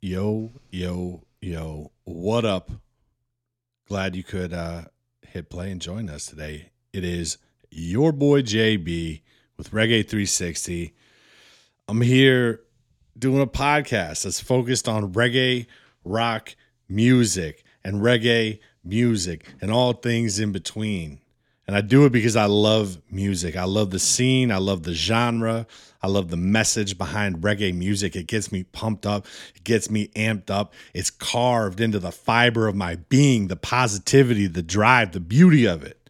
Yo, yo, yo. What up? Glad you could uh, hit play and join us today. It is your boy JB with Reggae 360. I'm here doing a podcast that's focused on reggae, rock, music, and reggae music and all things in between. And I do it because I love music. I love the scene. I love the genre. I love the message behind reggae music. It gets me pumped up. It gets me amped up. It's carved into the fiber of my being, the positivity, the drive, the beauty of it.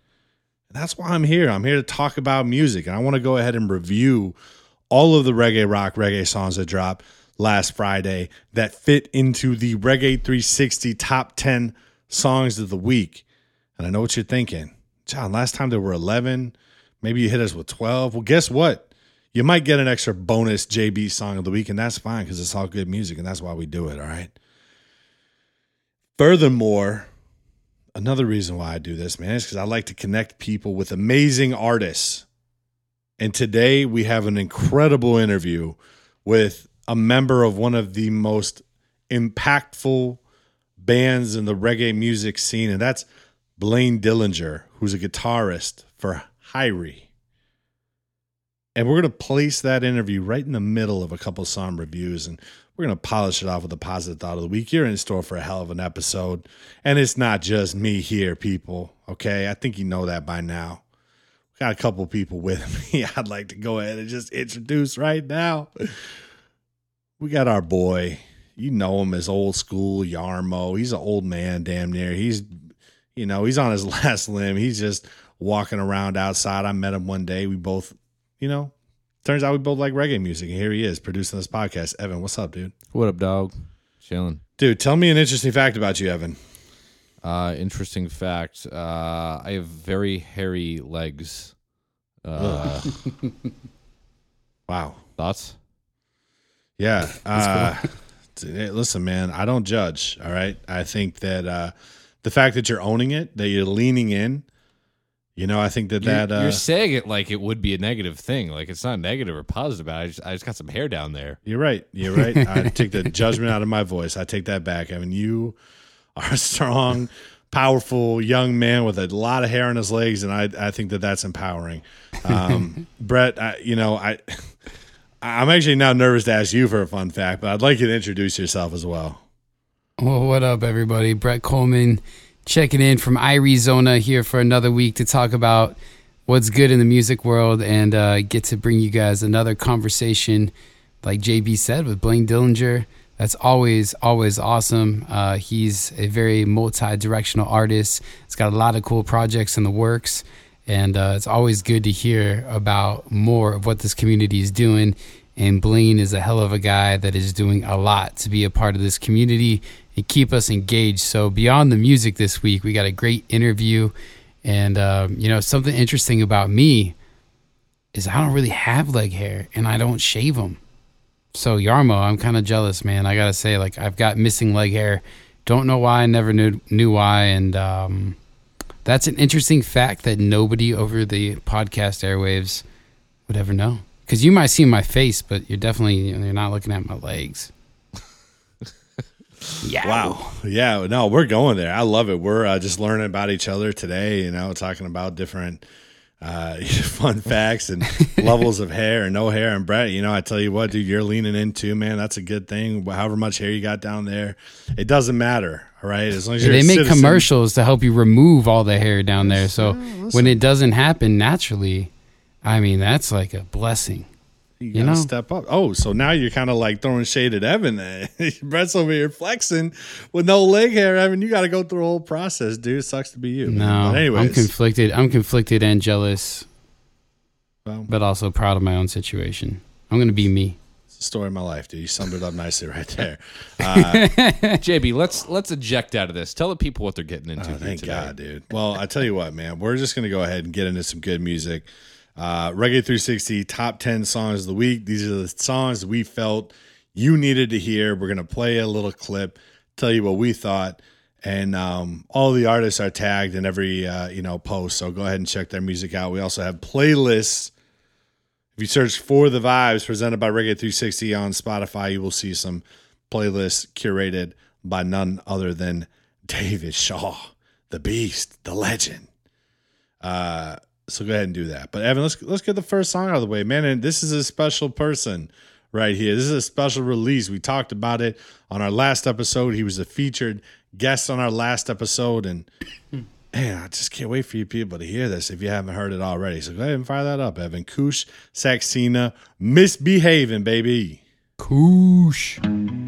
And that's why I'm here. I'm here to talk about music. And I want to go ahead and review all of the reggae rock, reggae songs that dropped last Friday that fit into the Reggae 360 top 10 songs of the week. And I know what you're thinking. John, last time there were 11. Maybe you hit us with 12. Well, guess what? You might get an extra bonus JB song of the week, and that's fine because it's all good music, and that's why we do it. All right. Furthermore, another reason why I do this, man, is because I like to connect people with amazing artists. And today we have an incredible interview with a member of one of the most impactful bands in the reggae music scene, and that's Blaine Dillinger, who's a guitarist for Hirie. And we're going to place that interview right in the middle of a couple song reviews, and we're going to polish it off with a positive thought of the week. You're in store for a hell of an episode. And it's not just me here, people. Okay. I think you know that by now. Got a couple people with me. I'd like to go ahead and just introduce right now. We got our boy. You know him as old school Yarmo. He's an old man, damn near. He's you know, he's on his last limb. He's just walking around outside. I met him one day. We both, you know, turns out we both like reggae music. And here he is producing this podcast. Evan, what's up, dude? What up, dog? Chilling. Dude, tell me an interesting fact about you, Evan. Uh, interesting fact. Uh, I have very hairy legs. Uh, wow. Thoughts? Yeah. Uh, listen, man, I don't judge. All right. I think that uh, the fact that you're owning it, that you're leaning in, you know, I think that you're, that uh, you're saying it like it would be a negative thing. Like it's not negative or positive. I just, I just got some hair down there. You're right. You're right. I take the judgment out of my voice. I take that back. I mean, you are a strong, powerful young man with a lot of hair on his legs, and I, I think that that's empowering. Um, Brett, I, you know, I, I'm actually now nervous to ask you for a fun fact, but I'd like you to introduce yourself as well. Well, what up, everybody? Brett Coleman checking in from Arizona here for another week to talk about what's good in the music world and uh, get to bring you guys another conversation, like JB said, with Blaine Dillinger. That's always, always awesome. Uh, he's a very multi directional artist. He's got a lot of cool projects in the works. And uh, it's always good to hear about more of what this community is doing. And Blaine is a hell of a guy that is doing a lot to be a part of this community and keep us engaged. So beyond the music this week, we got a great interview, and um, you know something interesting about me is I don't really have leg hair and I don't shave them. So Yarmo, I'm kind of jealous, man. I gotta say, like I've got missing leg hair. Don't know why. I never knew knew why, and um, that's an interesting fact that nobody over the podcast airwaves would ever know. Because you might see my face, but you're definitely you're not looking at my legs. Yeah. Wow. Yeah. No, we're going there. I love it. We're uh, just learning about each other today. You know, talking about different uh, fun facts and levels of hair and no hair. And Brett, you know, I tell you what, dude, you're leaning into man. That's a good thing. However much hair you got down there, it doesn't matter. All right, as long as yeah, they make citizen. commercials to help you remove all the hair down there. So when it doesn't happen naturally, I mean, that's like a blessing. You, you know, step up. Oh, so now you're kind of like throwing shade at Evan. Brett's over here flexing with no leg hair. Evan, you got to go through a whole process, dude. It sucks to be you. No, I'm conflicted. I'm conflicted and jealous, well, but also proud of my own situation. I'm going to be me. It's the story of my life, dude. You summed it up nicely right there. Uh, JB, let's let's eject out of this. Tell the people what they're getting into. Oh, thank today. God, dude. Well, I tell you what, man. We're just going to go ahead and get into some good music. Uh, Reggae 360 top 10 songs of the week. These are the songs we felt you needed to hear. We're going to play a little clip, tell you what we thought. And um, all the artists are tagged in every uh, you know post. So go ahead and check their music out. We also have playlists. If you search for the vibes presented by Reggae 360 on Spotify, you will see some playlists curated by none other than David Shaw, the beast, the legend. Uh, so go ahead and do that. But Evan, let's let's get the first song out of the way, man. And this is a special person right here. This is a special release. We talked about it on our last episode. He was a featured guest on our last episode, and man, I just can't wait for you people to hear this if you haven't heard it already. So go ahead and fire that up, Evan. Koosh Saxena, misbehaving, baby. Koosh.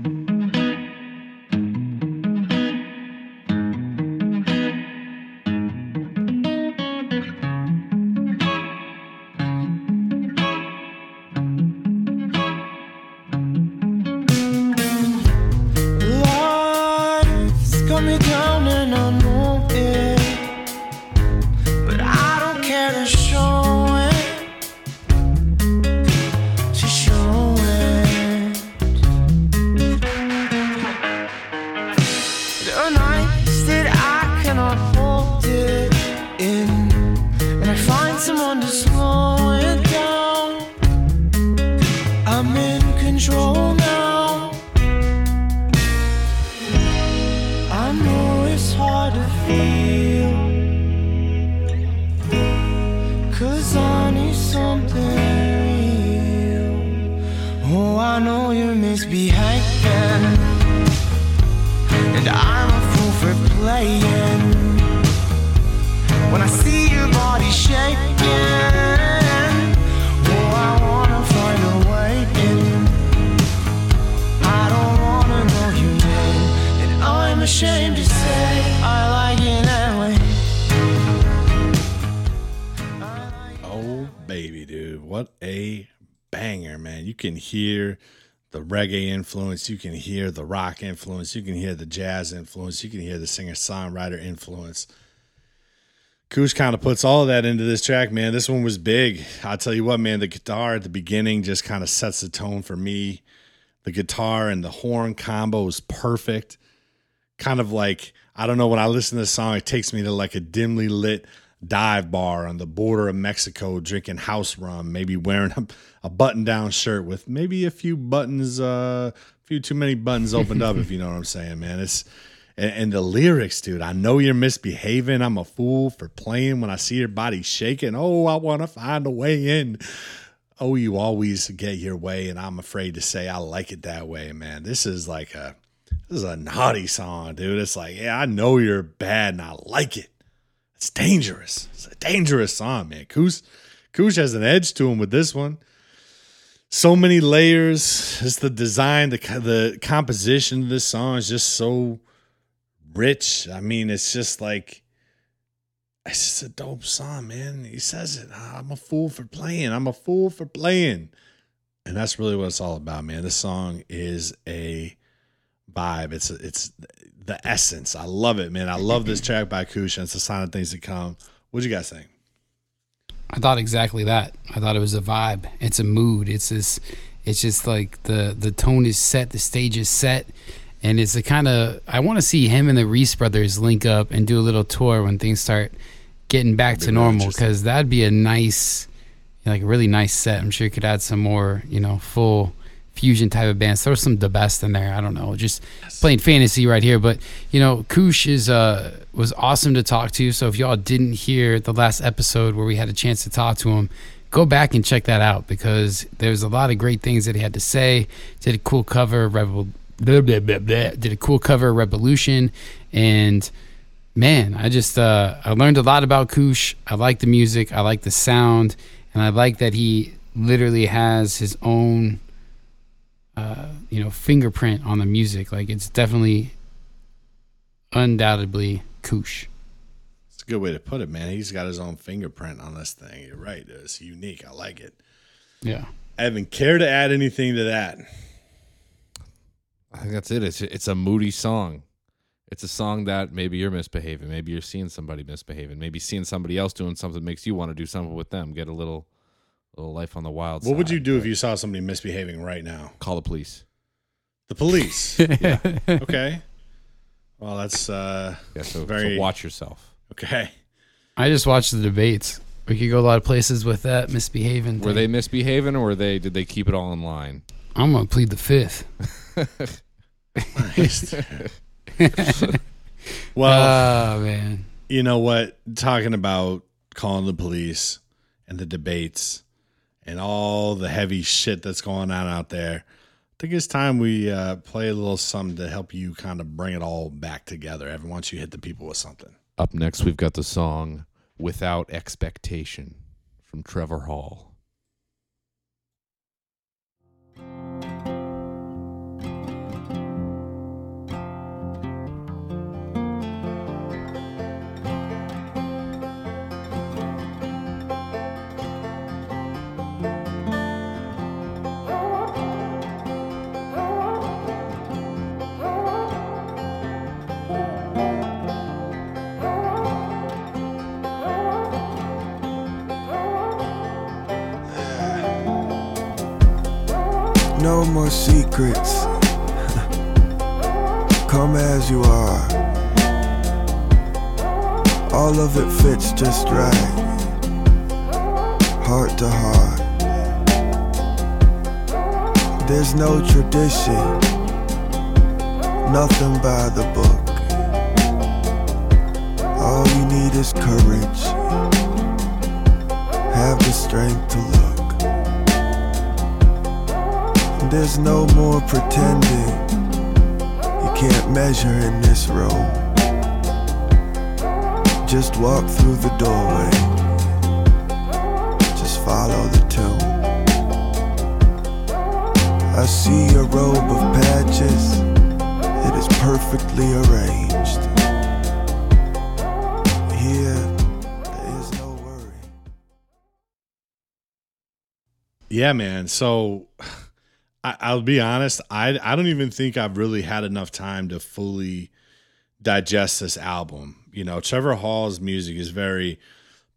Reggae influence. You can hear the rock influence. You can hear the jazz influence. You can hear the singer songwriter influence. Koosh kind of puts all of that into this track, man. This one was big. I'll tell you what, man, the guitar at the beginning just kind of sets the tone for me. The guitar and the horn combo is perfect. Kind of like, I don't know, when I listen to this song, it takes me to like a dimly lit dive bar on the border of Mexico drinking house rum, maybe wearing a, a button down shirt with maybe a few buttons, uh, a few too many buttons opened up, if you know what I'm saying, man. It's and, and the lyrics, dude. I know you're misbehaving. I'm a fool for playing when I see your body shaking. Oh, I want to find a way in. Oh, you always get your way, and I'm afraid to say I like it that way, man. This is like a this is a naughty song, dude. It's like, yeah, I know you're bad and I like it. It's dangerous. It's a dangerous song, man. Koosh, Koosh has an edge to him with this one. So many layers. It's the design, the the composition of this song is just so rich. I mean, it's just like it's just a dope song, man. He says it. Ah, I'm a fool for playing. I'm a fool for playing. And that's really what it's all about, man. This song is a vibe. It's it's the essence. I love it, man. I love this track by Koosh. and It's a sign of things to come. What'd you guys think? I thought exactly that. I thought it was a vibe. It's a mood. It's this. It's just like the the tone is set, the stage is set, and it's a kind of. I want to see him and the Ries brothers link up and do a little tour when things start getting back to normal because that'd be a nice, like a really nice set. I'm sure you could add some more, you know, full fusion type of bands. Throw some the best in there. I don't know, just playing fantasy right here. But you know, Koosh is uh was awesome to talk to. So if y'all didn't hear the last episode where we had a chance to talk to him, go back and check that out because there's a lot of great things that he had to say. Did a cool cover, Rebel. Blah, blah, blah. Did a cool cover, Revolution, and man, I just uh, I learned a lot about Koosh. I like the music, I like the sound, and I like that he literally has his own uh, you know fingerprint on the music. Like it's definitely undoubtedly Koosh. It's a good way to put it, man. He's got his own fingerprint on this thing. You're right. It's unique. I like it. Yeah. Evan, care to add anything to that? I think that's it. It's it's a moody song. It's a song that maybe you're misbehaving. Maybe you're seeing somebody misbehaving. Maybe seeing somebody else doing something makes you want to do something with them. Get a little little life on the wild What would you do if you saw somebody misbehaving right now? call the police? The police. yeah. Okay. Well, that's uh Yeah, so, Very- so watch yourself. okay. I just watched the debates. We could go a lot of places with that misbehaving. Were thing. they misbehaving or were they did they keep it all in line? I'm gonna plead the fifth. Well, oh man. you know what? Talking about calling the police and the debates and all the heavy shit that's going on out there. I think it's time we uh, play a little something to help you kind of bring it all back together. Every once you hit the people with something. Up next, we've got the song Without Expectation from Trevor Hall. No more secrets. Come as you are. All of it fits just right. Heart to heart. There's no tradition. Nothing by the book. All you need is courage. Have the strength to look. There's no more pretending. You can't measure in this room. Just walk through the doorway. Just follow the tune. I see a robe of patches. It is perfectly arranged. Here. Yeah, man. So I, I'll be honest. I I don't even think I've really had enough time to fully digest this album. You know, Trevor Hall's music is very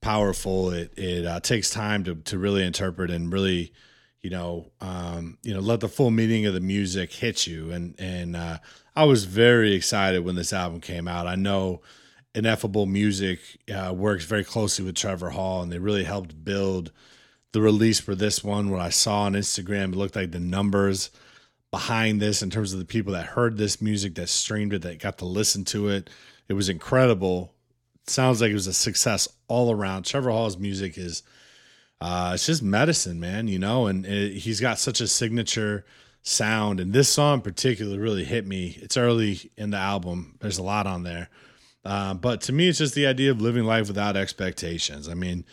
powerful. It it uh, takes time to to really interpret and really, you know, um, you know, let the full meaning of the music hit you. And and uh, I was very excited when this album came out. I know Ineffable Music uh, works very closely with Trevor Hall, and they really helped build the release for this one. What I saw on Instagram, it looked like the numbers behind this in terms of the people that heard this music, that streamed it, that got to listen to it. It was incredible. sounds like it was a success all around. Trevor Hall's music is, uh, it's just medicine, man. You know, and it, he's got such a signature sound, and this song in particular really hit me. It's early in the album. There's a lot on there. Uh, but to me, it's just the idea of living life without expectations. I mean,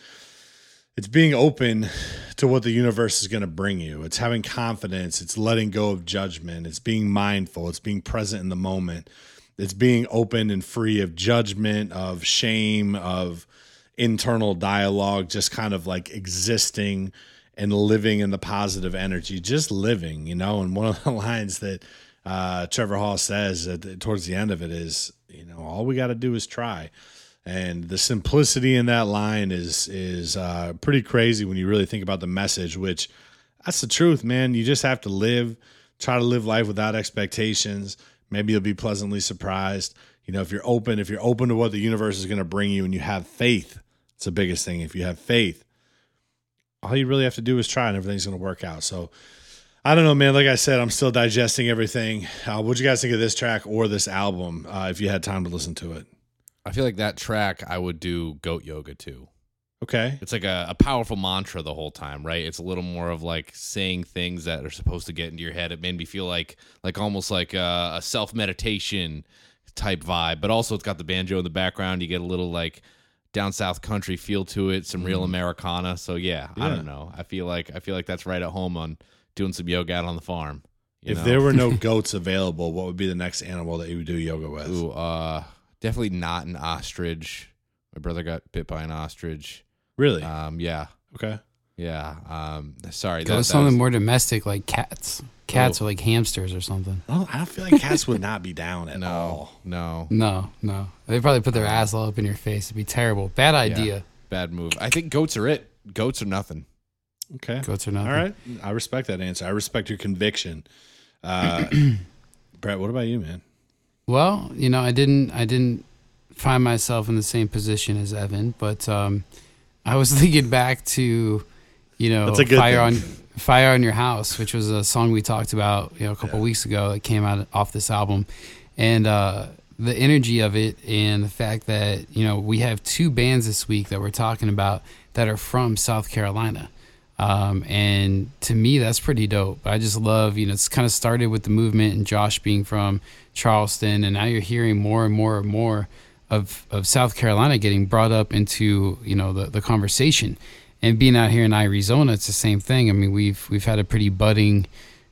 it's being open to what the universe is going to bring you. It's having confidence. It's letting go of judgment. It's being mindful. It's being present in the moment. It's being open and free of judgment, of shame, of internal dialogue, just kind of like existing and living in the positive energy, just living, you know. And one of the lines that uh, Trevor Hall says at, towards the end of it is, you know, all we got to do is try and the simplicity in that line is is uh, pretty crazy when you really think about the message. Which that's the truth, man. You just have to live, try to live life without expectations. Maybe you'll be pleasantly surprised. You know, if you're open, if you're open to what the universe is going to bring you, and you have faith, it's the biggest thing. If you have faith, all you really have to do is try, and everything's going to work out. So. I don't know, man. Like I said, I'm still digesting everything. Uh, what'd you guys think of this track or this album? Uh, if you had time to listen to it. I feel like that track I would do goat yoga too. Okay. It's like a, a powerful mantra the whole time, right? It's a little more of like saying things that are supposed to get into your head. It made me feel like like almost like a, a self meditation type vibe, but also it's got the banjo in the background. You get a little like down south country feel to it, some real Americana. So yeah, I don't know. I feel like I feel like that's right at home on doing some yoga out on the farm. you If know? there were no goats available, what would be the next animal that you would do yoga with? Ooh, uh, definitely not an ostrich. My brother got bit by an ostrich. Really? Um, yeah, okay. yeah. Um, sorry, Go that, with that something was- more domestic like cats. Cats Oh. are like hamsters or something. Well, I don't feel like cats would not be down at no, all. no, No, no. They probably put their ass all up in your face. It'd be terrible. Bad idea. bad move. I think goats are it. Goats are nothing. Okay. Goats are nothing. All right. I respect that answer. I respect your conviction. Uh, Brett, what about you, man? Well, you know, I didn't I didn't find myself in the same position as Evan, but um I was thinking back to, you know, That's a good fire thing. on Fire on Your House, which was a song we talked about, you know, a couple Yeah. weeks ago that came out off this album. And uh, the energy of it and the fact that, you know, we have two bands this week that we're talking about that are from South Carolina. Um, and to me, that's pretty dope. I just love, you know, it's kind of started with the movement and Josh being from Charleston, and now you're hearing more and more and more of, of South Carolina getting brought up into, you know, the, the conversation. And being out here in Arizona, it's the same thing. I mean, we've we've had a pretty budding,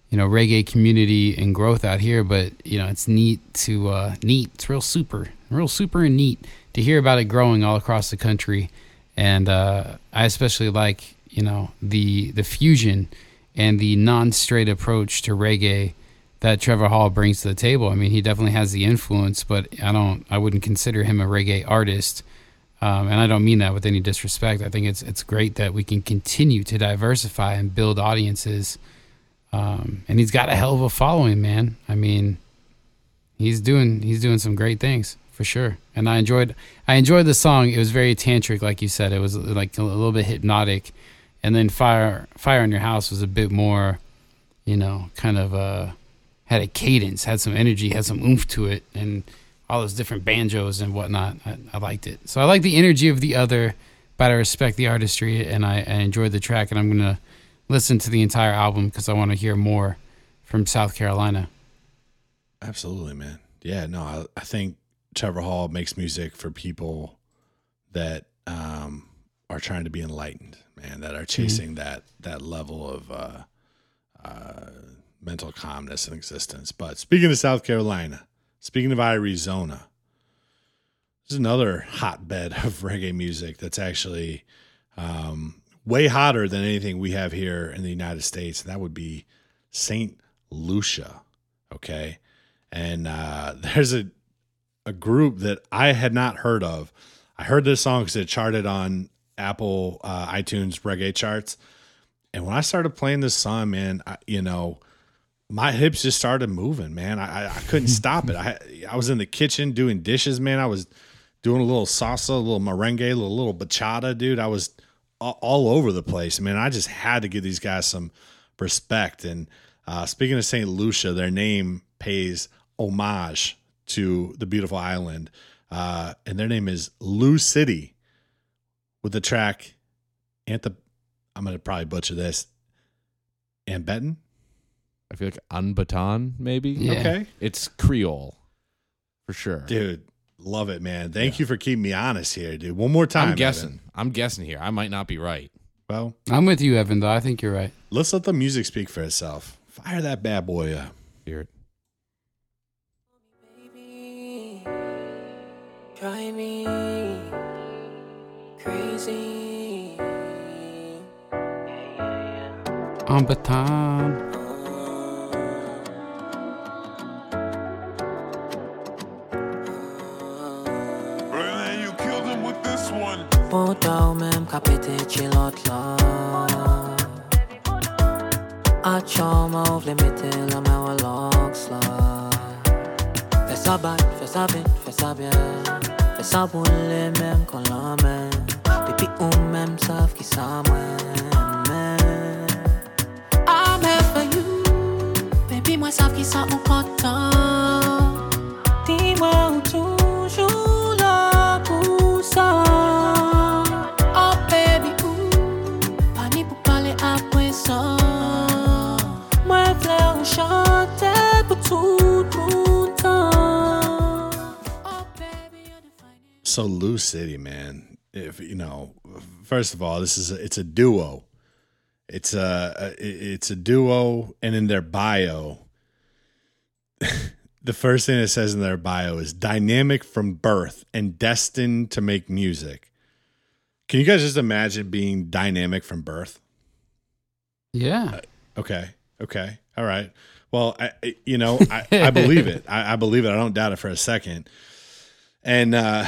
you know, reggae community and growth out here, but you know, it's neat to uh, neat. It's real super, real super and neat to hear about it growing all across the country. And uh, I especially like, you know, the the fusion and the non-straight approach to reggae that Trevor Hall brings to the table. I mean, he definitely has the influence, but I don't, I wouldn't consider him a reggae artist. Um, and I don't mean that with any disrespect. I think it's it's great that we can continue to diversify and build audiences. Um, and he's got a hell of a following, man. I mean, he's doing he's doing some great things for sure. And I enjoyed I enjoyed the song. It was very tantric, like you said. It was like a little bit hypnotic. And then fire fire on your house was a bit more, you know, kind of uh, had a cadence, had some energy, had some oomph to it, and all those different banjos and whatnot. I, I liked it. So I like the energy of the other, but I respect the artistry and I, I enjoyed the track. And I'm gonna listen to the entire album because I want to hear more from South Carolina. Absolutely, man. Yeah, no, I, I think Trevor Hall makes music for people that um, are trying to be enlightened, man, that are chasing that that level of uh, uh, mental calmness and existence. But speaking of South Carolina, speaking of Arizona, this is another hotbed of reggae music that's actually um, way hotter than anything we have here in the United States, and that would be Saint Lucia. Okay, and uh, there's a a group that I had not heard of. I heard this song because it charted on Apple uh, iTunes reggae charts, and when I started playing this song, man, I, you know, my hips just started moving, man. I, I, I couldn't stop it. I I was in the kitchen doing dishes, man. I was doing a little salsa, a little merengue, a little, little bachata, dude. I was all, all over the place, man. I just had to give these guys some respect. And uh, speaking of St. Lucia, their name pays homage to the beautiful island. Uh, and their name is Lou City with the track Anthe I'm going to probably butcher this. And Ambeton? I feel like Anbaton, maybe. Yeah. Okay. It's Creole, for sure. Dude, love it, man. Thank you for keeping me honest here, dude. One more time. I'm guessing. Evan. I'm guessing here. I might not be right. Well, I'm with you, Evan. Though I think you're right. let's let the music speak for itself. Fire that bad boy up. Hear it. Baby, drive me crazy. On baton. Berlin, you killed him with this one. Potaw même capete chilot la A choma of limite la me wa lox la Fè sa bat, fè sa bit, fè sa bien Fè sa boule même kon la men Depi ou même sav ki sa mwen men I'm here for you Baby moi sav ki sa ou kontan Dis-moi où toujours là pour ça. Baby, ouh, pas ça. Finest. So Lou City, man. If you know, first of all, this is a, it's a duo. It's a, it's a duo, and in their bio, the first thing it says in their bio is dynamic from birth and destined to make music. Can you guys just imagine being dynamic from birth? Yeah. Uh, okay. Okay. All right. Well, I, I- you know, I, I believe it. I, I believe it. I don't doubt it for a second. And, uh,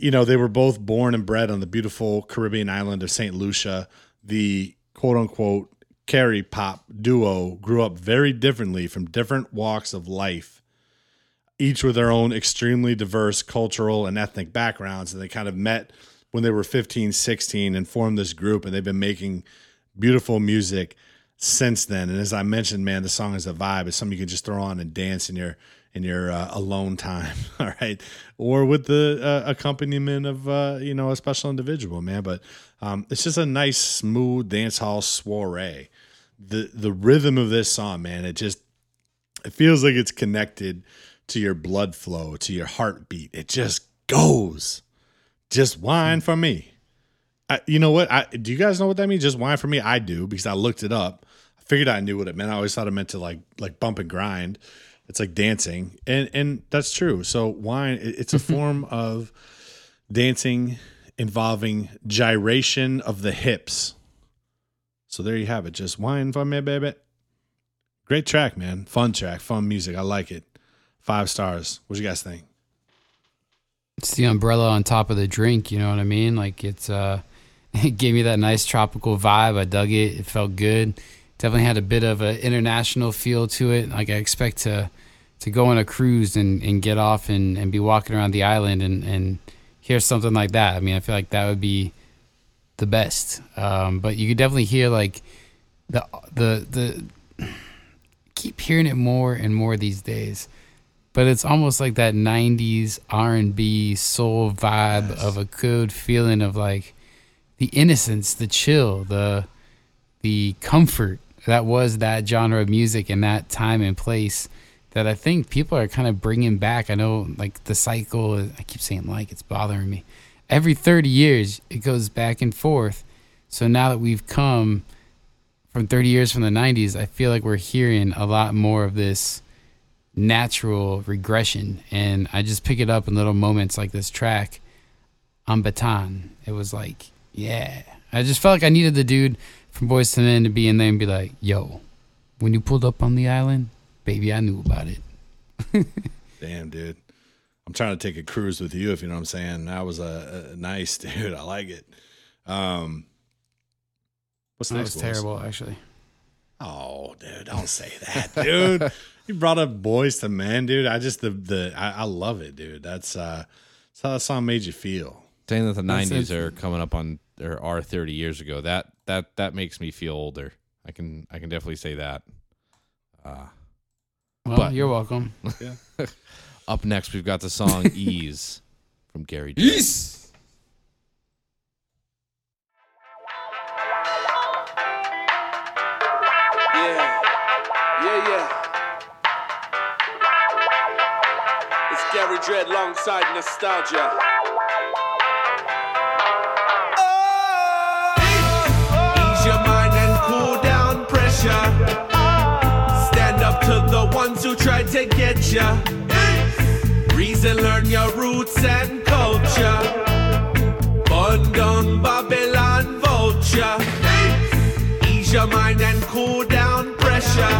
you know, they were both born and bred on the beautiful Caribbean island of St. Lucia. The quote unquote carry pop duo grew up very differently from different walks of life, each with their own extremely diverse cultural and ethnic backgrounds. And they kind of met when they were 15, 16 and formed this group. And they've been making beautiful music since then. And as I mentioned, man, the song is a vibe. It's something you can just throw on and dance in your in your uh, alone time, all right, or with the uh, accompaniment of uh, you know a special individual, man. But um, it's just a nice, smooth dance hall soiree. The the rhythm of this song, man, it just it feels like it's connected to your blood flow, to your heartbeat. It just goes. Just wine for me. I, you know what? I, do you guys know what that means? Just wine for me. I do because I looked it up. I figured I knew what it meant. I always thought it meant to like like bump and grind. It's like dancing, and and that's true. So wine, it's a form of dancing involving gyration of the hips. So there you have it. Just wine for me, baby. Great track, man. Fun track, fun music. I like it. Five stars. What you guys think? It's the umbrella on top of the drink. You know what I mean? Like it's uh, it gave me that nice tropical vibe. I dug it. It felt good. Definitely had a bit of an international feel to it. Like I expect to to go on a cruise and, and get off and, and be walking around the island and, and hear something like that. I mean, I feel like that would be the best. Um, but you could definitely hear like the the the keep hearing it more and more these days but it's almost like that 90s r&b soul vibe of a good feeling of like the innocence the chill the the comfort that was that genre of music in that time and place that i think people are kind of bringing back. I know like the cycle i keep saying like it's bothering me. Every 30 years it goes back and forth. So now that we've come from 30 years from the 90s i feel like we're hearing a lot more of this natural regression. And i just pick it up in little moments like this track on baton it was like yeah. I just felt like i needed the dude from Boyz II Men to be in there and be like yo when you pulled up on the island baby i knew about it Damn, dude. I'm trying to take a cruise with you, if you know what I'm saying. That was a, a nice, dude. I like it. Um, what's that next? was boys? terrible actually Oh, dude, don't say that, dude. you brought up Boyz II Men, dude. I just the the I, I love it, dude. That's uh, that's how that song made you feel. Saying that the '90s are coming up on or are 30 years ago. That that that makes me feel older. I can I can definitely say that. Uh, well But- you're welcome up next, we've got the song "Ease" from Gary. Judd. Yeah, yeah, yeah. It's Gary Dredd alongside Nostalgia. To get ya. Reason, learn your roots and culture. Burn down Babylon vulture. Ease your mind and cool down pressure.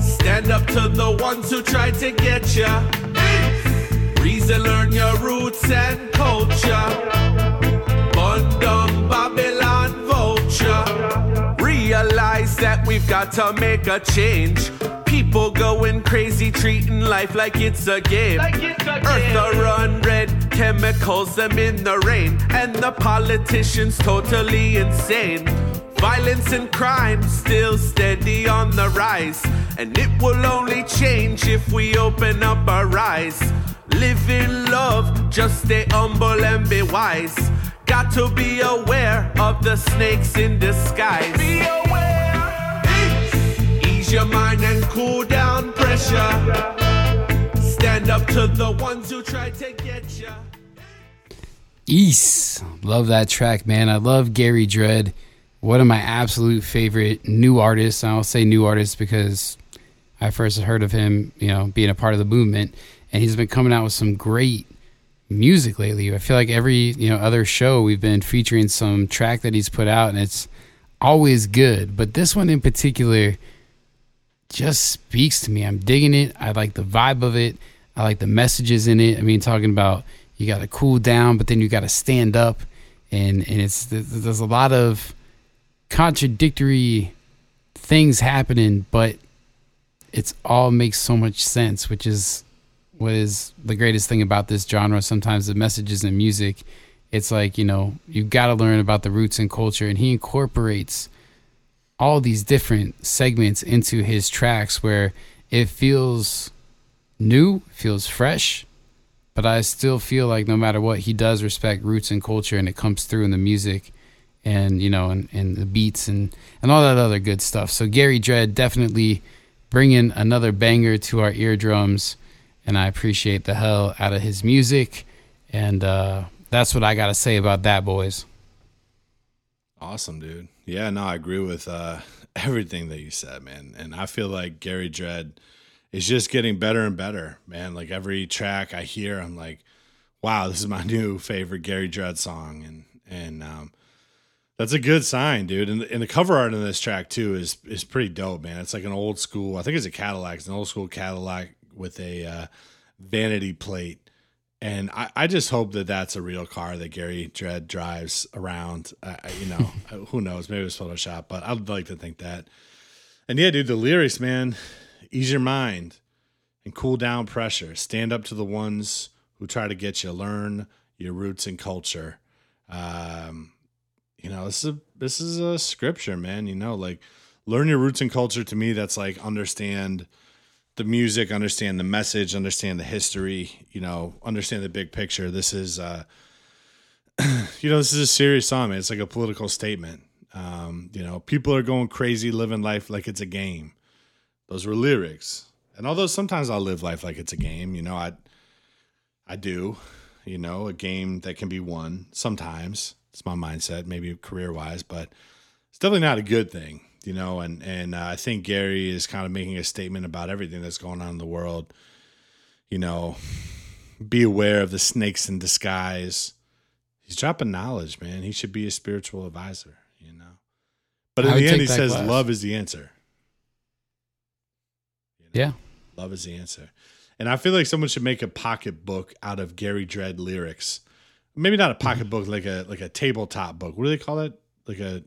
Stand up to the ones who tried to get ya. Reason, learn your roots and culture. We've got to make a change. People going crazy, treating life like it's a game. Earth a run red, chemicals them in the rain, and the politicians totally insane. Violence and crime still steady on the rise, and it will only change if we open up our eyes. Live in love, just stay humble and be wise. Got to be aware of the snakes in disguise. Ease your mind and cool down pressure. Stand up to the ones who try to get ya. East. Love that track, man. I love Gary Dredd. One of my absolute favorite new artists. I'll say new artists because I first heard of him, you know, being a part of the movement. And he's been coming out with some great music lately. I feel like every, you know, other show we've been featuring some track that he's put out and it's always good. But this one in particular just speaks to me. I'm digging it. I like the vibe of it. I like the messages in it. I mean, talking about you got to cool down, but then you got to stand up, and and it's there's a lot of contradictory things happening, but it's all makes so much sense, which is what is the greatest thing about this genre. Sometimes the messages in music, it's like you know you've got to learn about the roots and culture, and he incorporates all these different segments into his tracks where it feels new, feels fresh, but I still feel like no matter what, he does respect roots and culture, and it comes through in the music, and you know, and, and the beats and and all that other good stuff. So Gary Dredd definitely bringing another banger to our eardrums, and I appreciate the hell out of his music, and uh, that's what I got to say about that, boys. Awesome, dude. Yeah, no, I agree with uh, everything that you said, man. And I feel like Gary Dredd is just getting better and better, man. Like every track I hear, I'm like, wow, this is my new favorite Gary Dredd song, and and um, that's a good sign, dude. And, and the cover art in this track too is is pretty dope, man. It's like an old school. I think it's a Cadillac. It's an old school Cadillac with a uh, vanity plate. And I, I just hope that that's a real car that Gary Dredd drives around. Uh, you know, who knows? Maybe it was Photoshop, but I'd like to think that. And yeah, dude, the lyrics, man, ease your mind and cool down pressure. Stand up to the ones who try to get you. Learn your roots and culture. Um, you know, this is a, this is a scripture, man. You know, like learn your roots and culture. To me, that's like understand the music, understand the message, understand the history. You know, understand the big picture. This is, uh, you know, this is a serious song, man. It's like a political statement. Um, you know, people are going crazy, living life like it's a game. Those were lyrics. And although sometimes I'll live life like it's a game, you know, I I do, you know, a game that can be won sometimes. It's my mindset, maybe career wise, but it's definitely not a good thing, you know. And and uh, I think Gary is kind of making a statement about everything that's going on in the world. You know, be aware of the snakes in disguise. He's dropping knowledge, man. He should be a spiritual advisor, you know. But in the end, he says, class. "Love is the answer." Yeah. Love is the answer. And I feel like someone should make a pocketbook out of Gary Dredd lyrics. Maybe not a Mm-hmm. pocketbook, like a like a tabletop book. What do they call it? Like a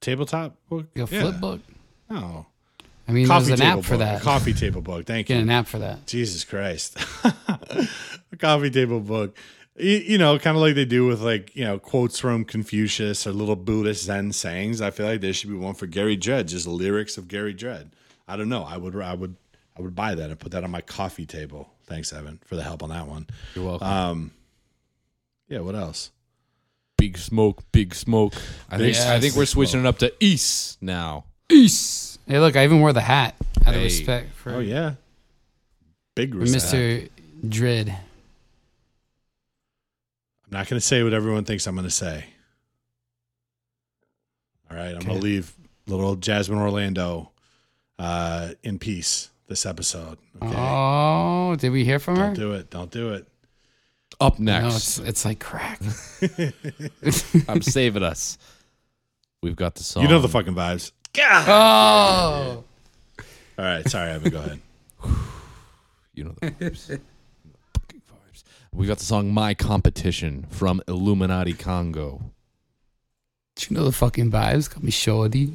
tabletop book? A flip book. No. I mean, coffee there's an app for book. that. A coffee table book. Thank Get you. an app for that. Jesus Christ. a coffee table book. You, you know, kind of like they do with like, you know, quotes from Confucius or little Buddhist Zen sayings. I feel like there should be one for Gary Dredd, just lyrics of Gary Dredd. I don't know. I would I would I would buy that and put that on my coffee table. Thanks, Evan, for the help on that one. You're welcome. Um yeah, what else? Big smoke, big smoke. I think Yes. I think we're switching it up to East now. East. Hey, look, I even wore the hat out of Hey. respect for, Oh yeah. Big respect. Mr. Dread. I'm not gonna say what everyone thinks I'm gonna say. All right, I'm gonna Okay. leave little Jasmine Orlando uh, in peace this episode. Okay. Oh, did we hear from her? Don't do it. Don't do it. Up No, next, it's, it's like crack. I'm saving us. We've got the song. You know the fucking vibes. oh. All right. Sorry, Evan. Go ahead. You know the vibes. Fucking vibes. We got the song "My Competition" from Illuminati Congo. Do you know the fucking vibes? Got me shorty.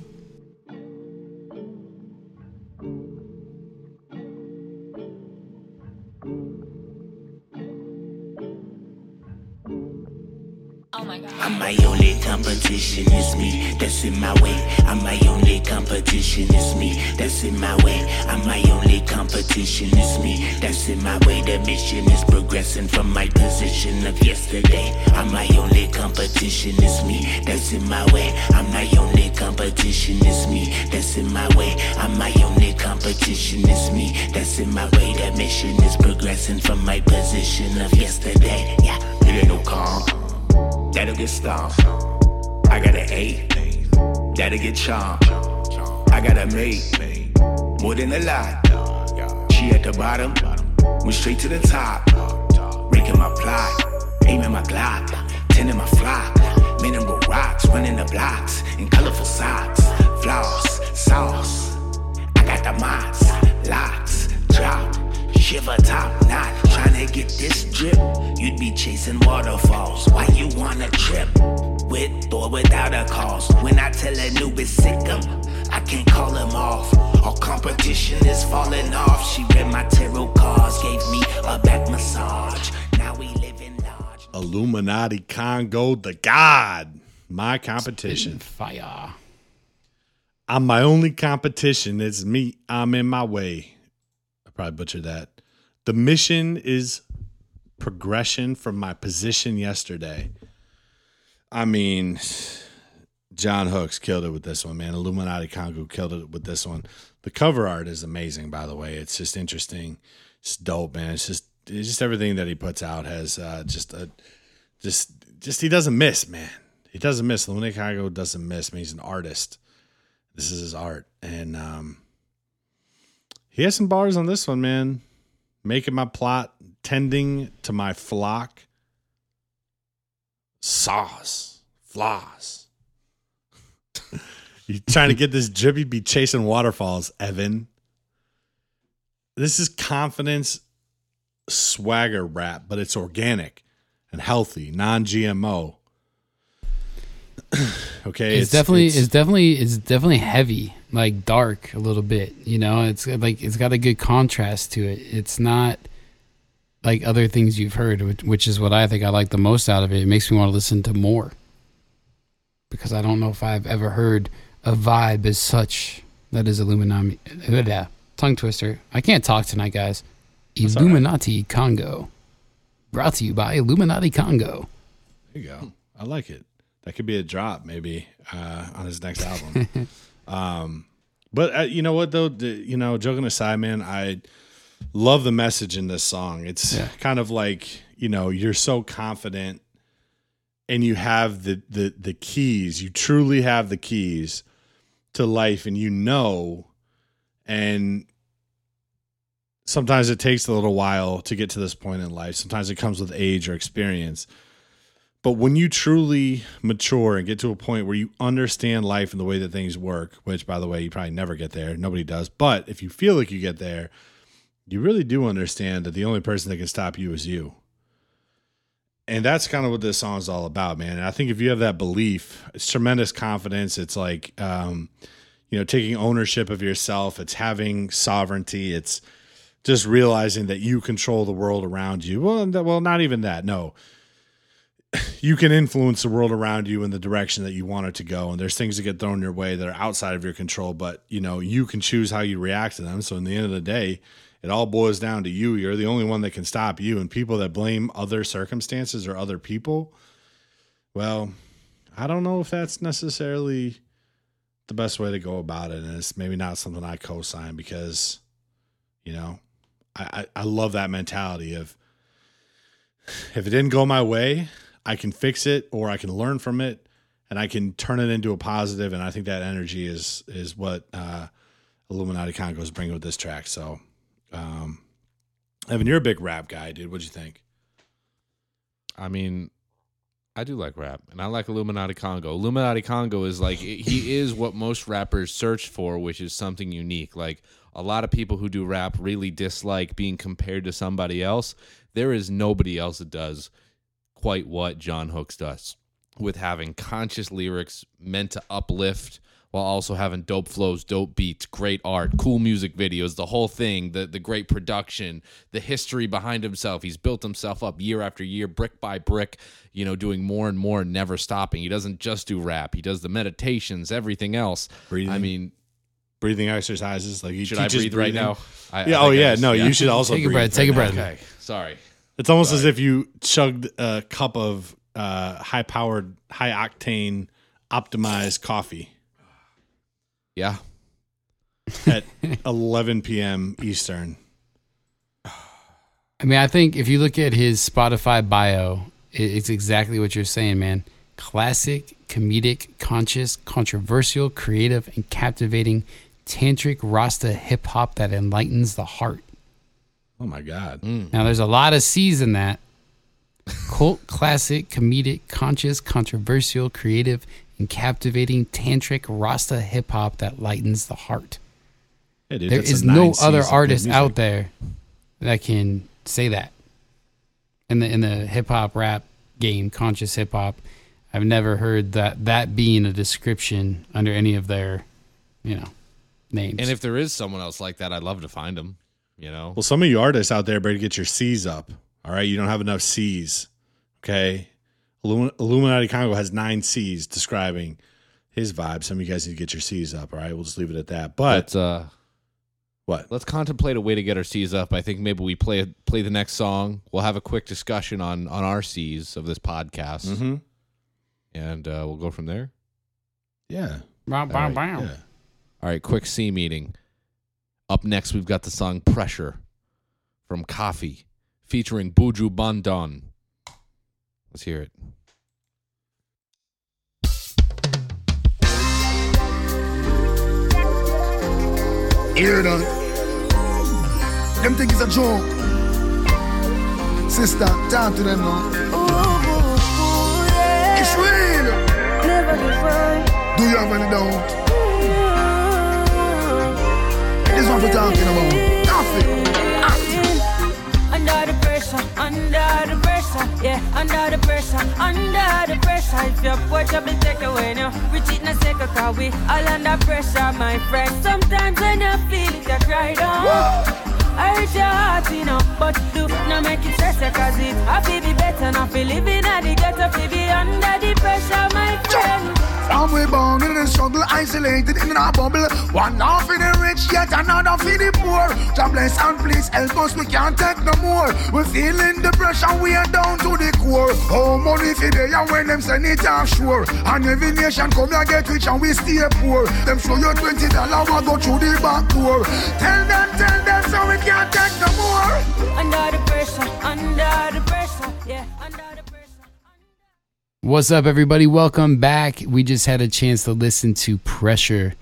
I'm my only competition, it's me, that's in my way. I'm my only competition, it's me, that's in my way. I'm my only competition, it's me, that's in my way. The mission is progressing from my position of yesterday. I'm my only competition, it's me, that's in my way. I'm my only competition, it's me, that's in my way. I'm my only competition, it's me, that's in my way. The mission is progressing from my position of yesterday. Yeah, it ain't no calm that'll get stomped. I got an eight, that'll get chomped. I got a mate, more than a lot. She at the bottom, went straight to the top. Breaking my plot, aiming my Glock, tending my flock. Mineral rocks, running the blocks in colorful socks. Floss, sauce. I got the mots, locks, drop, shiver top knot. Trying to get this drip, you'd be chasing waterfalls. Why you wanna trip? With or without a cause. When I tell a noob it's sick 'em, I can't call him off. All competition is falling off. She read my tarot cards, gave me a back massage. Now we live in large. Illuminati Congo, the God. My competition. Fire. I'm my only competition. It's me. I'm in my way. I probably butchered that. The mission is progression from my position yesterday. I mean, John Hooks killed it with this one, man. Illuminati Congo killed it with this one. The cover art is amazing, by the way. It's just interesting. It's dope, man. It's just it's just everything that he puts out has uh, just a just just he doesn't miss, man. He doesn't miss. Illuminati Congo doesn't miss. I mean, he's an artist. This is his art, and um, he has some bars on this one, man. Making my plot, tending to my flock. Sauce, floss. you trying to get this drippy? Be chasing waterfalls, Evan. This is confidence swagger rap, but it's organic and healthy, non-GMO. okay, It's, definitely it's, definitely it's definitely heavy, like dark a little bit. You know, it's like it's got a good contrast to it. It's not like other things you've heard, which, which is what I think I like the most out of it. It makes me want to listen to more because I don't know if I've ever heard a vibe as such that is Illuminati. Yeah, tongue twister. I can't talk tonight, guys. That's all right. Illuminati Congo, brought to you by Illuminati Congo. There you go. I like it. That could be a drop maybe uh, on his next album. Um, but uh, you know what though? The, you know, joking aside, man, I love the message in this song. It's Yeah. kind of like you know you're so confident, and you have the the the keys. You truly have the keys to life, and you know, and sometimes it takes a little while to get to this point in life. Sometimes it comes with age or experience. But when you truly mature and get to a point where you understand life and the way that things work, which by the way, you probably never get there, nobody does. But if you feel like you get there, you really do understand that the only person that can stop you is you. And that's kind of what this song is all about, man. And I think if you have that belief, it's tremendous confidence. It's like, um, you know, taking ownership of yourself. It's having sovereignty. It's just realizing that you control the world around you. Well, well, not even that. No, you can influence the world around you in the direction that you want it to go. And there's things that get thrown your way that are outside of your control, but you know, you can choose how you react to them. So in the end of the day, it all boils down to you. You're the only one that can stop you. And people that blame other circumstances or other people, well, I don't know if that's necessarily the best way to go about it. And it's maybe not something I co sign because, you know, I, I, I love that mentality of if it didn't go my way, I can fix it or I can learn from it and I can turn it into a positive. And I think that energy is is what uh, Illuminati Congo is bringing with this track. So, um, Evan, you're a big rap guy, dude. What'd you think? I mean, I do like rap, and I like Illuminati Congo. Illuminati Congo is like he is what most rappers search for, which is something unique. Like a lot of people who do rap really dislike being compared to somebody else. There is nobody else that does quite what John Hooks does with having conscious lyrics meant to uplift while also having dope flows, dope beats, great art, cool music videos, the whole thing, the the great production, the history behind himself. He's built himself up year after year, brick by brick, you know, doing more and more and never stopping. He doesn't just do rap. He does the meditations, everything else. Breathing. I mean, Breathing exercises, like he should I teaches breathe right now? I, I Yeah. Oh think I yeah. just- No, you should also Take a breathe breath, take a right breath. now. Okay, sorry. It's almost as if you chugged a cup of uh, high powered, high octane, optimized coffee Yeah. at 11 p.m. Eastern. I mean, I think if you look at his Spotify bio, it's exactly what you're saying, man. Classic, comedic, conscious, controversial, creative, and captivating tantric Rasta hip hop that enlightens the heart. Oh my God. Mm. Now, there's a lot of C's in that. Cult classic, comedic, conscious, controversial, creative, and captivating tantric Rasta hip hop that lightens the heart. Yeah, dude, There that's is a nine no other artist out there that can say that. In the in the hip hop rap game, conscious hip hop, I've never heard that that being a description under any of their, you know, names. And if there is someone else like that, I'd love to find him. You know, Well, some of you artists out there better get your C's up. All right. You don't have enough C's. Okay. Illumi- Illuminati Congo has nine C's describing his vibe. Some of you guys need to get your C's up. All right, we'll just leave it at that. But Let's uh, what? let's contemplate a way to get our C's up. I think maybe we play play the next song. We'll have a quick discussion on on our C's of this podcast, Mm-hmm. and uh, we'll go from there. Yeah. Bow, All bow, right, bow. yeah. All right, quick C meeting. Up next, we've got the song "Pressure" from Koffee, featuring Buju Banton. Let's hear it. Hear that? Them think it's a joke. Sister, talk to them now. It's real. Do you have any doubt? This one for talking about. Nothing. Under the pressure, under the pressure, yeah, under the pressure, under the pressure. If your watch up and take away now, reach it in a second, cause we all under pressure, my friend. Sometimes when you feel it, you cry oh. down. I hurt your heart, you know, but do not make it stress cause it happy be better, not feel living at the ghetto, feel be under the pressure, my friend. Some we born in the struggle, isolated in a bubble. One half for the rich, yet another for the poor. God bless and please help us, we can't take no more. We're feeling the pressure, we are down to the core. Oh, money for the and when them send it offshore. And every nation come here get rich and we stay poor. Them show you twenty dollar, we go through the back door. Tell them, tell them, so we can't take no more. Under the pressure, under the pressure, yeah, under the pressure. What's up, everybody? Welcome back. We just had a chance to listen to Pressure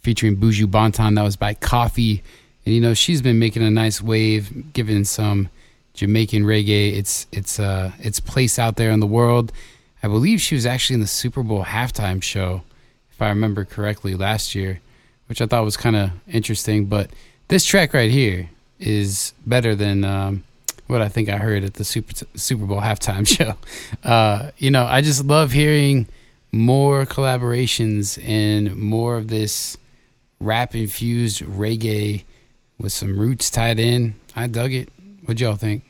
featuring Buju Banton. That was by Koffee. And you know, she's been making a nice wave, giving some Jamaican reggae its its uh its place out there in the world. I believe she was actually in the Super Bowl halftime show, if I remember correctly, last year, which I thought was kind of interesting. But this track right here is better than um, what I think I heard at the Super Super Bowl halftime show. Uh, you know, I just love hearing more collaborations and more of this rap infused reggae with some roots tied in. I dug it. What y'all think?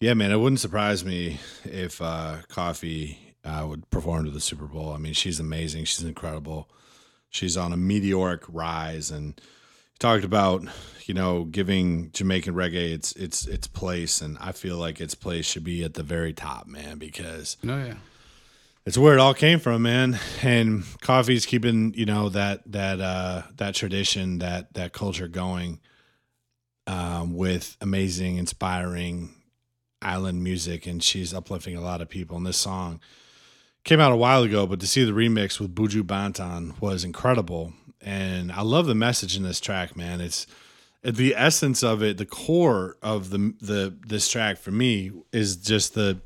Yeah, man, it wouldn't surprise me if uh, Koffee uh, would perform to the Super Bowl. I mean, she's amazing. She's incredible. She's on a meteoric rise, and talked about you know giving Jamaican reggae its its its place, and I feel like its place should be at the very top, man, because Oh yeah. it's where it all came from, man. And Koffee's keeping you know that that uh, that tradition, that that culture going um, with amazing, inspiring island music, and she's uplifting a lot of people. And this song came out a while ago, but to see the remix with Buju Banton was incredible. And I love the message in this track, man. It's the essence of it, the core of the the this track for me is just the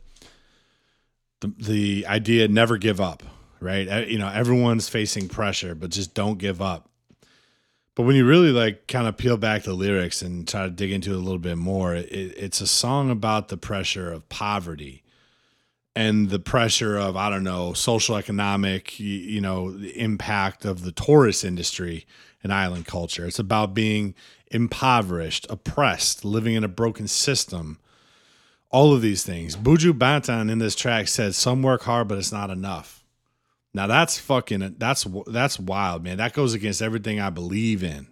the, the idea never give up, right? You know, everyone's facing pressure, but just don't give up. But when you really like kind of peel back the lyrics and try to dig into it a little bit more, it, it's a song about the pressure of poverty and the pressure of I don't know social economic you, know the impact of the tourist industry and island culture. It's about being impoverished, oppressed, living in a broken system. All of these things. Buju Banton in this track said, "Some work hard, but it's not enough." Now that's fucking that's that's wild, man. That goes against everything I believe in.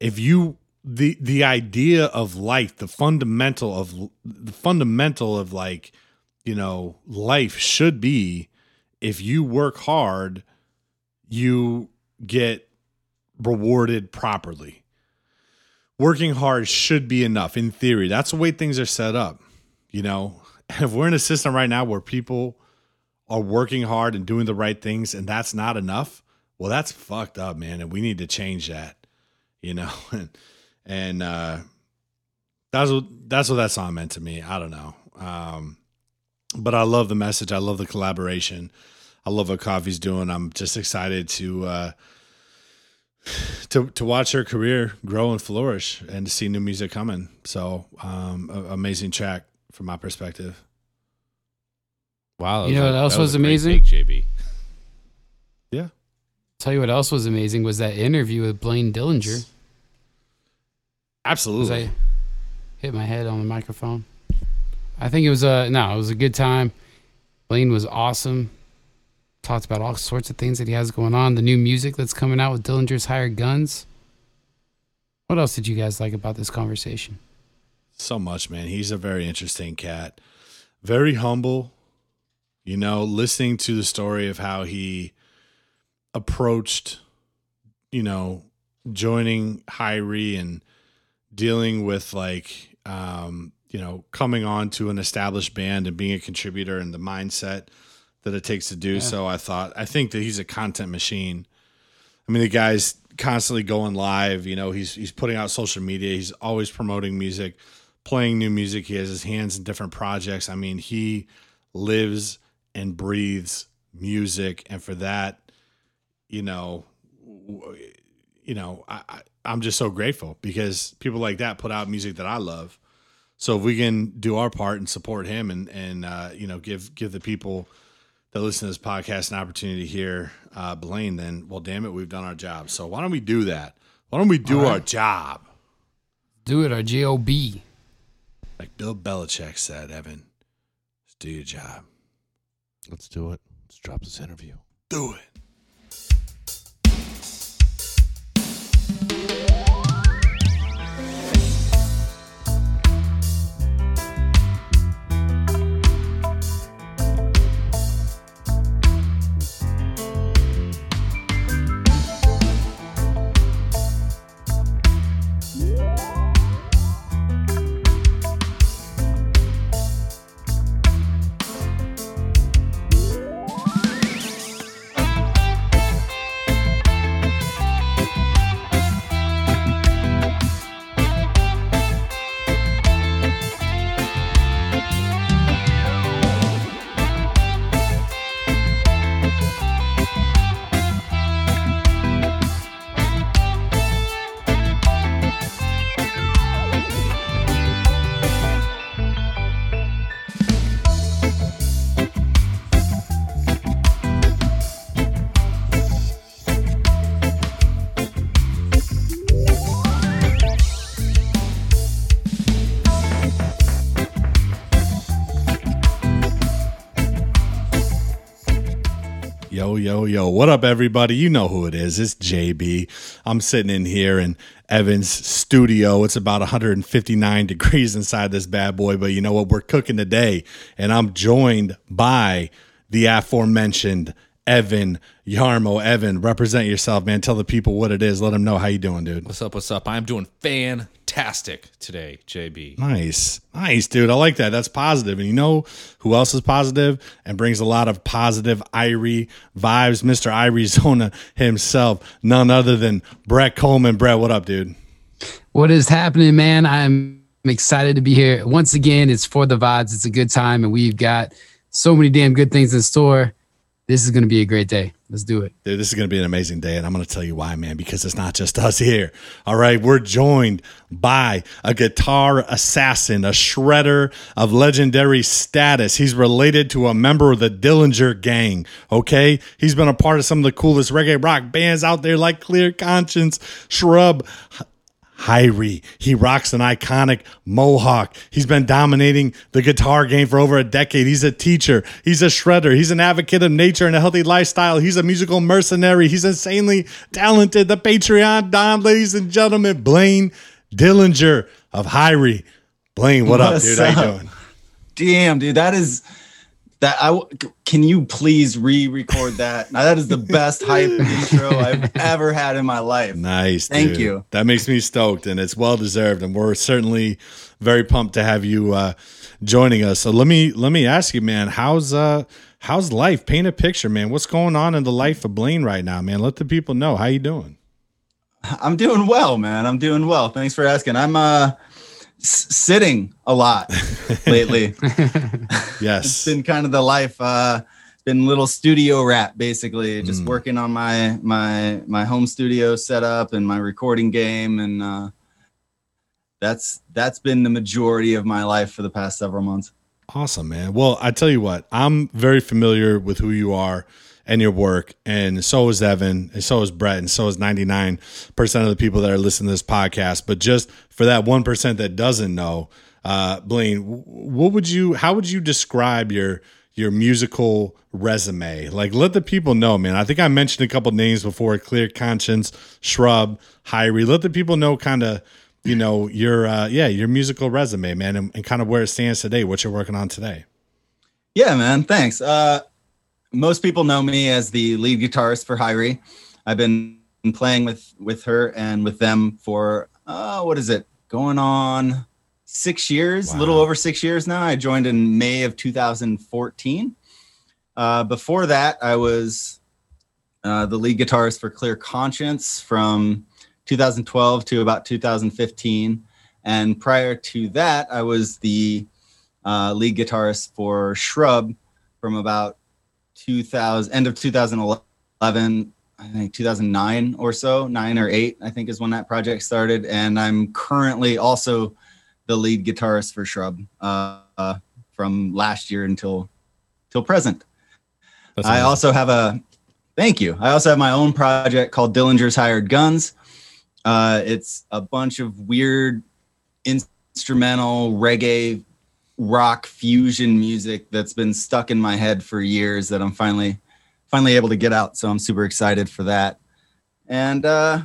If you the the idea of life, the fundamental of the fundamental of like, you know, life should be if you work hard, you get rewarded properly. Working hard should be enough in theory. That's the way things are set up. You know, if we're in a system right now where people are working hard and doing the right things and that's not enough, well, that's fucked up, man. And we need to change that, you know? and, and, uh, that's what, that's what that song meant to me. I don't know. Um, but I love the message. I love the collaboration. I love what Koffee's doing. I'm just excited to, uh, to to watch her career grow and flourish and to see new music coming. So, um, a- amazing track from my perspective. Wow. You that know a- what else that was amazing? take, JB. Yeah. Tell you what else was amazing was that interview with Blaine Dillinger. Absolutely. I hit my head on the microphone? I think it was a no, it was a good time. Blaine was awesome. talked about all sorts of things that he has going on. The new music that's coming out with Dillinger's Hired Guns. What else did you guys like about this conversation? So much, man. He's a very interesting cat. Very humble. You know, listening to the story of how he approached, you know, joining Hirie and dealing with like um, you know, coming on to an established band and being a contributor and the mindset that it takes to do Yeah. so. I thought I think that he's a content machine. I mean, the guy's constantly going live. You know, he's he's putting out social media. He's always promoting music, playing new music. He has his hands in different projects. I mean, he lives and breathes music, and for that, you know, you know, I, I I'm just so grateful because people like that put out music that I love. So if we can do our part and support him and and uh, you know give give the people that listen to this podcast an opportunity to hear uh, Blaine, then well, damn it, we've done our job. So why don't we do that? Why don't we do All our job? Do it, our job. Like Bill Belichick said, Evan, just do your job. Let's do it. Let's drop this interview. Do it. Yo, yo. What up, everybody? You know who it is. It's JB. I'm sitting in here in Evan's studio. It's about 159 degrees inside this bad boy, but you know what? We're cooking today. And I'm joined by the aforementioned Evan Yarmo. Evan, represent yourself, man. Tell the people what it is. Let them know how you doing, dude. What's up? What's up? I'm doing fantastic today, JB. Nice. Nice, dude. I like that. That's positive. And you know who else is positive and brings a lot of positive Irie vibes? Mr. Irie Zona himself. None other than Brett Coleman. Brett, what up, dude? What is happening, man? I'm excited to be here. Once again, it's for the vibes. It's a good time, and we've got so many damn good things in store. This is going to be a great day. Let's do it. Dude, this is going to be an amazing day, and I'm going to tell you why, man, because it's not just us here. All right, we're joined by a guitar assassin, a shredder of legendary status. He's related to a member of the Dillinger Gang, okay? He's been a part of some of the coolest reggae rock bands out there, like Clear Conscience, Shrub, Hirie. He rocks an iconic mohawk. He's been dominating the guitar game for over a decade. He's a teacher. He's a shredder. He's an advocate of nature and a healthy lifestyle. He's a musical mercenary. He's insanely talented. The Patreon Don, ladies and gentlemen, Blaine Dillinger of Hirie. Blaine, what up, dude? How you doing? Damn, dude, that is that. I can you please re-record that? Now, that is the best hype intro I've ever had in my life. Nice. Thank dude. you. That makes me stoked, and it's well deserved. And we're certainly very pumped to have you uh, joining us. So let me let me ask you, man, how's uh how's life? Paint a picture, man. What's going on in the life of Blaine right now, man? Let the people know how you doing. I'm doing well, man. I'm doing well. Thanks for asking. I'm uh s- sitting a lot lately. Yes. it's been kind of the life. Uh, been little studio rat, basically, just Mm. working on my my my home studio setup and my recording game, and uh, that's that's been the majority of my life for the past several months. Awesome, man. Well, I tell you what, I'm very familiar with who you are and your work, and so is Evan, and so is Brett, and so is 99% of the people that are listening to this podcast. But just for that 1% that doesn't know, uh, Blaine, what would you, how would you describe your your musical resume. Like, let the people know, man. I think I mentioned a couple names before: Clear Conscience, Shrub, Hirie. Let the people know, kind of, you know, your uh, yeah, your musical resume, man, and, and kind of where it stands today, what you're working on today. Yeah, man. Thanks. Uh, most people know me as the lead guitarist for Hirie. I've been playing with with her and with them for uh, what is it? Going on six years, a little over six years now. I joined in May of 2014. Uh, before that, I was uh, the lead guitarist for Clear Conscience from 2012 to about 2015. And prior to that, I was the uh, lead guitarist for Shrub from about 2000 end of 2011 I think 2009 or so, nine or eight, I think is when that project started. And I'm currently also the lead guitarist for Shrub uh, uh, from last year until till present. That's I amazing. also have a thank you. I also have my own project called Dillinger's Hired Guns. Uh, it's a bunch of weird instrumental reggae rock fusion music that's been stuck in my head for years that I'm finally finally able to get out. So I'm super excited for that. And uh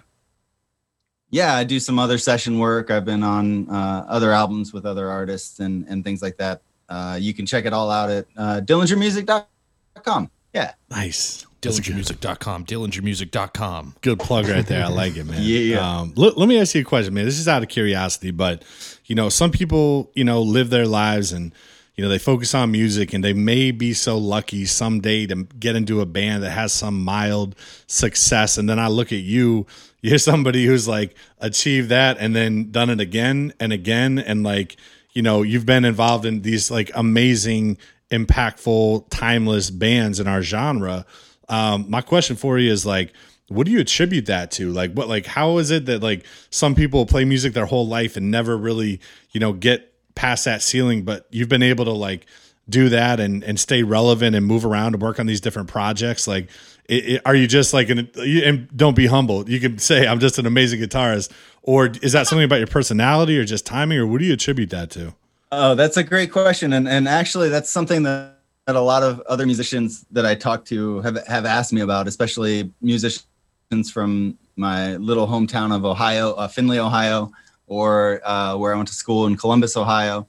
yeah, I do some other session work. I've been on uh, other albums with other artists and and things like that. Uh, you can check it all out at uh, dillingermusic.com. Yeah. Nice. Dillingermusic.com, dillingermusic.com. Good plug right there. I like it, man. Yeah. Um, let, let me ask you a question, man. This is out of curiosity, but you know, some people, you know, live their lives and you know they focus on music, and they may be so lucky someday to get into a band that has some mild success. And then I look at you. You're somebody who's like achieved that and then done it again and again, and like you know, you've been involved in these like amazing, impactful, timeless bands in our genre. Um, my question for you is like, what do you attribute that to? Like, what, like, how is it that like some people play music their whole life and never really, you know, get past that ceiling, but you've been able to like do that and and stay relevant and move around and work on these different projects? Like, it, it- are you just like an? And don't be humble. You can say I'm just an amazing guitarist, or is that something about your personality or just timing, or what do you attribute that to? Oh, that's a great question, and and actually, that's something that, that a lot of other musicians that I talk to have have asked me about, especially musicians from my little hometown of Ohio, uh, Findlay, Ohio, or uh, where I went to school in Columbus, Ohio.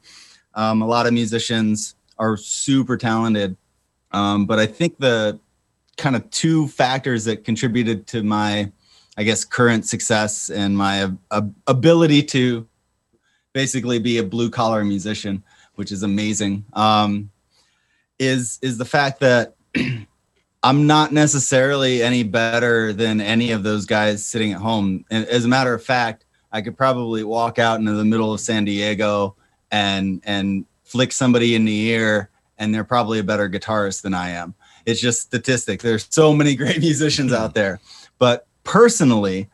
Um, a lot of musicians are super talented, um, but I think the kind of two factors that contributed to my, I guess, current success and my ability to basically be a blue collar musician, which is amazing. Um, is is the fact that I'm not necessarily any better than any of those guys sitting at home. And as a matter of fact, I could probably walk out into the middle of San Diego and and flick somebody in the ear, and they're probably a better guitarist than I am. It's just statistic. There's so many great musicians out there, but personally,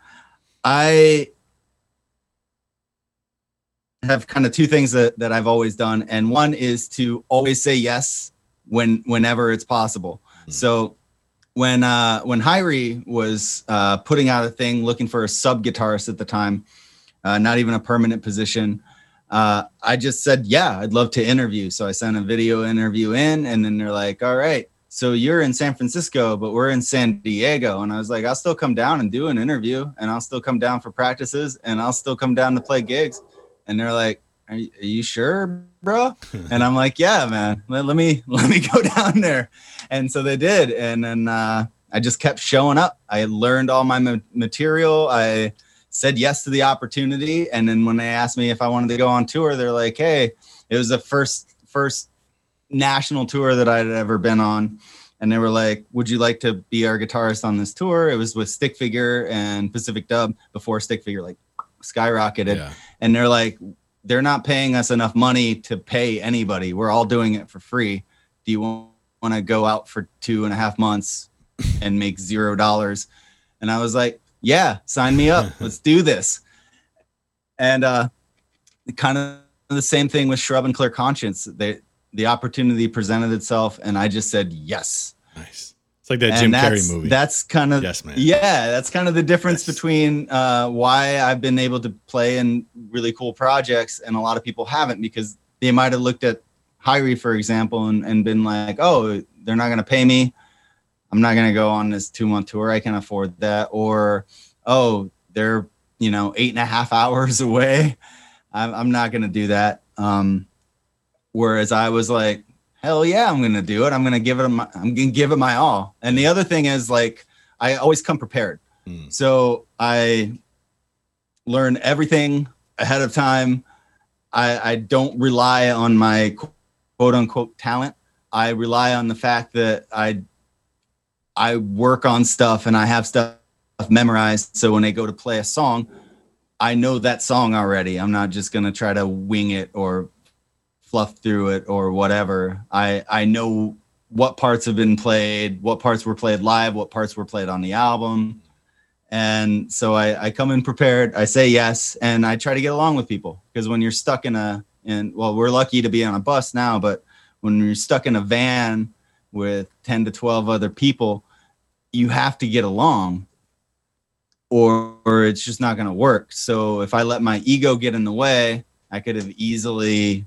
I have kind of two things that, that I've always done. And one is to always say yes when whenever it's possible. So when uh when Hirie was uh putting out a thing looking for a sub guitarist at the time, uh, not even a permanent position, uh, I just said, yeah, I'd love to interview. So I sent a video interview in, and then they're like, all right, so you're in San Francisco, but we're in San Diego. And I was like, I'll still come down and do an interview, and I'll still come down for practices, and I'll still come down to play gigs. And they're like, are you, are you sure, bro? and I'm like, yeah, man, let, let me let me go down there. And so they did, and then uh, I just kept showing up. I learned all my ma- material. I said yes to the opportunity, and then when they asked me if I wanted to go on tour, they're like, hey, it was the first first national tour that I'd ever been on. And they were like, Would you like to be our guitarist on this tour? It was with Stick Figure and Pacific Dub before Stick Figure like skyrocketed. Yeah. And they're like, They're not paying us enough money to pay anybody. We're all doing it for free. Do you want to go out for two and a half months and make zero dollars? And I was like, Yeah, sign me up. Let's do this. And uh kind of the same thing with Shrub and Clear Conscience. They the opportunity presented itself, and I just said yes. Nice. It's like that And Jim Carrey movie. That's kind of Yes, man. Yeah, that's kind of the difference between uh, why I've been able to play in really cool projects, and a lot of people haven't because they might have looked at Hirie, for example, and, and been like, oh, they're not going to pay me. I'm not going to go on this two month tour. I can afford that. Or, oh, they're, you know, eight and a half hours away. I'm, I'm not going to do that. Um, whereas I was like, hell yeah, I'm going to do it. I'm going to give it, my, I'm going to give it my all. And the other thing is like, I always come prepared. Hmm. So I learn everything ahead of time. I, I don't rely on my quote unquote talent. I rely on the fact that I I work on stuff and I have stuff memorized. So when they go to play a song, I know that song already. I'm not just gonna try to wing it or fluff through it or whatever. I I know what parts have been played, what parts were played live, what parts were played on the album. And so I, I come in prepared. I say yes, and I try to get along with people because when you're stuck in a and well, we're lucky to be on a bus now, but when you're stuck in a van with 10 to 12 other people, you have to get along or, or it's just not going to work. So if I let my ego get in the way, I could have easily,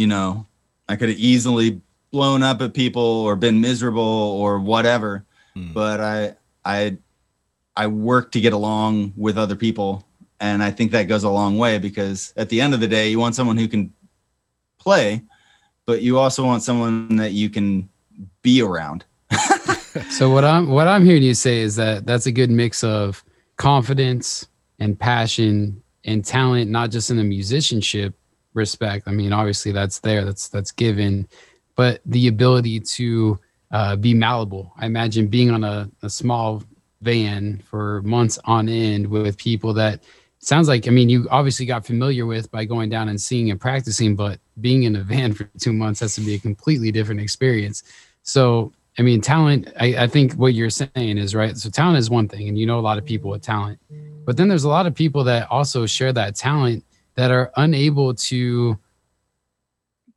you know, I could have easily blown up at people or been miserable or whatever. Hmm. But I, I, I work to get along with other people. And I think that goes a long way because at the end of the day, you want someone who can play, but you also want someone that you can be around. So what I'm what I'm hearing you say is that that's a good mix of confidence and passion and talent, not just in the musicianship respect. I mean, obviously that's there, that's that's given, but the ability to uh, be malleable. I imagine being on a, a small van for months on end with people that sounds like I mean you obviously got familiar with by going down and seeing and practicing, but being in a van for two months has to be a completely different experience. So I mean, talent, I, I think what you're saying is right. So, talent is one thing, and you know a lot of people with talent, but then there's a lot of people that also share that talent that are unable to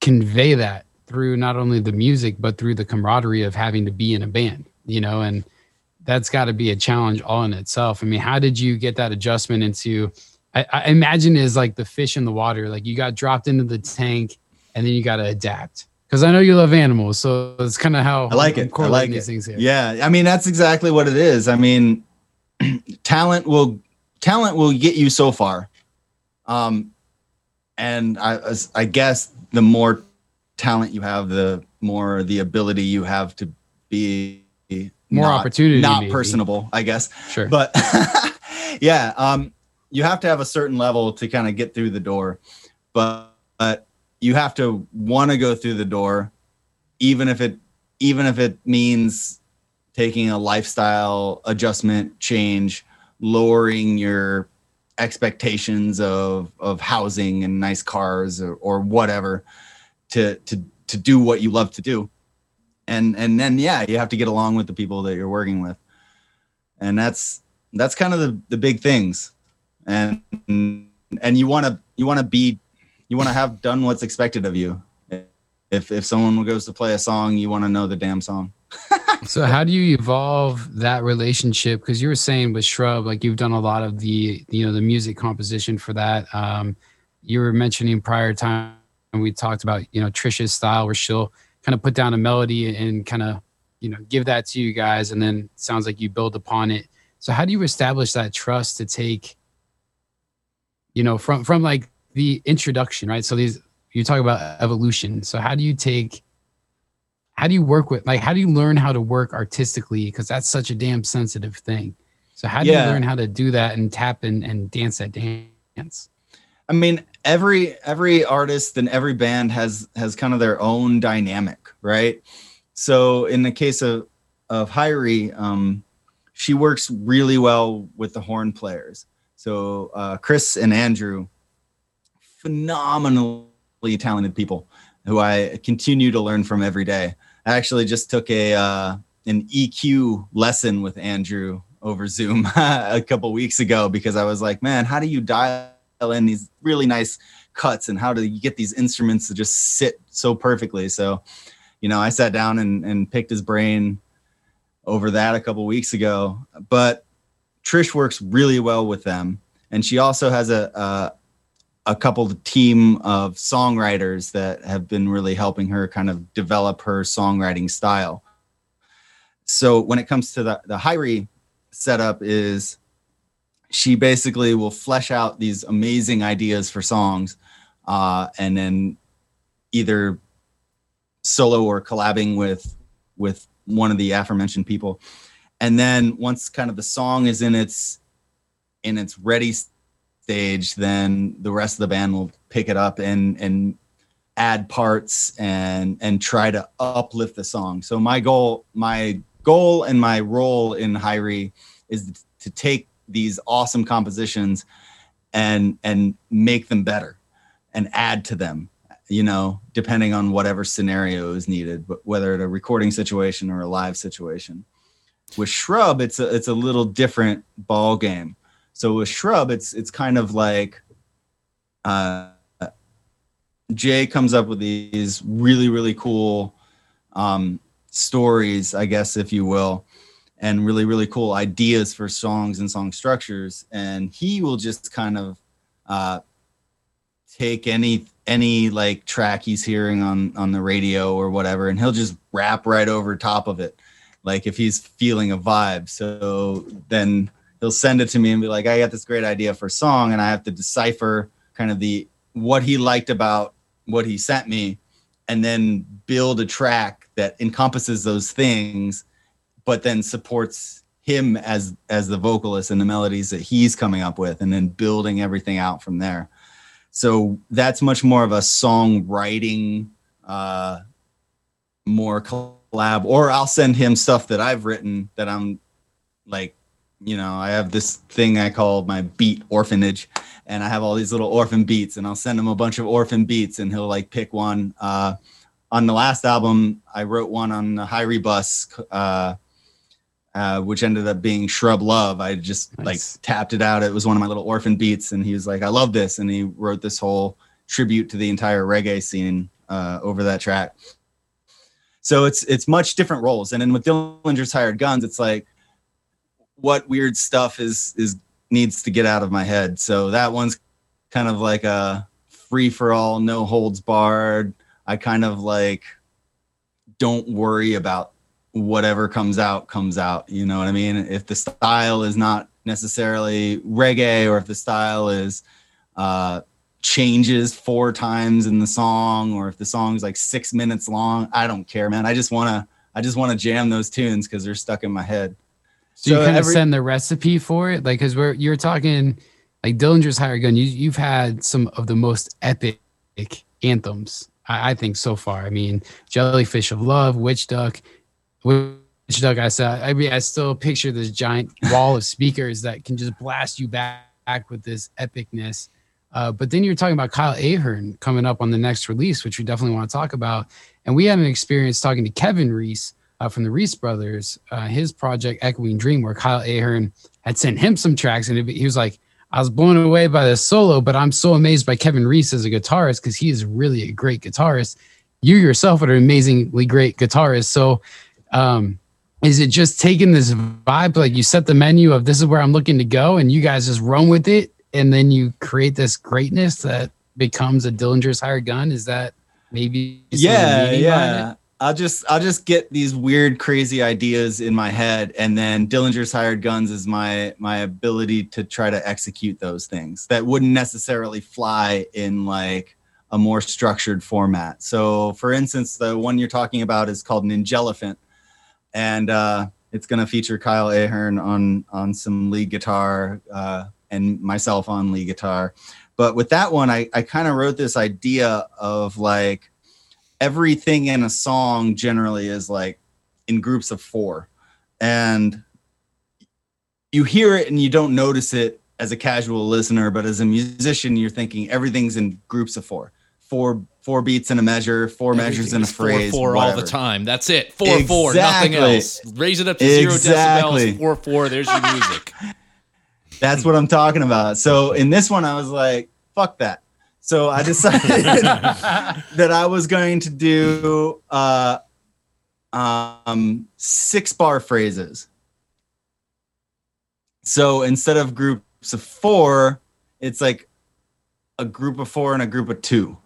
convey that through not only the music, but through the camaraderie of having to be in a band, you know, and that's got to be a challenge all in itself. I mean, how did you get that adjustment into? I, I imagine is like the fish in the water, like you got dropped into the tank and then you got to adapt because I know you love animals, so it's kind of how I like it. I like these it. things here. Yeah, I mean that's exactly what it is. I mean, talent will talent will get you so far, um, and I I guess the more talent you have, the more the ability you have to be More not- opportunity, not maybe. personable. I guess. Sure. But yeah, um, you have to have a certain level to kind of get through the door, but but you have to want to go through the door, even if it even if it means taking a lifestyle adjustment change, lowering your expectations of of housing and nice cars or, or whatever to to to do what you love to do. And and then yeah you have to get along with the people that you're working with. And that's that's kind of the the big things. And and you want to you want to be you want to have done what's expected of you. If if someone goes to play a song you want to know the damn song So how do you evolve that relationship? Because you were saying with Shrub, like you've done a lot of the you know the music composition for that. Um, you were mentioning prior time and we talked about you know Trisha's style where she'll kind of put down a melody and kind of you know give that to you guys, and then sounds like you build upon it. So how do you establish that trust to take you know from from like the introduction, right? So these you talk about evolution. So how do you take how do you work with like how do you learn how to work artistically because that's such a damn sensitive thing so how do Yeah. you learn how to do that and tap and, and dance that dance I mean, every every artist and every band has has kind of their own dynamic, right? So in the case of of Hirie, um, she works really well with the horn players. So uh, Chris and Andrew, phenomenally talented people who I continue to learn from every day. I actually just took a uh, an EQ lesson with Andrew over Zoom a couple weeks ago because I was like, man, how do you dial in these really nice cuts and how do you get these instruments to just sit so perfectly? So, you know, I sat down and, and picked his brain over that a couple weeks ago. But Trish works really well with them, and she also has a a, a couple of team of songwriters that have been really helping her kind of develop her songwriting style. So when it comes to the the Hirie setup is she basically will flesh out these amazing ideas for songs uh, and then either solo or collabing with with one of the aforementioned people and then once kind of the song is in its in its ready stage then the rest of the band will pick it up and and add parts and and try to uplift the song. So my goal my goal and my role in Hirie is to take these awesome compositions and and make them better and add to them you know depending on whatever scenario is needed but whether it's a recording situation or a live situation. With shrub it's a it's a little different ball game so with shrub it's it's kind of like uh jay comes up with these really really cool um stories i guess if you will and really really cool ideas for songs and song structures. And he will just kind of uh take any any like track he's hearing on on the radio or whatever and he'll just rap right over top of it. Like if he's feeling a vibe. So then he'll send it to me and be like i got this great idea for a song and i have to decipher kind of the what he liked about what he sent me and then build a track that encompasses those things but then supports him as as the vocalist and the melodies that he's coming up with and then building everything out from there. So that's much more of a songwriting uh more collab or i'll send him stuff that i've written that i'm like you know i have this thing i call my beat orphanage and i have all these little orphan beats and i'll send him a bunch of orphan beats and he'll like pick one uh on the last album i wrote one on the Hirie bus uh uh, which ended up being Shrub Love. I just Nice. like tapped it out. It was one of my little orphan beats, and he was like, "I love this," and he wrote this whole tribute to the entire reggae scene uh, over that track. So it's it's much different roles, and then with Dillinger's Hired Guns, it's like what weird stuff is is needs to get out of my head. So that one's kind of like a free for all, no holds barred. I kind of like don't worry about whatever comes out comes out you know what i mean if the style is not necessarily reggae or if the style is uh changes four times in the song or if the song's like six minutes long i don't care man i just want to i just want to jam those tunes because they're stuck in my head So, you kind of send the recipe for it, like because we're you're talking like Dillinger's Hired Gun. You you've had some of the most epic anthems I, I think so far. I mean, Jellyfish of Love, Witch Duck, Witch Duck. I said, I mean, I still picture this giant wall of speakers that can just blast you back, back with this epicness. Uh, but then you're talking about Kyle Ahern coming up on the next release, which we definitely want to talk about. And we had an experience talking to Kevin Ries uh, from the Ries Brothers, uh, his project Echoing Dream, where Kyle Ahern had sent him some tracks, and he was like, "I was blown away by the solo, but I'm so amazed by Kevin Ries as a guitarist because he is really a great guitarist. You yourself are an amazingly great guitarist. So, um, is it just taking this vibe, like you set the menu of this is where I'm looking to go, and you guys just run with it, and then you create this greatness that becomes a Dillinger's Hired Gun? Is that maybe yeah yeah i'll just i'll just get these weird crazy ideas in my head and then dillinger's hired guns is my my ability to try to execute those things that wouldn't necessarily fly in like a more structured format. So for instance the one you're talking about is called ninjelephant and uh it's going to feature kyle ahern on on some lead guitar uh and myself on lead guitar. But with that one i i kind of wrote this idea of like everything in a song generally is like in groups of four and you hear it and you don't notice it as a casual listener but as a musician you're thinking everything's in groups of four four four beats in a measure four measures in a Everything's four, phrase four all the time. That's it. Four four, nothing else. Raise it up to zero Exactly. decibels. Four four. There's your music. That's what I'm talking about. So in this one, I was like, fuck that. So I decided that I was going to do uh, um, six bar phrases. So instead of groups of four, it's like a group of four and a group of two.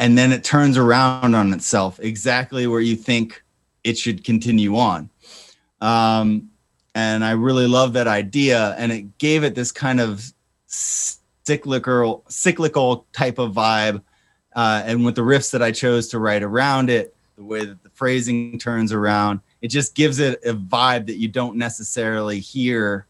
And then it turns around on itself exactly where you think it should continue on. Um, and I really love that idea. And it gave it this kind of cyclical, cyclical type of vibe. Uh, and with the riffs that I chose to write around it, the way that the phrasing turns around, it just gives it a vibe that you don't necessarily hear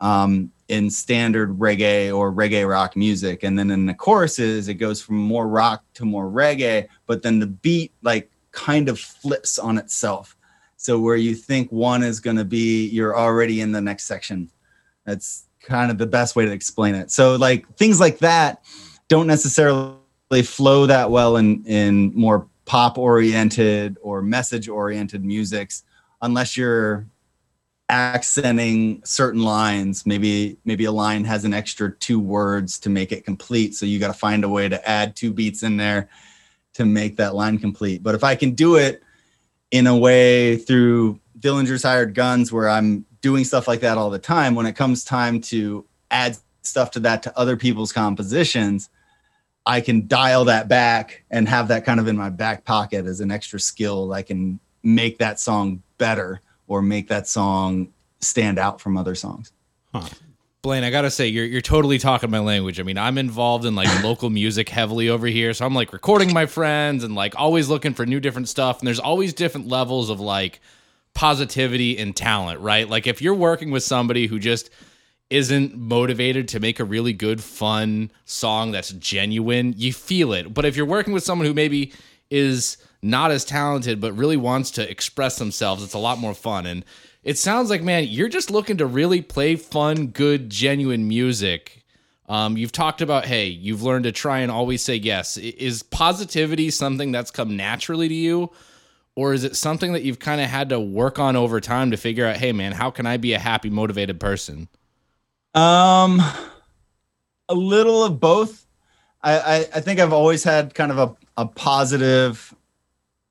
um, in standard reggae or reggae rock music. And then in the choruses, it goes from more rock to more reggae, but then the beat like kind of flips on itself. So where you think one is going to be, you're already in the next section. That's kind of the best way to explain it. So like things like that don't necessarily flow that well in in more pop oriented or message oriented musics unless you're accenting certain lines maybe maybe a line has an extra two words to make it complete so you got to find a way to add two beats in there to make that line complete but if i can do it in a way through dillinger's hired guns where i'm doing stuff like that all the time when it comes time to add stuff to that to other people's compositions i can dial that back and have that kind of in my back pocket as an extra skill i can make that song better or make that song stand out from other songs. Huh. Blaine, I gotta say, you're you're totally talking my language. I mean, I'm involved in like local music heavily over here, so I'm like recording my friends and like always looking for new different stuff. And there's always different levels of like positivity and talent, right? Like if you're working with somebody who just isn't motivated to make a really good, fun song that's genuine, you feel it. But if you're working with someone who maybe is not as talented but really wants to express themselves, it's a lot more fun. And it sounds like, man, you're just looking to really play fun, good, genuine music. Um, you've talked about, hey, you've learned to try and always say yes. Is positivity something that's come naturally to you? Or is it something that you've kind of had to work on over time to figure out, hey, man, how can I be a happy, motivated person? Um, a little of both. I, I, I think I've always had kind of a, a positive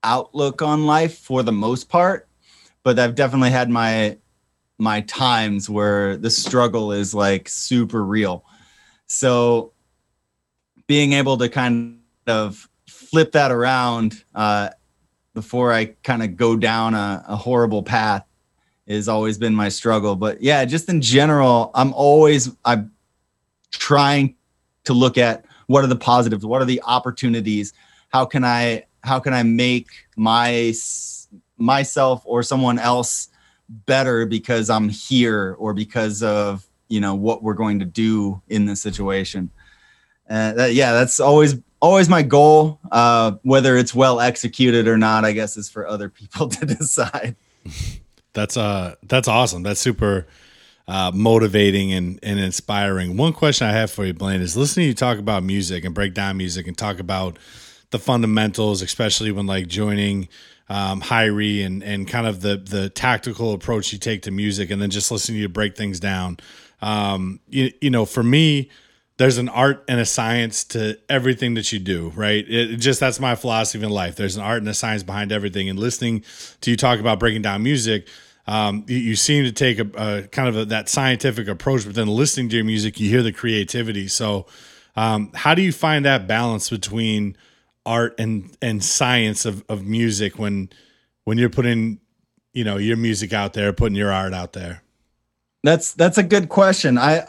outlook on life for the most part, but I've definitely had my my times where the struggle is like super real. So being able to kind of flip that around uh, before I kind of go down a, a horrible path has always been my struggle. But yeah, just in general, I'm always I'm trying to look at what are the positives, what are the opportunities, how can I how can I make my myself or someone else better because I'm here or because of you know what we're going to do in this situation. Uh, that, yeah, that's always always my goal. Uh, whether it's well executed or not, I guess is for other people to decide. that's uh that's awesome. That's super uh, motivating and, and inspiring. One question I have for you, Blaine, is listening to you talk about music and break down music and talk about the fundamentals, especially when like joining um, Hirie and and kind of the the tactical approach you take to music, and then just listening to you break things down. Um, you, you know, for me, there's an art and a science to everything that you do, right? It, just that's my philosophy in life. There's an art and a science behind everything. And listening to you talk about breaking down music, um, you, you, seem to take a, a kind of a, that scientific approach, but then listening to your music, you hear the creativity. So, um, how do you find that balance between art and and science of, of music when when you're putting you know your music out there putting your art out there that's that's a good question i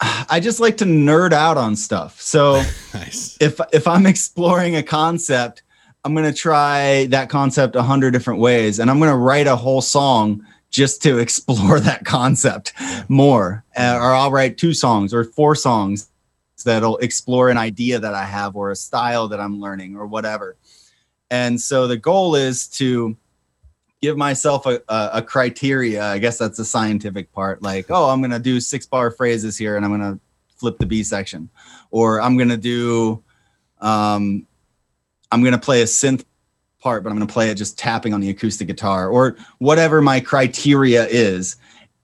i just like to nerd out on stuff so nice. if if i'm exploring a concept i'm going to try that concept a hundred different ways and i'm going to write a whole song just to explore that concept more uh, or i'll write two songs or four songs that'll explore an idea that I have or a style that I'm learning or whatever. And so the goal is to give myself a, a, a criteria. I guess that's the scientific part. Like, oh, I'm to do six bar phrases here and I'm to flip the B section. Or I'm to do, um, I'm to play a synth part, but I'm to play it just tapping on the acoustic guitar or whatever my criteria is.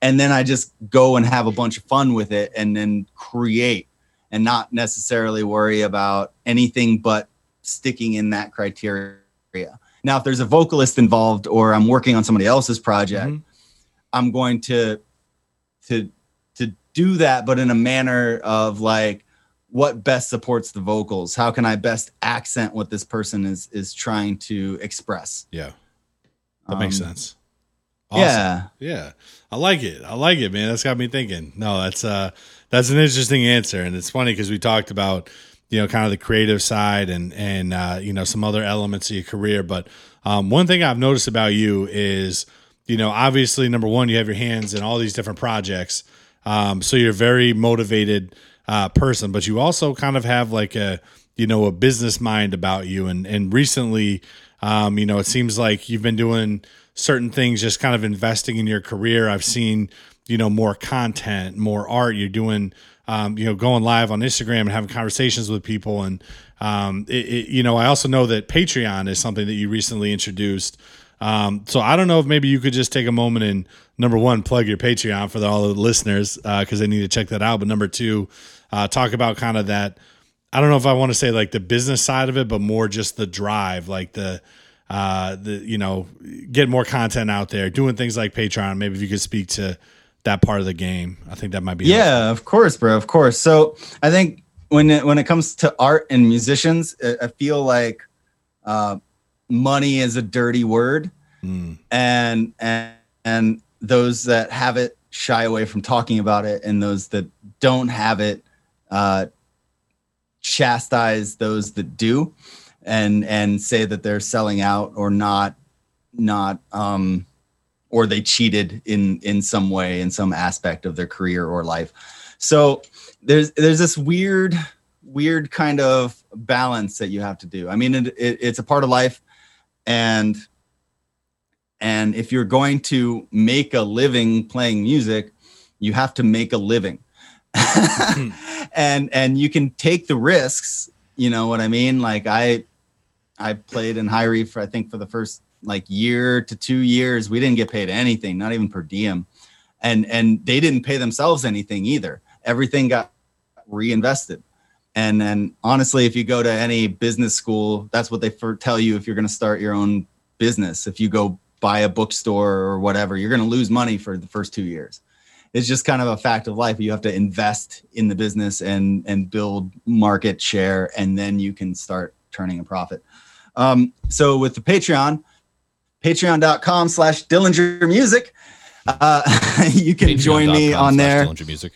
And then I just go and have a bunch of fun with it and then create and not necessarily worry about anything but sticking in that criteria. Now, if there's a vocalist involved or I'm working on somebody else's project, mm-hmm. I'm going to to to do that, but in a manner of like, what best supports the vocals how can i best accent what this person is is trying to express Yeah. That makes Um, sense. yeah. Yeah. I like it. I like it, man. That's got me thinking. No, that's uh that's an interesting answer. And it's funny because we talked about, you know, kind of the creative side and and uh, you know, some other elements of your career. But um one thing I've noticed about you is, you know, obviously number one, you have your hands in all these different projects. Um, so you're a very motivated uh person, but you also kind of have like a you know, a business mind about you. And and recently, um, you know, it seems like you've been doing certain things, just kind of investing in your career. I've seen, you know, more content, more art. You're doing, um, you know, going live on Instagram and having conversations with people. And, um, it, it, you know, I also know that Patreon is something that you recently introduced. Um, so I don't know if maybe you could just take a moment and number one, plug your Patreon for the, all the listeners because they need to check that out. But number two, uh, talk about kind of that. I don't know if I want to say like the business side of it, but more just the drive, like the uh the you know get more content out there, doing things like Patreon. Maybe if you could speak to that part of the game, I think that might be yeah of course bro of course. So i think when it, when it comes to art and musicians i, I feel like uh, money is a dirty word. Mm. and and and those that have it shy away from talking about it and those that don't have it uh chastise those that do and and say that they're selling out or not not um or they cheated in in some way in some aspect of their career or life. So there's there's this weird weird kind of balance that you have to do. I mean it, it, it's a part of life and and if you're going to make a living playing music you have to make a living. Hmm. And and you can take the risks you know what i mean? Like i i played in high for i think for the first like year to two years we didn't get paid anything not even per diem. And and they didn't pay themselves anything either. Everything got reinvested. And then honestly if you go to any business school that's what they tell you if you're going to start your own business. If you go buy a bookstore or whatever you're going to lose money for the first two years. It's just kind of a fact of life. You have to invest in the business and and build market share and then you can start turning a profit. Um, so with the patreon patreon.com slash dillinger music uh, you can join me on there Dillinger Music.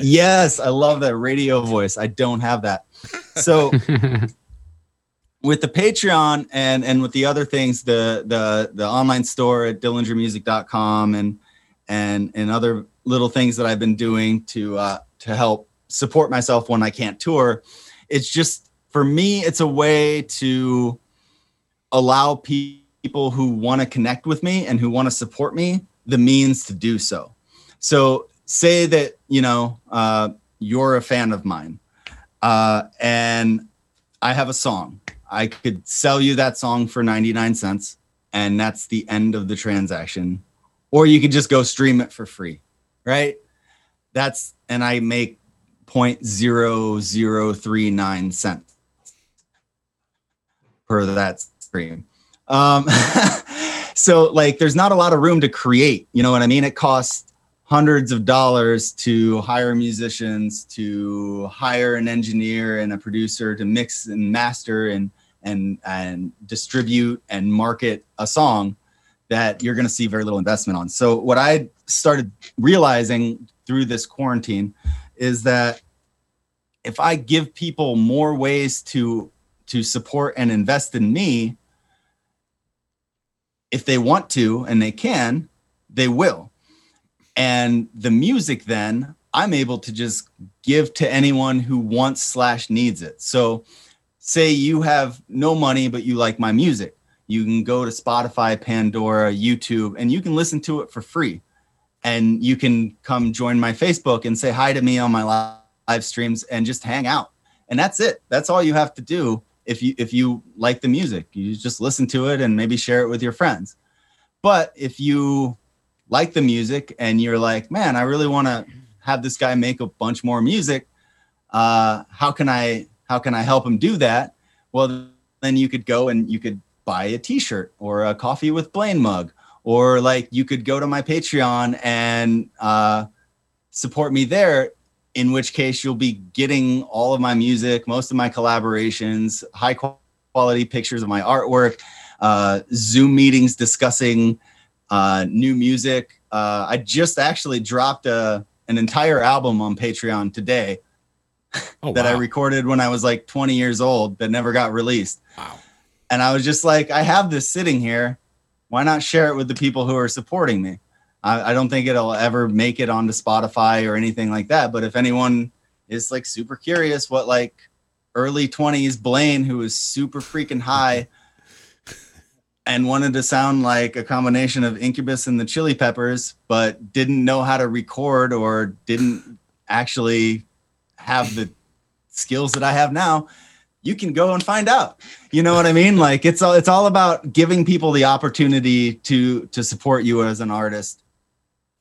Yes, I love that radio voice. I don't have that. So with the Patreon and and with the other things, the the the online store at dillingermusic.com and and and other little things that I've been doing to uh to help support myself when I can't tour, it's just for me it's a way to allow pe- people who want to connect with me and who want to support me the means to do so. So say that you know uh, you're a fan of mine, uh, and I have a song. I could sell you that song for 99 cents, and that's the end of the transaction. Or you could just go stream it for free, right? That's and I make 0.0039 cents per that stream. Um, so like there's not a lot of room to create, you know what I mean? It costs hundreds of dollars to hire musicians, to hire an engineer and a producer to mix and master and and and distribute and market a song that you're going to see very little investment on. So what I started realizing through this quarantine is that if I give people more ways to to support and invest in me, if they want to and they can, they will. And the music then I'm able to just give to anyone who wants slash needs it. So say you have no money, but you like my music. You can go to Spotify, Pandora, YouTube, and you can listen to it for free. And you can come join my Facebook and say hi to me on my live streams and just hang out. And that's it. That's all you have to do if you if you like the music. You just listen to it and maybe share it with your friends. But if you like the music and you're like, man, I really want to have this guy make a bunch more music. Uh, how can I how can I help him do that? Well, then you could go and you could buy a T-shirt or a coffee with Blaine mug, or like you could go to my Patreon and uh, support me there in which case you'll be getting all of my music, most of my collaborations, high quality pictures of my artwork, uh, Zoom meetings discussing uh, new music. Uh, I just actually dropped a, an entire album on Patreon today Oh, that I recorded when I was like 20 years old that never got released. Wow. And I was just like, I have this sitting here. Why not share it with the people who are supporting me? I, I don't think it'll ever make it onto Spotify or anything like that. But if anyone is like super curious what like early 20s Blaine, who was super freaking high and wanted to sound like a combination of Incubus and the Chili Peppers, but didn't know how to record or didn't actually have the skills that I have now, you can go and find out. You know what I mean? Like it's all it's all about giving people the opportunity to to support you as an artist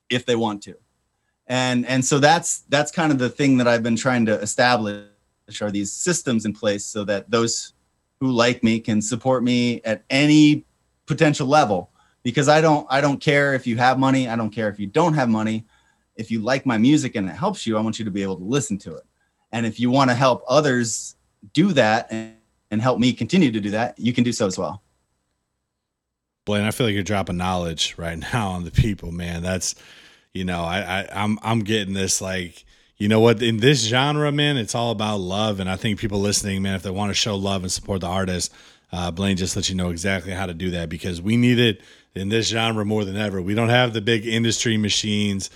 if they want to. And and so that's that's kind of the thing that I've been trying to establish are these systems in place so that those who like me can support me at any potential level because I don't I don't care if you have money, I don't care if you don't have money. If you like my music and it helps you, I want you to be able to listen to it. And if you want to help others do that and, and help me continue to do that, you can do so as well. Blaine, I feel like you're dropping knowledge right now on the people, man. That's you know, I, I I'm I'm getting this like you know what in this genre, man, it's all about love, and I think people listening, man, if they want to show love and support the artist, uh, Blaine just let you know exactly how to do that because we need it in this genre more than ever. We don't have the big industry machines,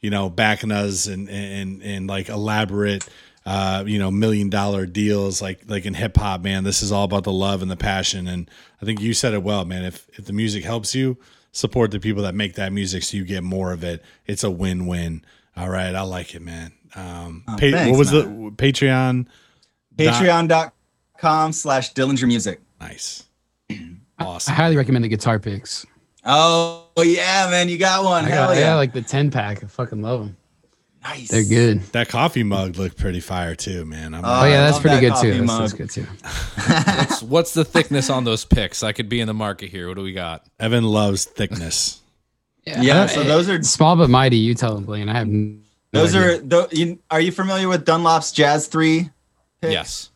you know, backing us and and and like elaborate uh, you know, million dollar deals like like in hip hop, man. This is all about the love and the passion. And I think you said it well, man. If if the music helps you, support the people that make that music so you get more of it. It's a win win. All right, I like it, man. Um, Oh, pa- thanks, what was man. the Patreon? Patreon.com slash Dillinger Music. Nice. Awesome. I highly recommend the guitar picks. Oh yeah, man, you got one. I Hell got, yeah. yeah, like the 10 pack. I fucking love them. Nice. They're good. That coffee mug looked pretty fire too, man. I'm uh, Oh, yeah, that's pretty that good too. That's, that's good too. what's, what's the thickness on those picks? I could be in the market here. What do we got? Evan loves thickness. Yeah, yeah. so those are small but mighty. You tell them, Blaine. I have no those idea. are tho- you, are you familiar with Dunlop's Jazz 3 picks? Yes.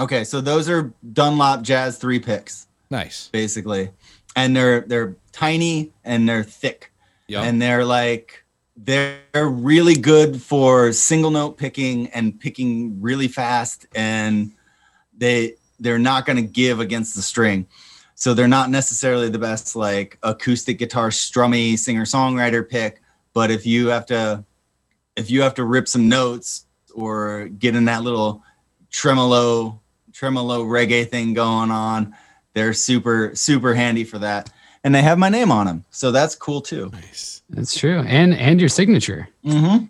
Okay, so those are Dunlop Jazz 3 picks Nice. basically. And they're they're tiny and they're thick. Yep. And they're like they're really good for single note picking and picking really fast and they they're not going to give against the string. So they're not necessarily the best like acoustic guitar strummy singer songwriter pick, but if you have to if you have to rip some notes or get in that little tremolo tremolo reggae thing going on, they're super super handy for that. And they have my name on them. So that's cool too. Nice. That's true. And and your signature. Mhm.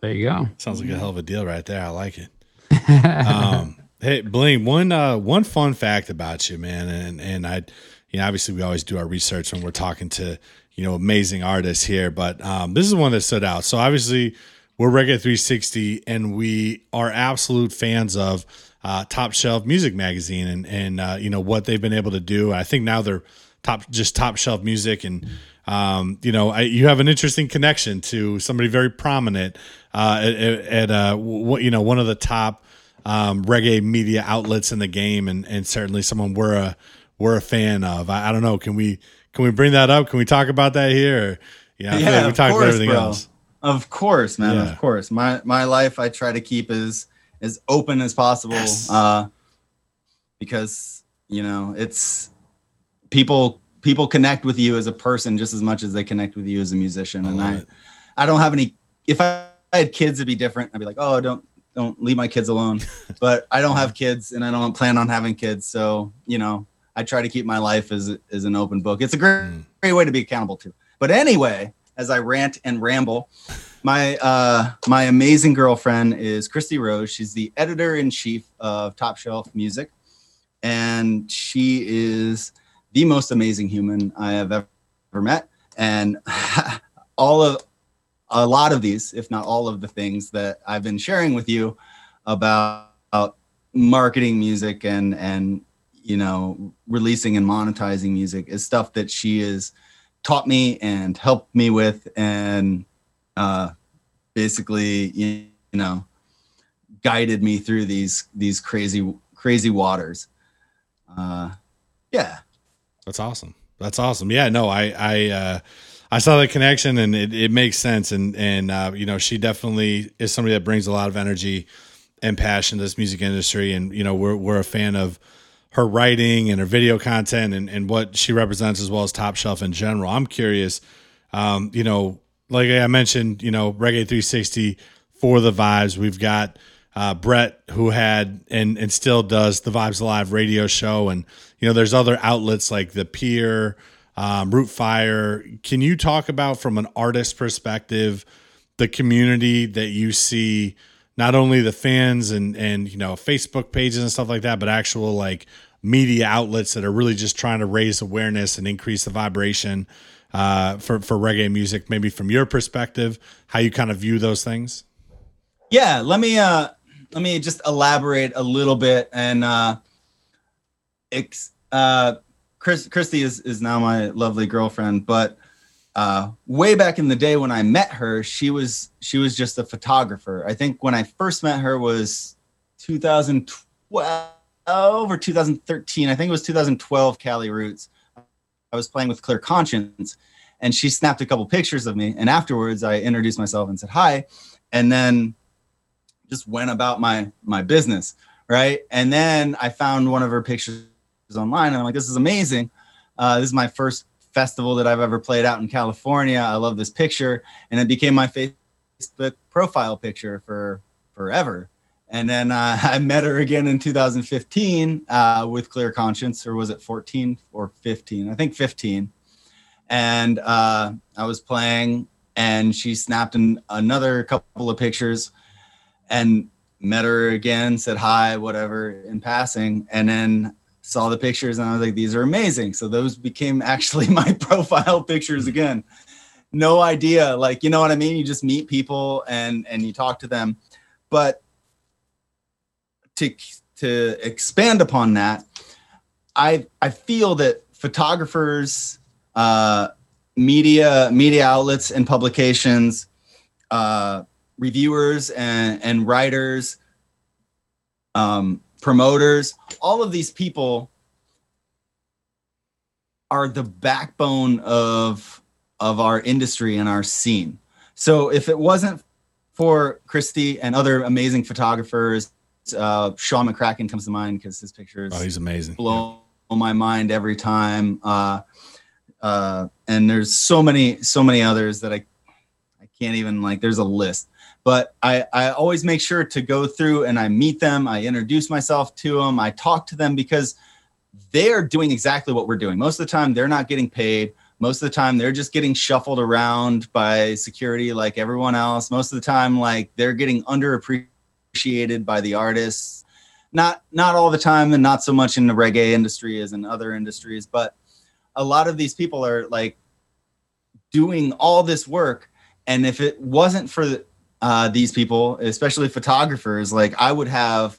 There you go. Sounds like a hell of a deal right there. I like it. um, hey, Blaine, one uh, one fun fact about you, man, and and I, you know, obviously we always do our research when we're talking to you know amazing artists here, but um, this is one that stood out. So obviously we're Reggae 360, and we are absolute fans of uh, Top Shelf Music Magazine, and and uh, you know what they've been able to do. I think now they're top just top shelf music and um, you know I, you have an interesting connection to somebody very prominent uh, at, at uh, what you know one of the top um, reggae media outlets in the game and, and certainly someone we're a we're a fan of I, I don't know can we can we bring that up can we talk about that here or, yeah, like we talked about everything bro. else Of course, man. Yeah. Of course. My my life I try to keep as as open as possible. Yes. Uh because you know it's people people connect with you as a person just as much as they connect with you as a musician. and I it. I don't have any if I had kids it'd be different. I'd be like, oh don't don't leave my kids alone. but I don't have kids and I don't plan on having kids. So, you know, I try to keep my life as as an open book. It's a great Mm. great way to be accountable to. But anyway, as I rant and ramble, my uh, my amazing girlfriend is Christy Rose. She's the editor in chief of Top Shelf Music, and she is the most amazing human I have ever met. And all of a lot of these, if not all of the things that I've been sharing with you about, about marketing music and and you know releasing and monetizing music is stuff that she has taught me and helped me with and uh basically you know guided me through these these crazy crazy waters. Uh, yeah, That's awesome. That's awesome. Yeah, no, I I uh I saw the connection and it, it makes sense and and uh you know, she definitely is somebody that brings a lot of energy and passion to this music industry and you know, we're we're a fan of her writing and her video content and, and what she represents as well as Top Shelf in general. I'm curious, um, you know, like I mentioned, you know, Reggae 360 for the vibes. We've got uh, Brett who had and and still does the Vibes Alive radio show, and you know, there's other outlets like the Pier, um, Rootfire. Can you talk about from an artist perspective the community that you see? Not only the fans and and you know Facebook pages and stuff like that, but actual like media outlets that are really just trying to raise awareness and increase the vibration uh, for for reggae music. Maybe from your perspective, how you kind of view those things. yeah. Let me uh, let me just elaborate a little bit and uh, ex- uh, Chris Christy is is now my lovely girlfriend, but uh, way back in the day when I met her, she was she was just a photographer. I think when I first met her was 2012 or 2013. I think it was 2012 Cali Roots. I was playing with Clear Conscience and she snapped a couple pictures of me. And afterwards I introduced myself and said hi. And then just went about my my business. Right. And then I found one of her pictures online and I'm like, this is amazing. Uh, this is my first festival that I've ever played out in California. I love this picture. And it became my Facebook profile picture for forever. And then uh, I met her again in 2015 uh, with Clear Conscience, or was it 14 or 15? I think 15. And uh, I was playing, and she snapped in another couple of pictures and met her again, said hi, whatever, in passing. And then saw the pictures, and I was like, these are amazing. So those became actually my profile pictures again. No idea. Like, you know what I mean? You just meet people and and you talk to them. But to to expand upon that, I I feel that photographers, uh, media media outlets and publications, uh, reviewers and and writers, um, promoters, all of these people are the backbone of of our industry and our scene. So if it wasn't for Christy and other amazing photographers, uh, Sean McCracken comes to mind because his pictures Oh, he's amazing. blow my mind every time. Uh, uh, and there's so many, so many others that I, I can't even like. There's a list, but I, I always make sure to go through and I meet them. I introduce myself to them. I talk to them because they are doing exactly what we're doing. Most of the time, they're not getting paid. Most of the time, they're just getting shuffled around by security like everyone else. Most of the time, like they're getting underappreciated by the artists. Not not all the time, and not so much in the reggae industry as in other industries, but a lot of these people are like doing all this work. And if it wasn't for uh, these people, especially photographers, like I would have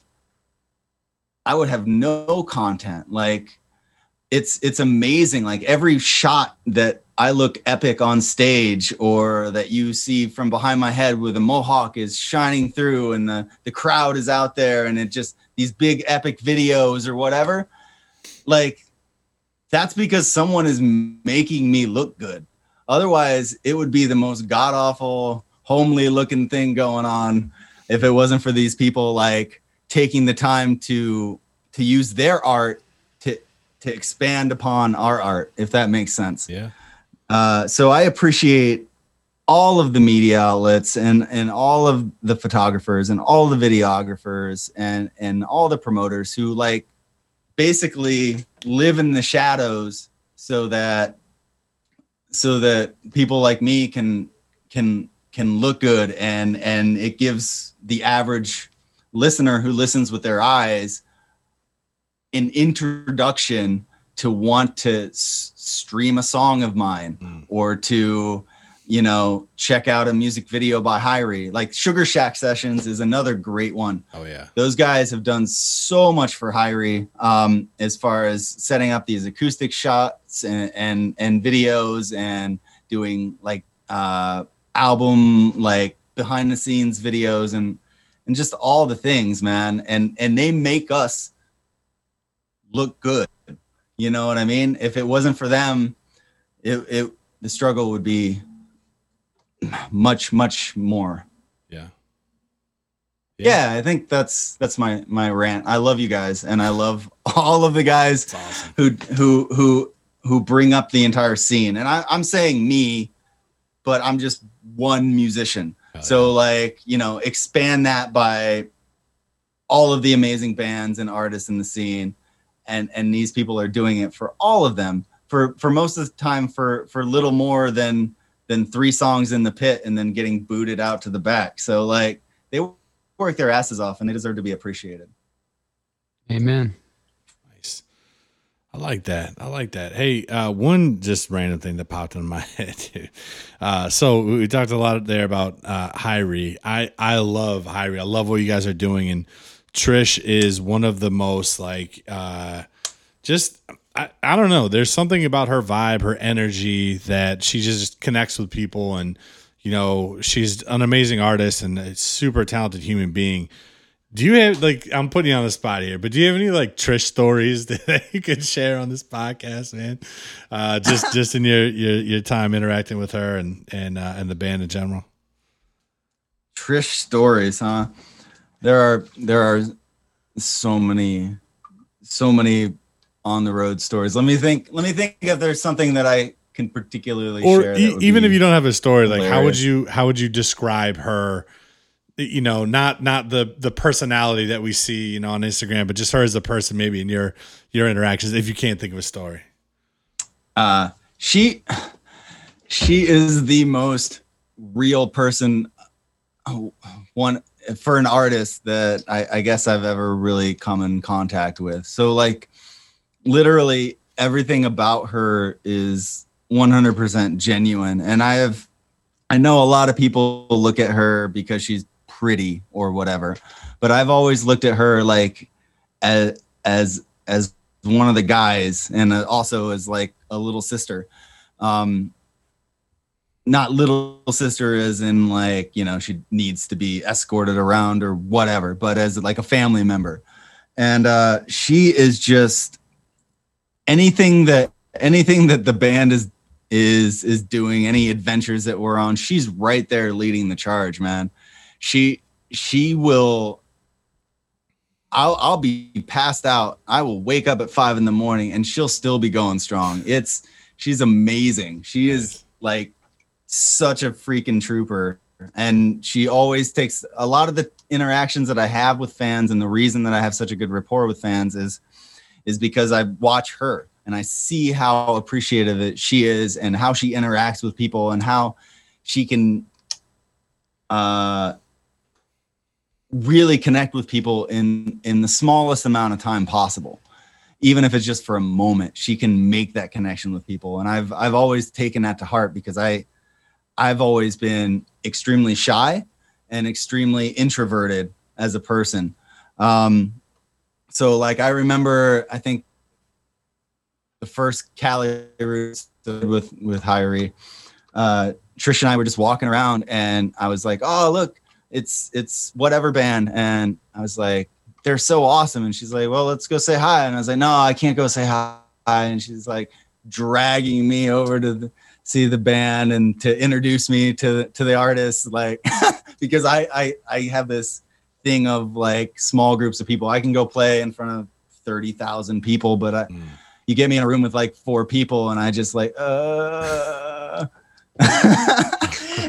I would have no content. Like it's it's amazing. Like every shot that I look epic on stage or that you see from behind my head with a mohawk is shining through and the, the crowd is out there and it just these big epic videos or whatever. Like that's because someone is making me look good. Otherwise, it would be the most god awful, homely looking thing going on if it wasn't for these people like taking the time to to use their art to to expand upon our art, if that makes sense. Yeah. Uh, so I appreciate all of the media outlets and and all of the photographers and all the videographers and and all the promoters who like basically live in the shadows so that so that people like me can can can look good and and it gives the average listener who listens with their eyes an introduction to want to s- stream a song of mine or to you know check out a music video by Hirie. Like Sugar Shack Sessions is another great one. Oh yeah. Those guys have done so much for Hirie um, as far as setting up these acoustic shots and and, and videos and doing like uh, album like behind the scenes videos and and just all the things, man. And and they make us look good. You know what I mean? If it wasn't for them, it it the struggle would be much much more. Yeah. Yeah, I think that's that's my my rant. I love you guys, and I love all of the guys who who who who bring up the entire scene. And I, I'm saying me, but I'm just one musician. so like you know, expand that by all of the amazing bands and artists in the scene, and and these people are doing it for all of them for for most of the time for for little more than than three songs in the pit and then getting booted out to the back. So like they work their asses off and they deserve to be appreciated. Amen. I like that. I like that. Hey, uh, one just random thing that popped in my head. Too. Uh, so we talked a lot there about uh, Hirie. I I love Hirie. I love what you guys are doing, and Trish is one of the most like uh, just I, I don't know. There's something about her vibe, her energy that she just connects with people, and you know she's an amazing artist and a super talented human being. Do you have like I'm putting you on the spot here, but do you have any like Trish stories that you could share on this podcast, man? Uh, just just in your, your your time interacting with her and and uh, and the band in general. Trish stories, huh? There are there are so many so many on the road stories. Let me think. Let me think if there's something that I can particularly Or share. e- even if you don't have a story, like how would you how would you describe her? You know, not not the the personality that we see, you know, on Instagram, but just her as a person, maybe in your your interactions. If you can't think of a story, uh she she is the most real person oh, one for an artist that I, I guess I've ever really come in contact with. So like literally everything about her is 100% genuine and I have I know a lot of people look at her because she's pretty or whatever, but I've always looked at her like as as as one of the guys and uh, also as like a little sister. Um not little sister as in like, you know, she needs to be escorted around or whatever, but as like a family member. And uh she is just anything that anything that the band is is is doing any adventures that we're on she's right there leading the charge man she she will I'll I'll be passed out. I will wake up at five in the morning and she'll still be going strong. It's she's amazing. She is like such a freaking trooper. And she always takes a lot of the interactions that I have with fans, and the reason that I have such a good rapport with fans is is because I watch her and I see how appreciative it, she is and how she interacts with people and how she can uh really connect with people in in the smallest amount of time possible. Even if it's just for a moment she can make that connection with people. And i've i've always taken that to heart because i i've always been extremely shy and extremely introverted as a person. Um so like i remember i think the first cali roots with with Hirie, uh trish and i were just walking around and i was like oh look it's it's whatever band. And i was like they're so awesome. And she's like well let's go say hi. And i was like no i can't go say hi. And she's like dragging me over to the, see the band and to introduce me to to the artists like because I, I i have this thing of like small groups of people. I can go play in front of 30,000 people but I, you get me in a room with like four people and i just like uh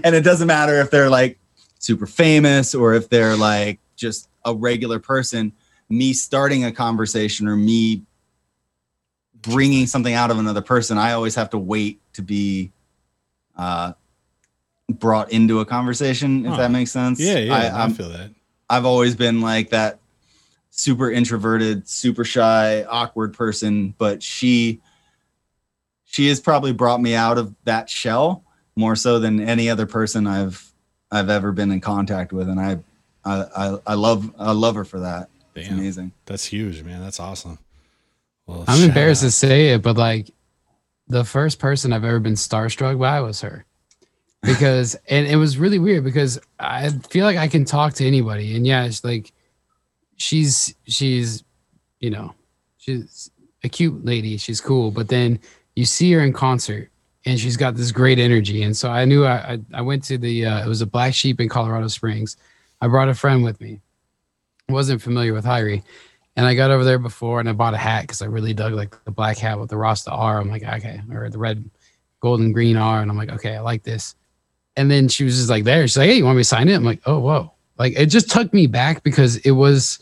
and it doesn't matter if they're like super famous or if they're like just a regular person me starting a conversation or me bringing something out of another person i always have to wait to be uh brought into a conversation if Huh. that makes sense Yeah, yeah, I I'm- feel that. i've always been like that super introverted super shy awkward person but she she has probably brought me out of that shell more so than any other person i've i've ever been in contact with and i i i, I love i love her for that it's amazing That's huge, man. That's awesome. Well, I'm embarrassed out. to say it, but like the first person I've ever been starstruck by was her. because and it was really weird because I feel like I can talk to anybody and yeah, it's like she's she's you know she's a cute lady, she's cool, but then you see her in concert and she's got this great energy and so I knew I I, I went to the uh, it was a Black Sheep in Colorado Springs. I brought a friend with me. wasn't familiar with Hirie. And I got over there before and I bought a hat because I really dug like the black hat with the Rasta R. I'm like, okay, or the red, golden green R. And I'm like, okay, I like this. And then she was just like there. She's like, hey, you want me to sign it? I'm like, oh, whoa. Like it just took me back because it was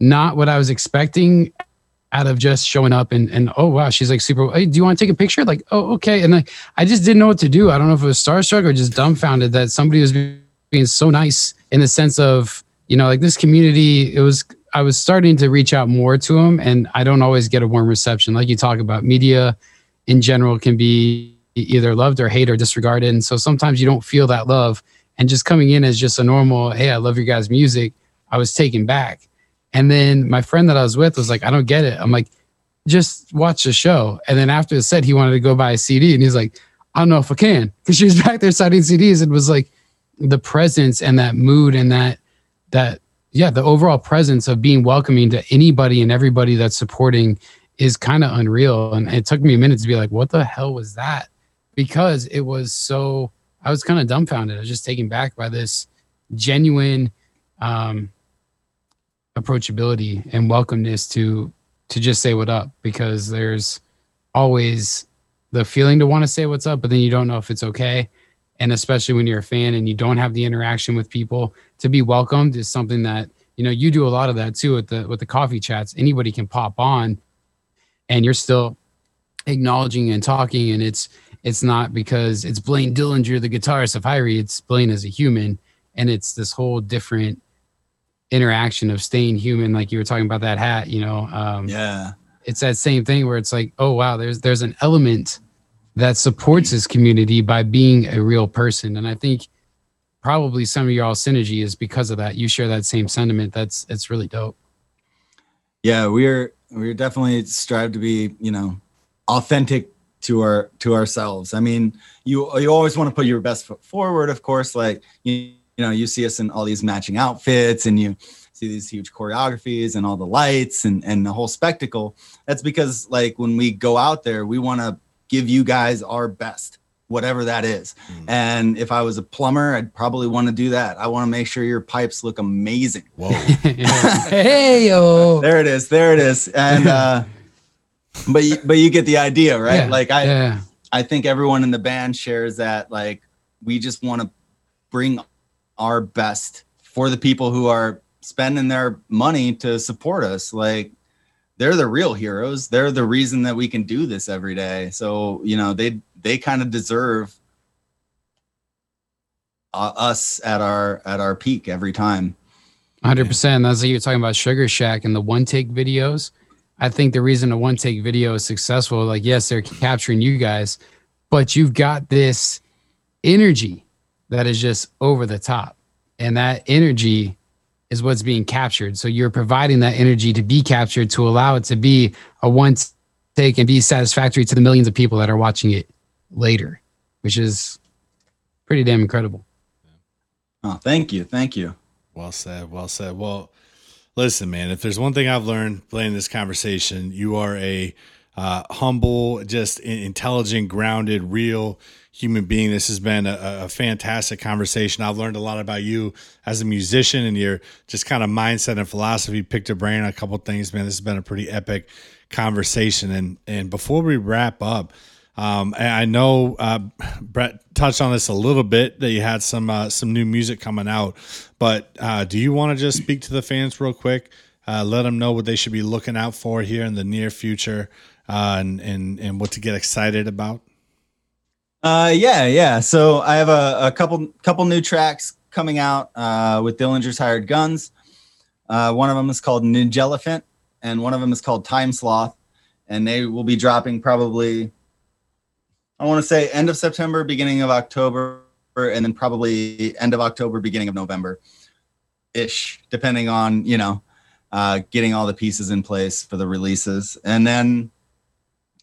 not what I was expecting out of just showing up and and oh wow, she's like super. Hey, do you want to take a picture? Like, oh okay. And like I just didn't know what to do. I don't know if it was starstruck or just dumbfounded that somebody was being so nice in the sense of you know like this community. It was I was starting to reach out more to them, and I don't always get a warm reception. Like you talk about, media in general can be either loved or hated or disregarded, and so sometimes you don't feel that love. And just coming in as just a normal, hey, I love your guys' music, I was taken back. And then my friend that I was with was like, I don't get it. I'm like, just watch the show. And then after the set, he wanted to go buy a CD, and he's like, I don't know if I can, because she was back there signing CDs. It was like the presence and that mood and that that yeah, the overall presence of being welcoming to anybody and everybody that's supporting is kind of unreal. And it took me a minute to be like, what the hell was that? Because it was so, I was kind of dumbfounded. I was just taken back by this genuine um, approachability and welcomeness to to just say what up because there's always the feeling to want to say what's up, but then you don't know if it's okay. And especially when you're a fan and you don't have the interaction with people to be welcomed is something that you know you do a lot of that too with the with the coffee chats. Anybody can pop on and you're still acknowledging and talking and it's it's not because it's Blaine Dillinger the guitarist of Hirie. It's Blaine as a human and it's this whole different interaction of staying human like you were talking about that hat you know um yeah it's that same thing where it's like oh wow there's there's an element that supports this community by being a real person. And I think probably some of y'all synergy is because of that. You share that same sentiment. That's it's really dope. Yeah, we're we're definitely strive to be, you know, authentic to our to ourselves. I mean, you you always want to put your best foot forward, of course. Like you, you know, you see us in all these matching outfits and you see these huge choreographies and all the lights and and the whole spectacle. That's because like when we go out there, we want to give you guys our best, whatever that is. Mm. And if I was a plumber, I'd probably want to do that. I want to make sure your pipes look amazing. Whoa. hey yo. There it is. There it is. And uh but you, but you get the idea, right? Yeah, like I yeah. I think everyone in the band shares that like we just want to bring our best for the people who are spending their money to support us. Like they're the real heroes. They're the reason that we can do this every day. So, you know, they they kind of deserve uh, us at our at our peak every time. 100%. That's like you're talking about Sugar Shack and the one take videos. I think the reason a one take video is successful, like, yes, they're capturing you guys, but you've got this energy that is just over the top. And that energy is what's being captured. So you're providing that energy to be captured to allow it to be a once take and be satisfactory to the millions of people that are watching it later, which is pretty damn incredible. Oh, thank you. Thank you. Well said. Well said. Well, listen, man, if there's one thing I've learned playing this conversation, you are a uh, humble, just intelligent, grounded, real human being. This has been a, a, fantastic conversation. I've learned a lot about you as a musician and your just kind of mindset and philosophy. Picked a brain on a couple things, man. This has been a pretty epic conversation. And and before we wrap up, um, I know uh, Brett touched on this a little bit that you had some uh, some new music coming out, but uh, do you want to just speak to the fans real quick? Uh, let them know what they should be looking out for here in the near future, uh, and and and what to get excited about. Uh, yeah, yeah. So I have a, a couple couple new tracks coming out uh, with Dillinger's Hired Guns. Uh, one of them is called Ninja Elephant, and one of them is called Time Sloth, and they will be dropping probably I want to say end of September, beginning of October, and then probably end of October, beginning of November, ish, depending on you know, uh, getting all the pieces in place for the releases. And then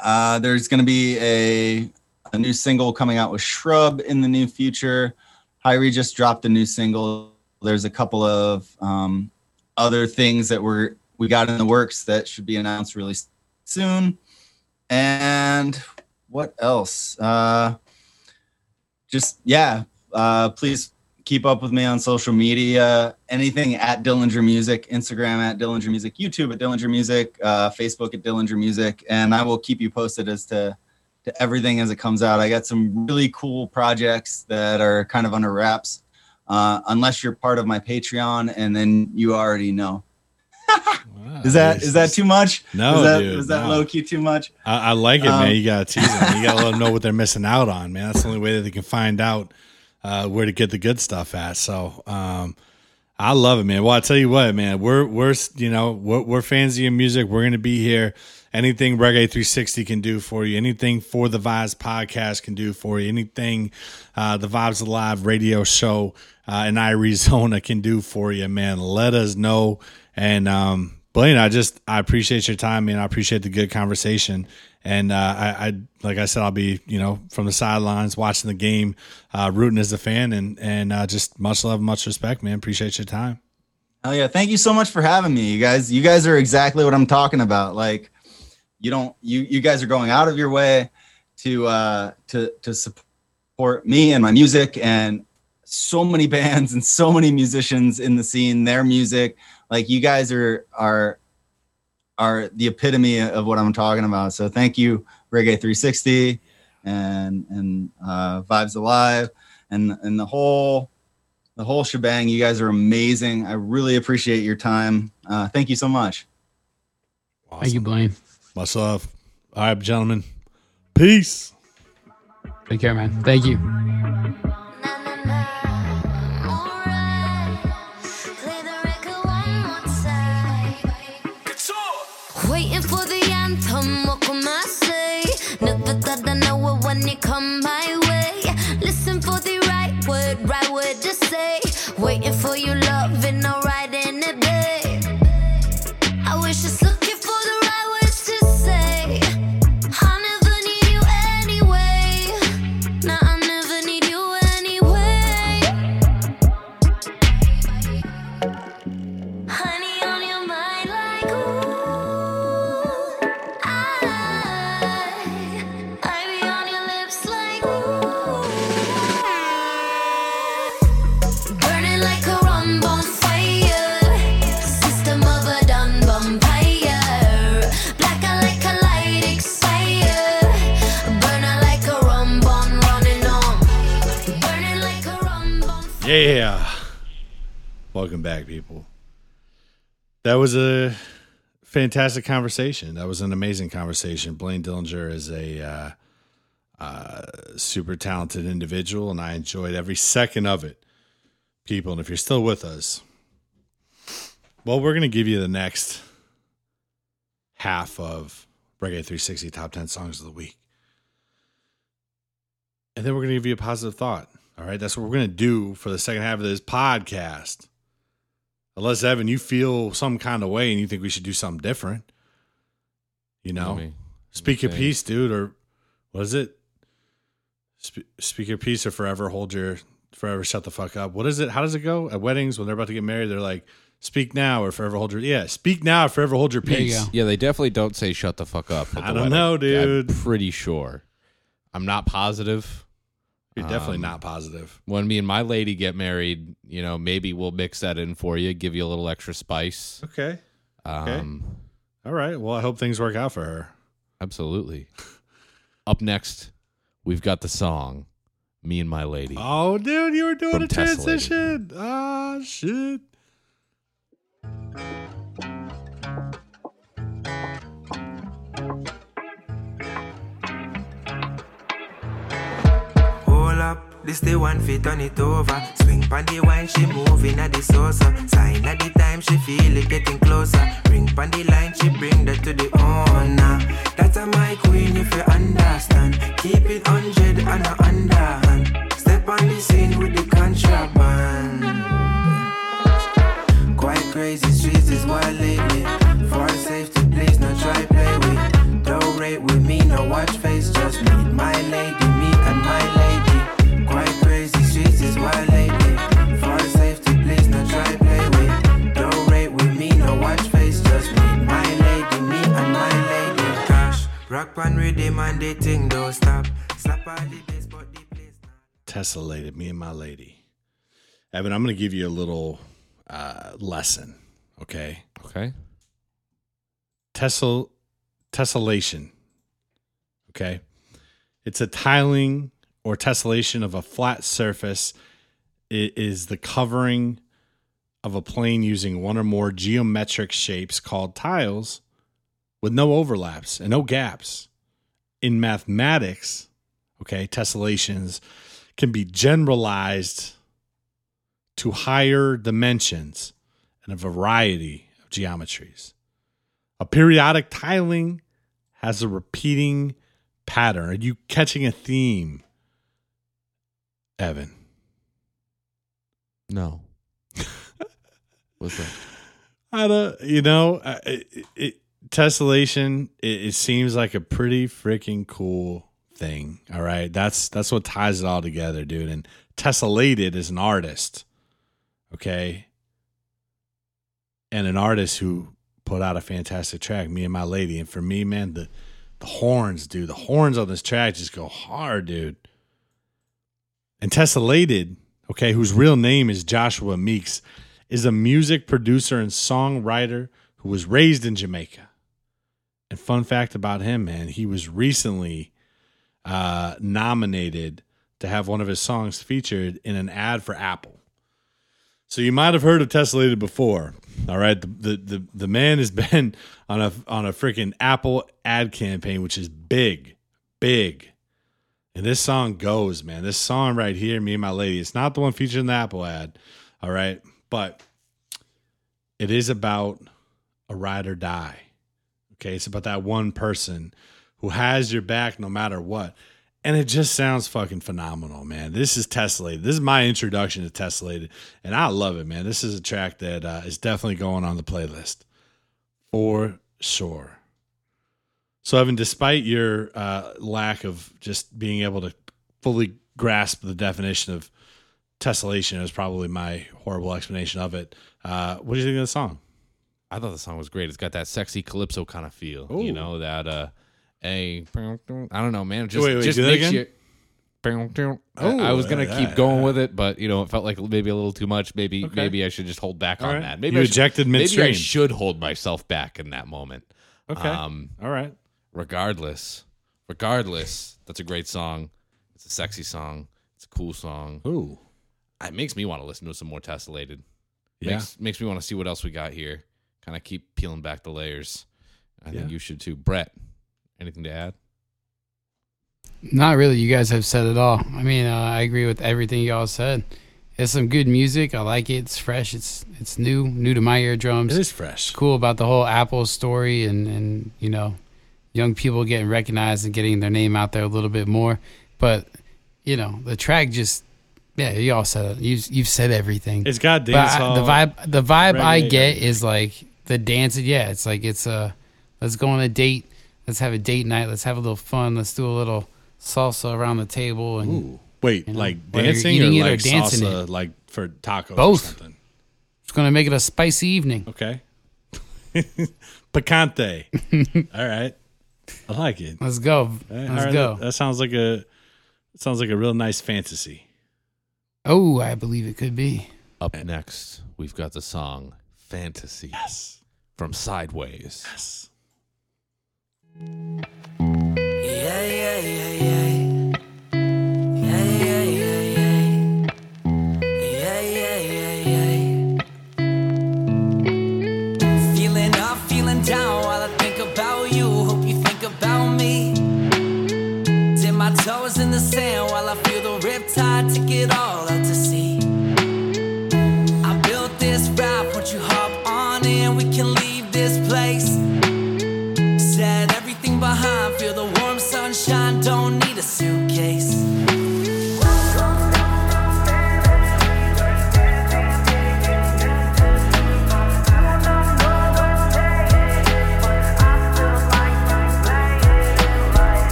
uh, there's going to be a a new single coming out with Shrub in the new future. Hirie just dropped a new single. There's a couple of um, other things that we're we got in the works that should be announced really soon. And what else? Uh, just yeah, uh, please keep up with me on social media. Anything at Dillinger Music, Instagram at Dillinger Music, YouTube at Dillinger Music, uh, Facebook at Dillinger Music, and I will keep you posted as to to everything as it comes out. I got some really cool projects that are kind of under wraps. Uh, unless you're part of my Patreon, and then you already know. is that is that too much? No, is that, dude, is that no. low key too much? I, I like it, Um, man. You gotta tease them. You gotta let them know what they're missing out on, man. That's the only way that they can find out uh, where to get the good stuff at. So, um, I love it, man. Well, I tell you what, man. We're we're you know we're, we're fans of your music. We're gonna be here. Anything Reggae 360 can do for you. Anything for the Vibes podcast can do for you. Anything uh, the Vibes Alive radio show uh, in Arizona can do for you, man. Let us know. And um, Blaine, I just I appreciate your time, man. I appreciate the good conversation. And uh, I, I, like I said, I'll be you know from the sidelines watching the game, uh, rooting as a fan, and and uh, just much love, much respect, man. Appreciate your time. Oh yeah, thank you so much for having me, you guys. You guys are exactly what I'm talking about. Like, you don't you you guys are going out of your way to uh to to support me and my music and so many bands and so many musicians in the scene, their music. Like you guys are are are the epitome of what I'm talking about. So thank you, Reggae 360 and and uh Vibes Alive and and the whole the whole shebang. You guys are amazing. I really appreciate your time. Uh, thank you so much. Thank you, Blaine. Much love. All right, gentlemen. Peace. Take care, man. Thank you. That was a fantastic conversation. That was an amazing conversation. Blaine Dillinger is a uh, uh, super talented individual, and I enjoyed every second of it. People, and if you're still with us, well, we're going to give you the next half of Reggae 360 Top 10 Songs of the Week. And then we're going to give you a positive thought. All right. That's what we're going to do for the second half of this podcast. Unless, Evan, you feel some kind of way and you think we should do something different. You know, me- speak your say. piece, dude, or what is it? Sp- speak your piece or forever hold your, forever shut the fuck up. What is it? How does it go? At weddings, when they're about to get married, they're like, speak now or forever hold your, yeah, speak now or forever hold your There you peace. Yeah, they definitely don't say shut the fuck up. I don't wedding. know, dude. I'm pretty sure. I'm not positive. You're definitely Um, not positive. When me and my lady get married, you know, maybe we'll mix that in for you, give you a little extra spice. Okay. Okay. Um, All right. Well, I hope things work out for her. absolutely. Up next, we've got the song "Me and My Lady." Oh, dude, you were doing a transition. Ah, shit. This the one fit turn it over. Swing pon the wine, she moving at the saucer. Sign at the time, she feel it getting closer. Ring pon the line, she bring that to the owner. That's a my queen if you understand. Keep it hundred and a underhand. Step on the scene with the contraband. Quite crazy streets is wild lately. For safety, please no try play with. Don't rate with me, no watch face, just meet my lady, rock on rhythm and the thing don't stop. Slap all the bass, but the place Tessellated, me and my lady. Evan, I'm going to give you a little uh, lesson, okay? Okay. Tessel, tessellation, okay? It's a tiling or tessellation of a flat surface. It is the covering of a plane using one or more geometric shapes called tiles with no overlaps and no gaps. In mathematics, okay, tessellations can be generalized to higher dimensions and a variety of geometries. A periodic tiling has a repeating pattern. Are you catching a theme, Evan? No. What's that? I don't, you know, it, it, tessellation. It, it seems like a pretty freaking cool thing. All right, that's that's what ties it all together, dude. And tessellated is an artist, okay, and an artist who put out a fantastic track. Me and my lady, and for me, man, the the horns, dude, the horns on this track just go hard, dude. And tessellated, okay, whose real name is Joshua Meeks is a music producer and songwriter who was raised in Jamaica. And fun fact about him, man, he was recently uh, nominated to have one of his songs featured in an ad for Apple. So you might have heard of Tessellated before. All right, the, the the the man has been on a on a freaking Apple ad campaign, which is big, big. And this song goes, man. This song right here, me and my lady. It's not the one featured in the Apple ad. All right, but it is about a ride or die. Okay, it's about that one person who has your back no matter what. And it just sounds fucking phenomenal, man. This is Tessellated. This is my introduction to Tessellated, and I love it, man. This is a track that uh, is definitely going on the playlist for sure. So, Evan, despite your uh, lack of just being able to fully grasp the definition of tessellation, is probably my horrible explanation of it. Uh, what do you think of the song? I thought the song was great. It's got that sexy calypso kind of feel. Ooh. You know that uh, a I don't know, man. Just, Wait, wait, just do that makes again? you. I- Oh, I was gonna yeah, keep going yeah. with it, but you know, it felt like maybe a little too much. Maybe Okay. maybe I should just hold back All on right. that. Maybe You I should- ejected Maybe I should hold myself back in that moment. Okay. Um, All right. regardless, regardless, that's a great song. It's a sexy song. It's a cool song. Ooh. It makes me want to listen to some more Tessellated. Yeah. Makes makes me want to see what else we got here. Kind of keep peeling back the layers. I think you should too. Brett, anything to add? Not really. You guys have said it all. I mean, uh, I agree with everything y'all said. It's some good music. I like it. It's fresh. It's it's new, new to my eardrums. It is fresh. It's cool about the whole Apple story and and you know, young people getting recognized and getting their name out there a little bit more. But you know, the track just yeah, you all said it. You you've said everything. It's got But dance I- the vibe the vibe I get is like the dance. Yeah, it's like it's a let's go on a date. Let's have a date night. Let's have a little fun. Let's do a little salsa around the table and Ooh. Wait, you know, like whether you're dancing or eating it or like dancing salsa, it. like for tacos or Both. something? it's gonna make it a spicy evening. Okay. Picante. All right. I like it. Let's go. All Let's right, go. That, that sounds like a sounds like a real nice fantasy. Oh, I believe it could be. Up next, we've got the song "Fantasy" Yes. From Sideways. Yes. Yeah, yeah, yeah, yeah. Yeah, yeah, yeah, yeah. Yeah, yeah, yeah, yeah. Feeling up, feeling down while I think about you. Hope you think about me. Dip my toes in the sand while I feel the riptide take it all out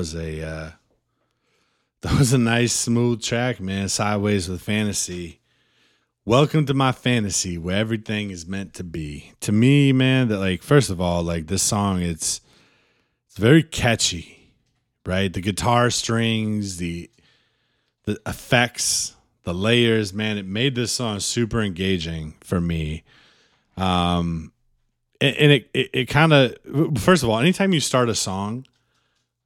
was a uh, that was a nice smooth track, man. Sideways with fantasy. Welcome to my fantasy, where everything is meant to be. To me, man, that like first of all, like this song, it's it's very catchy, right? The guitar strings, the the effects, the layers, man, it made this song super engaging for me. Um, and, it it, it kind of first of all, anytime you start a song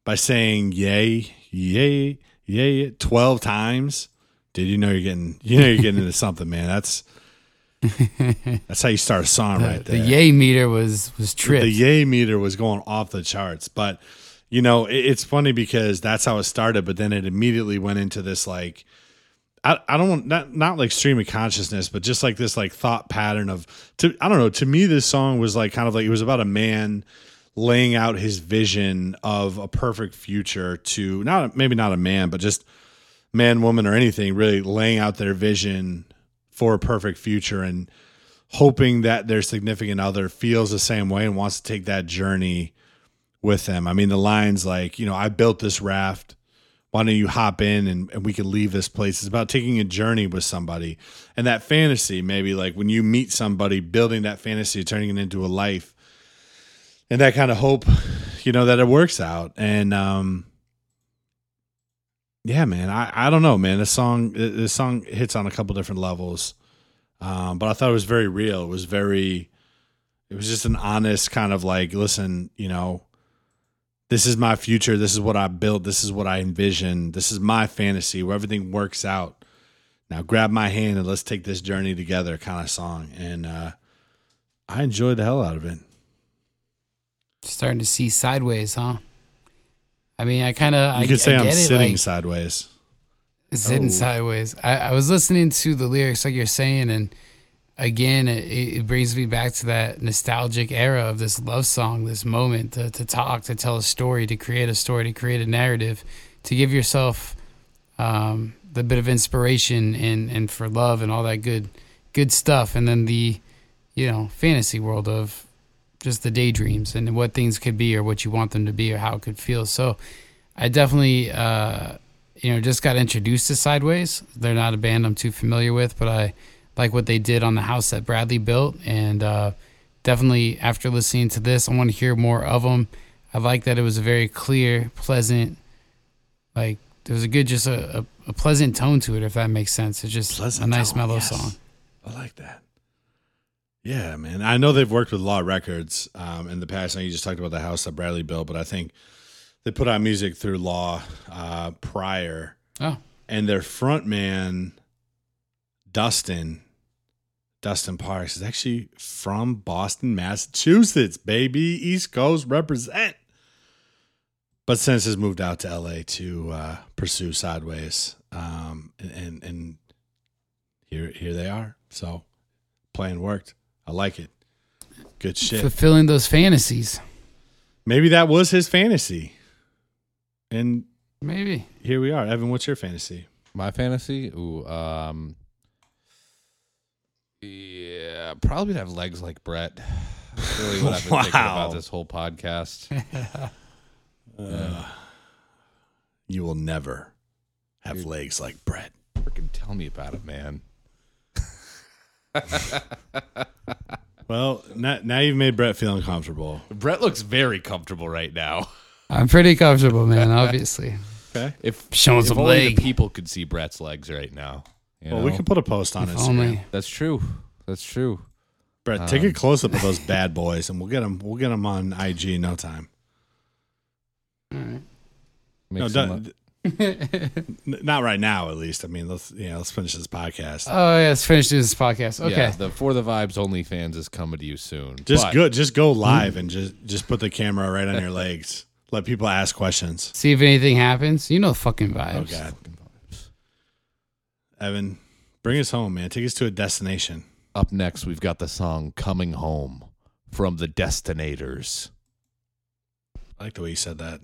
by saying "yay, yay, yay" twelve times, did you know you're getting you know you're getting into something, man? That's that's how you start a song The, right the yay meter was was tripped. The yay meter was going off the charts, but you know it, it's funny because that's how it started, but then it immediately went into this like I, I don't want not not like stream of consciousness, but just like this like thought pattern of to I don't know. To me, this song was like kind of like it was about a man laying out his vision of a perfect future to not maybe not a man, but just man, woman, or anything, really laying out their vision for a perfect future and hoping that their significant other feels the same way and wants to take that journey with them. I mean, the lines like, you know, I built this raft. Why don't you hop in and, and we can leave this place? It's about taking a journey with somebody. And that fantasy, maybe like when you meet somebody, building that fantasy, turning it into a life. And that kind of hope, you know, that it works out. And um yeah, man, I, I don't know, man. This song this song hits on a couple different levels. Um, but I thought it was very real. It was very it was just an honest kind of like, listen, you know, this is my future. This is what I built. This is what I envision. This is my fantasy where everything works out. Now grab my hand and let's take this journey together kind of song. And uh, I enjoyed the hell out of it. Starting to see sideways, huh? I mean, I kind of You I could say I I'm sitting like, sideways. sitting Oh. sideways. I, I was listening to the lyrics like you're saying, and again, it, it brings me back to that nostalgic era of this love song, this moment to, to talk, to tell a story, to create a story, to create a narrative, to give yourself um, the bit of inspiration and and for love and all that good good stuff, and then the you know fantasy world of just the daydreams and what things could be or what you want them to be or how it could feel. So I definitely uh, you know just got introduced to Sideways. They're not a band I'm too familiar with, but I like what they did on the house that Bradley built, and uh, definitely after listening to this, I want to hear more of them. I like that it was a very clear, pleasant, like there was a good, just a, a, a pleasant tone to it, if that makes sense. It's just Pleasant a nice tone, mellow yes. song. I like that. Yeah, man. I know they've worked with Law Records um, in the past. I know you just talked about the house that Bradley built, but I think they put out music through Law uh, prior. Oh. And their front man, Dustin, Dustin Parks, is actually from Boston, Massachusetts, baby. East Coast represent. But since has moved out to LA to uh, pursue Sideways. Um, and, and, and here, here they are. So plan worked. I like it. Good shit. Fulfilling those fantasies. Maybe that was his fantasy. And maybe here we are. Evan, what's your fantasy? My fantasy? Ooh, um, yeah, probably would have legs like Brett. That's really what I've been thinking Wow. about this whole podcast. Uh, you will never have legs like Brett. Freaking tell me about it, man. Well, now, now you've made Brett feel uncomfortable. Brett looks very comfortable right now. I'm pretty comfortable, man. Obviously. Okay. If Showing if some only leg. the people could see Brett's legs right now. you Well, we can put a post on If Instagram. only. That's true. That's true. Brett, take Um, a close up of those bad boys, and we'll get them. We'll get them on IG in no time. All right. Make No, some, don't- n- not right now, at least. I mean, let's you know, let's finish this podcast. Oh yeah, let's finish this podcast. Okay. Yeah, the For the Vibes only fans is coming to you soon. just But- go, just go live and just just put the camera right on your legs. Let people ask questions. See if anything happens. You know the fucking vibes. Oh vibes. God, Evan, bring us home, man. Take us to a destination. Up next, we've got the song Coming Home from the Destinators. I like the way you said that.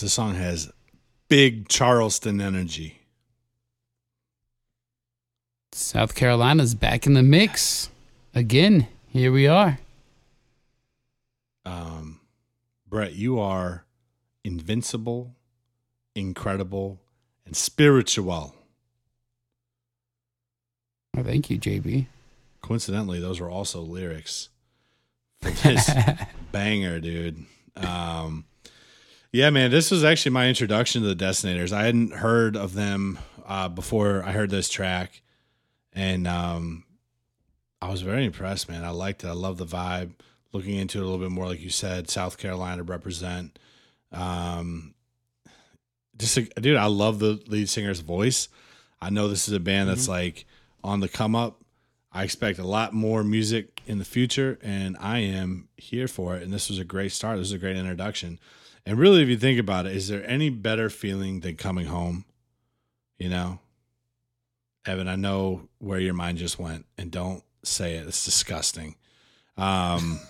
This song has big Charleston energy. South Carolina's back in the mix again. Here we are. Um, Brett, you are invincible, incredible, and spiritual. Oh, thank you, JB. Coincidentally, those were also lyrics for this banger, dude. Um, yeah, man, this was actually my introduction to the Destinators. I hadn't heard of them uh, before I heard this track, and um, I was very impressed, man. I liked it. I love the vibe. Looking into it a little bit more, like you said, South Carolina represent. Um, just, dude, I love the lead singer's voice. I know this is a band that's like on the come up. I expect a lot more music in the future, and I am here for it. And this was a great start. This was a great introduction. And really, if you think about it, is there any better feeling than coming home? You know, Evan, I know where your mind just went, and don't say it. It's disgusting. Um,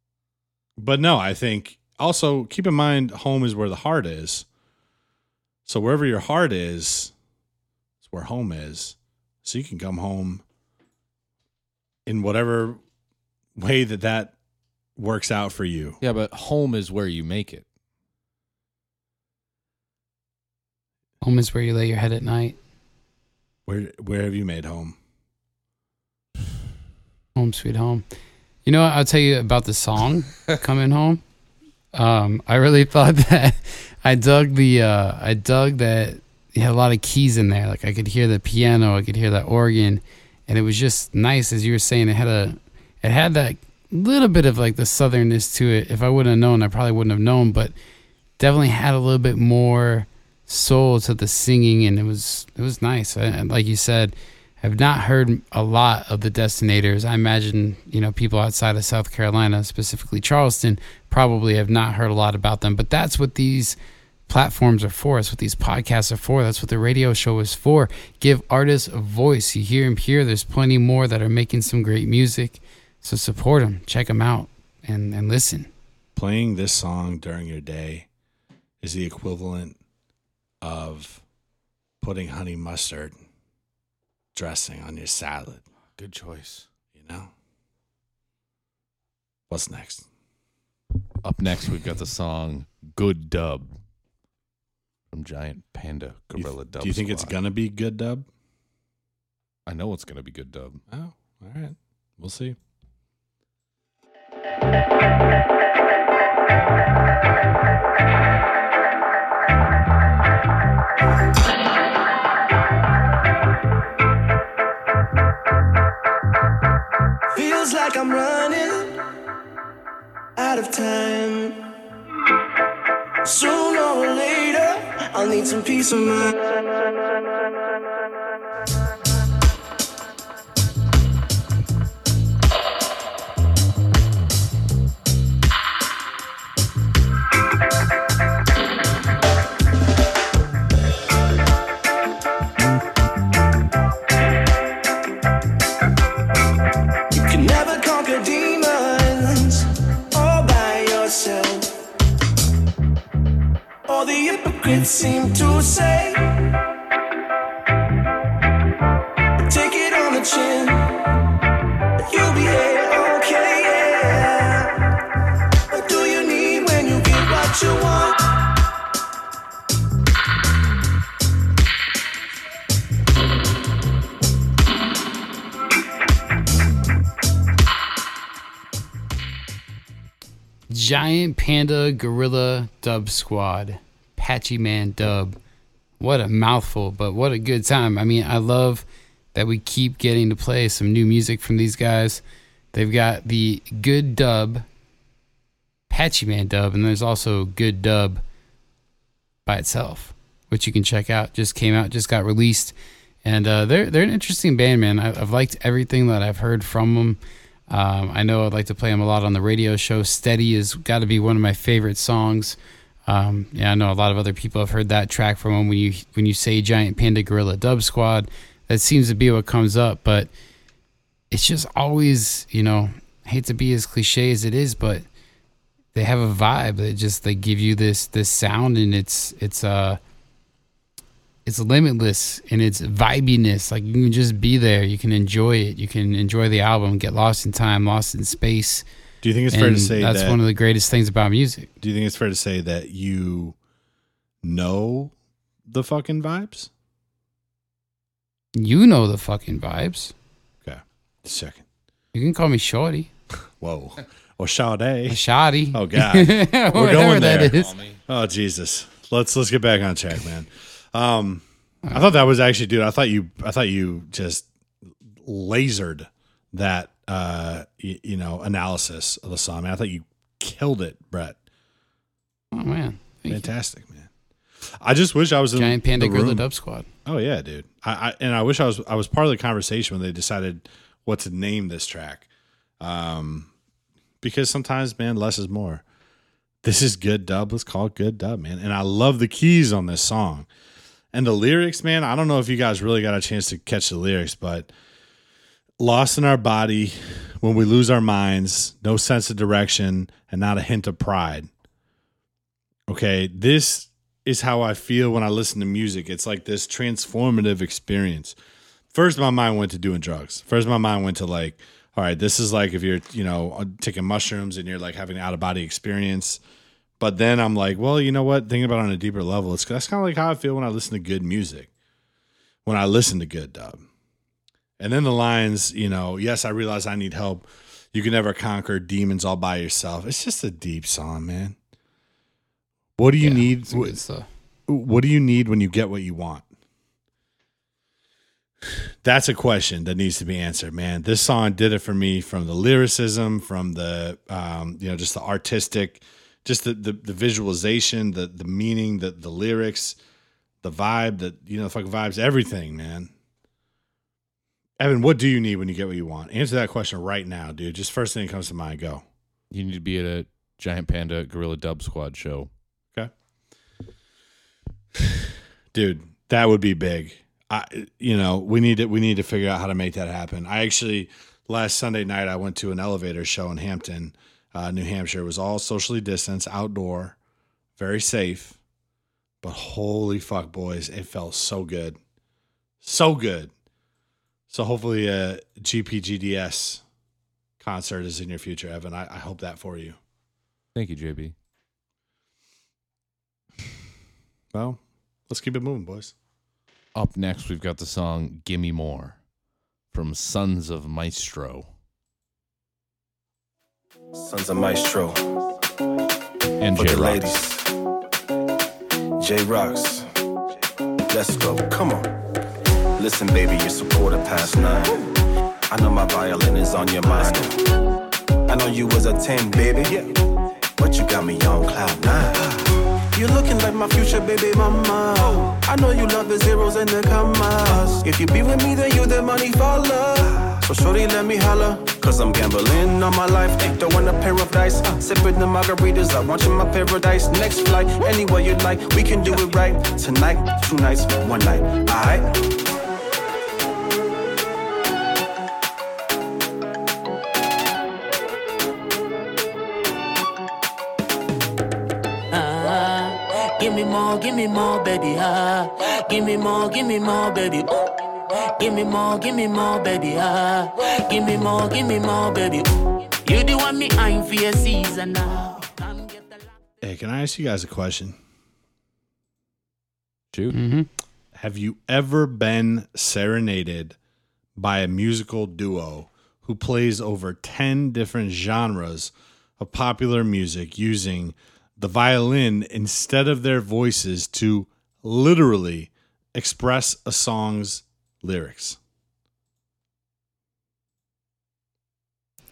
but no, I think also keep in mind home is where the heart is. So wherever your heart is, is where home is. So you can come home in whatever way that that works out for you. Yeah, but home is where you make it. Home is where you lay your head at night. Where where have you made home? Home sweet home. You know what? I'll tell you about the song "Coming Home." Um, I really thought that I dug the uh, I dug that it had a lot of keys in there. Like I could hear the piano, I could hear that organ, and it was just nice. As you were saying, it had a it had that little bit of like the southernness to it. If I wouldn't have known, I probably wouldn't have known, but definitely had a little bit more soul to the singing, and it was it was nice. Like you said, I've not heard a lot of the Destinators. I imagine you know people outside of South Carolina, specifically Charleston, probably have not heard a lot about them. But that's what these platforms are for. That's what these podcasts are for. That's what the radio show is for. Give artists a voice. You hear them here. There's plenty more that are making some great music. So support them, check them out, and and listen. Playing this song during your day is the equivalent of putting honey mustard dressing on your salad. Good choice. You know? What's next? Up next, we've got the song "Good Dub" from Giant Panda You- Guerilla Dub. Do you think it's gonna be good dub? I know it's gonna be good dub. Oh, all right. We'll see. I'm running out of time. Sooner or later, I'll need some peace of mind. The hypocrites seem to say, Take it on the chin, you'll be okay. Yeah. What do you need when you get what you want? Giant Panda Guerilla Dub Squad, Patchy Man Dub. What a mouthful, but what a good time. I mean, I love that we keep getting to play some new music from these guys. They've got the Good Dub, Patchy Man Dub, and there's also Good Dub by itself, which you can check out. Just came out, just got released, and uh, they're they're an interesting band, man. I, I've liked everything that I've heard from them. Um, I know I'd like to play them a lot on the radio show. Steady has got to be one of my favorite songs. Um, yeah, I know a lot of other people have heard that track from them. When you when you say Giant Panda Guerilla Dub Squad, that seems to be what comes up. But it's just always, you know, hate to be as cliche as it is, but they have a vibe that just they give you this this sound and it's it's uh it's limitless in its vibiness. Like you can just be there, you can enjoy it, you can enjoy the album, get lost in time, lost in space. Do you think it's fair to say that's that- one of the greatest things about music? Do you think it's fair to say that you know the fucking vibes? You know the fucking vibes. Okay, checking. You can call me Shorty. Whoa. Or Sade. Shoddy. Oh God, we're going there. there. is. Oh Jesus, let's let's get back on track, man. Um, I thought that was actually, dude. I thought you, I thought you just lasered that, uh, y- you know, analysis of the song. Man, I thought you killed it, Brett. Oh man, fantastic, man. I just wish I was in Giant Panda the Guerilla. Dub Squad. Oh yeah, dude. I, I and I wish I was I was part of the conversation when they decided what to name this track. Um because sometimes man less is more. This is good dub. Let's call it good dub, man. And I love the keys on this song. And the lyrics, man, I don't know if you guys really got a chance to catch the lyrics, but lost in our body when we lose our minds, no sense of direction, and not a hint of pride. Okay, this is how I feel when I listen to music. It's like this transformative experience. First, my mind went to doing drugs. First, my mind went to like, all right, this is like if you're, you know, uh, taking mushrooms and you're like having an out of body experience. But then I'm like, well, you know what? Thinking about it on a deeper level, it's that's kind of like how I feel when I listen to good music. When I listen to good dub. And then the lines, you know, yes, I realize I need help. You can never conquer demons all by yourself. It's just a deep song, man. What do you need? some good stuff. What do you need when you get what you want? That's a question that needs to be answered, man. This song did it for me from the lyricism, from the um, you know, just the artistic, just the the, the visualization, the the meaning, the the lyrics, the vibe, the you know, the fucking vibes, everything, man. Evan, what do you need when you get what you want? Answer that question right now, dude. Just first thing that comes to mind. Go. You need to be at a Giant Panda Guerilla Dub Squad show. Okay. Dude, that would be big. I you know, we need to we need to figure out how to make that happen. I actually last Sunday night I went to an Elovaters show in Hampton, uh, New Hampshire. It was all socially distanced, outdoor, very safe. But holy fuck, boys, it felt so good. So good. So hopefully a GPGDS concert is in your future, Evan. I, I hope that for you. Thank you, JB. Well, let's keep it moving, boys. Up next, we've got the song Gimme More from Sons of Maestro. Sons of Maestro. And J Rocks. J Rocks. Let's go. Come on. Listen, baby, you're supporter past nine. I know my violin is on your mind. I know you was a 10, baby. But you got me on cloud nine. You're looking like my future baby mama. I know you love the zeros and the commas. If you be with me, then you the money follow. So shorty, let me holla. Cause I'm gambling on my life. Ain't throwing a pair of dice. Uh, sipping the margaritas. I want you my paradise. Next flight, anywhere you like. We can do it right. Tonight, two nights, one night. Alright? Give me more, give me more, baby. Ah, give me more, give me more, baby. Ooh. Give me more, give me more, baby. Ah, give me more, give me more, baby. Ooh. You the one me eyeing for your season now. Hey, can I ask you guys a question? Shoot. Mm-hmm. Have you ever been serenaded by a musical duo who plays over 10 different genres of popular music using the violin instead of their voices to literally express a song's lyrics?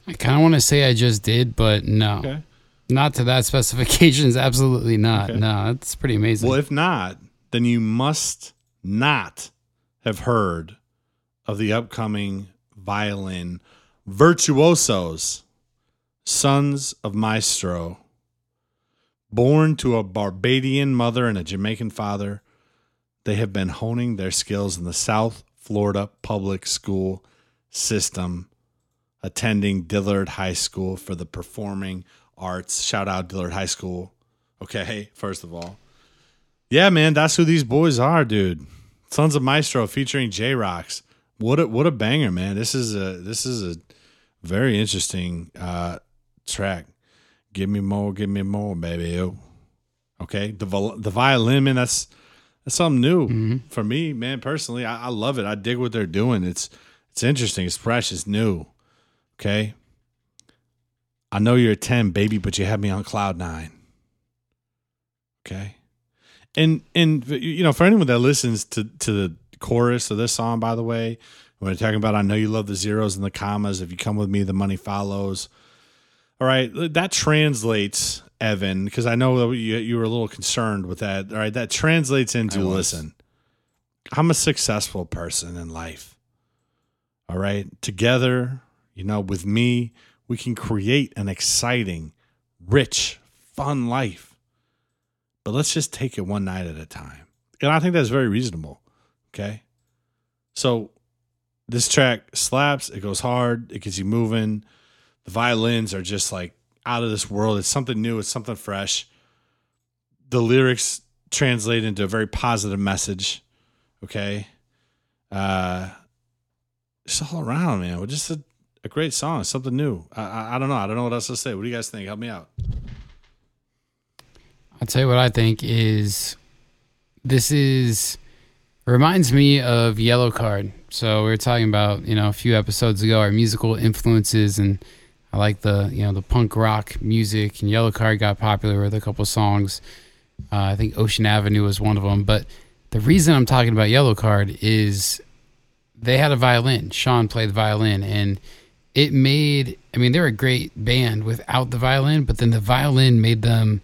I kind of want to say I just did, but no. Okay. Not to that specifications. Absolutely not. Okay. No, that's pretty amazing. Well, if not, then you must not have heard of the upcoming violin virtuosos, sons of Maestro. Born to a Barbadian mother and a Jamaican father, they have been honing their skills in the South Florida public school system, attending Dillard High School for the Performing arts. Shout out Dillard High School. Okay, first of all. Yeah, man, that's who these boys are, dude. Sons of Maestro featuring J Rocks. What a what a banger, man. This is a this is a very interesting uh track. Give me more, give me more, baby. Oh. Okay. The viol- the violin, man, that's that's something new mm-hmm. for me, man. Personally, I, I love it. I dig what they're doing. It's it's interesting. It's fresh. It's new. Okay. I know you're a ten, baby, but you have me on cloud nine. Okay. And and you know, for anyone that listens to to the chorus of this song, by the way, when we're talking about I know you love the zeros and the commas. If you come with me, the money follows. All right, that translates, Evan, because I know you, you were a little concerned with that. All right, that translates into listen, I'm a successful person in life. All right, together, you know, with me, we can create an exciting, rich, fun life. But let's just take it one night at a time. And I think that's very reasonable. Okay. So this track slaps, it goes hard, it gets you moving. The violins are just like out of this world. It's something new, it's something fresh. The lyrics translate into a very positive message. Okay. Uh all around, man. Just a, a great song, something new. I, I I don't know. I don't know what else to say. What do you guys think? Help me out. I'll tell you what I think is this is reminds me of Yellowcard. So we were talking about, you know, a few episodes ago our musical influences and I like the, you know, the punk rock music and Yellowcard got popular with a couple songs. Uh, I think Ocean Avenue was one of them, but the reason I'm talking about Yellowcard is they had a violin. Sean played the violin and it made I mean they're a great band without the violin, but then the violin made them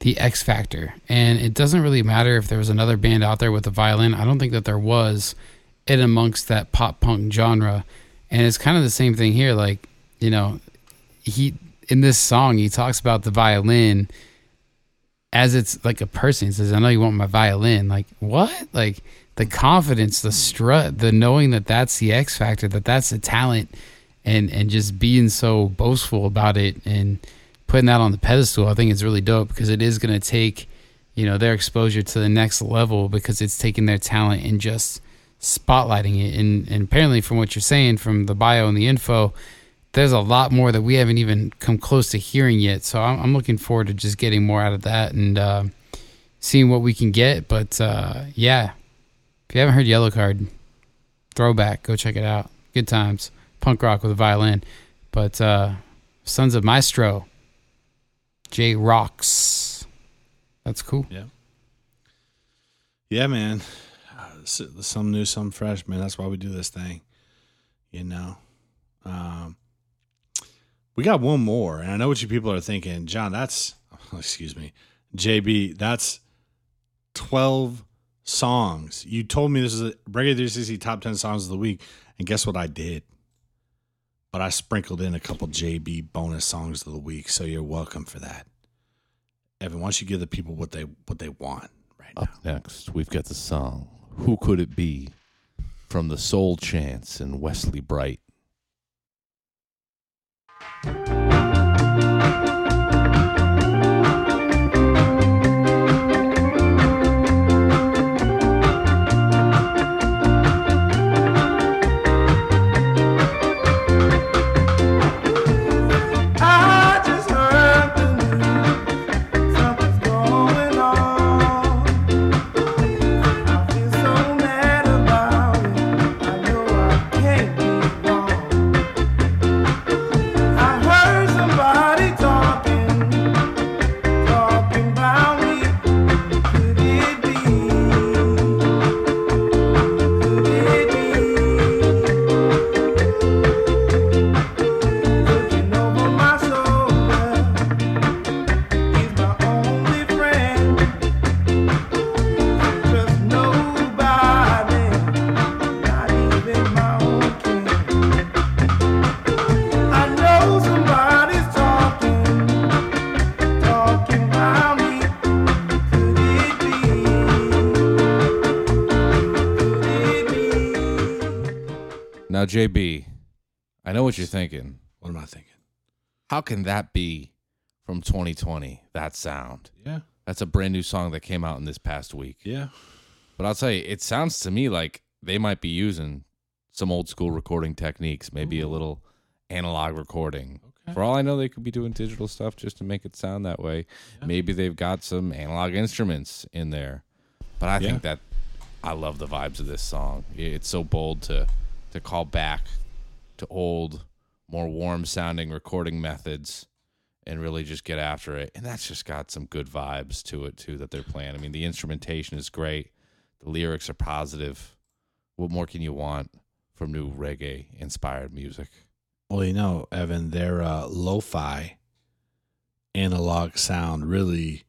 the X factor. And it doesn't really matter if there was another band out there with a violin. I don't think that there was in amongst that pop punk genre. And it's kind of the same thing here. Like, you know, he in this song he talks about the violin as it's like a person. He says, I know you want my violin. Like, what? Like the confidence, the strut, the knowing that that's the X factor, that that's the talent and and just being so boastful about it and putting that on the pedestal, I think is really dope because it is going to take, you know, their exposure to the next level because it's taking their talent and just spotlighting it. And, and apparently, from what you're saying, from the bio and the info, there's a lot more that we haven't even come close to hearing yet. So I'm, I'm looking forward to just getting more out of that and uh, seeing what we can get. But uh, yeah, if you haven't heard Yellowcard, throwback, go check it out. Good times. Punk rock with a violin. But uh, Sons of Maestro. J Rocks. That's cool. Yeah. Yeah, man. Some new, some fresh, man. That's why we do this thing. You know. Um, we got one more, and I know what you people are thinking, John. That's excuse me, JB. That's twelve songs. You told me this is a Reggae 360 top ten songs of the week, and guess what I did? But I sprinkled in a couple JB bonus songs of the week, so you're welcome for that. Evan, why don't you give the people what they what they want? Right now? Up next, we've got the song Who Could It Be from the Soul Chance and Wesley Bright. I Now, JB, I know what you're thinking. What am I thinking? How can that be from 2020. That sound. Yeah. That's a brand new song that came out in this past week. Yeah. But I'll tell you, it sounds to me like they might be using some old school recording techniques, maybe a little analog recording. For all I know, they could be doing digital stuff just to make it sound that way. Maybe they've got some analog instruments in there. But I Yeah. think that I love the vibes of this song. It's so bold to to call back to old, more warm sounding recording methods and really just get after it. And that's just got some good vibes to it too that they're playing. I mean, the instrumentation is great. The lyrics are positive. What more can you want from new reggae inspired music? Well, you know, Evan, their uh, lo-fi analog sound really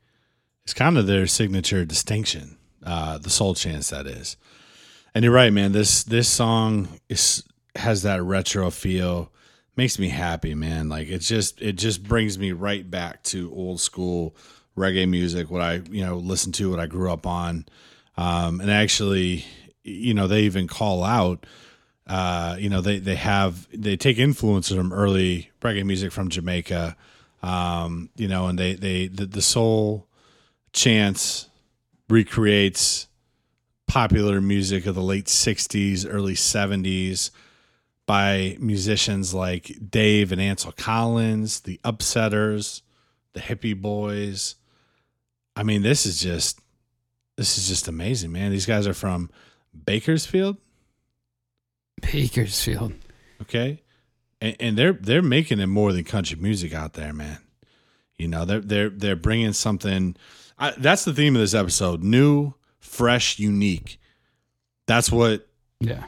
is kind of their signature distinction. Uh, the soul chance that is, and you're right, man. This this song is has that retro feel. Makes me happy, man. Like it just it just brings me right back to old school reggae music. What I you know listened to, what I grew up on, um, and actually, you know, they even call out uh, you know, they they have they take influences from early reggae music from Jamaica, um, you know, and they they the, the soul chants recreates popular music of the late '60s, early '70s by musicians like Dave and Ansel Collins, the Upsetters, the Hippy Boys. I mean, this is just this is just amazing, man. These guys are from Bakersfield. Bakersfield. Okay. And, and they're they're making it more than country music out there, man. You know, they're they're they're bringing something. I, that's the theme of this episode: new, fresh, unique. That's what Yeah.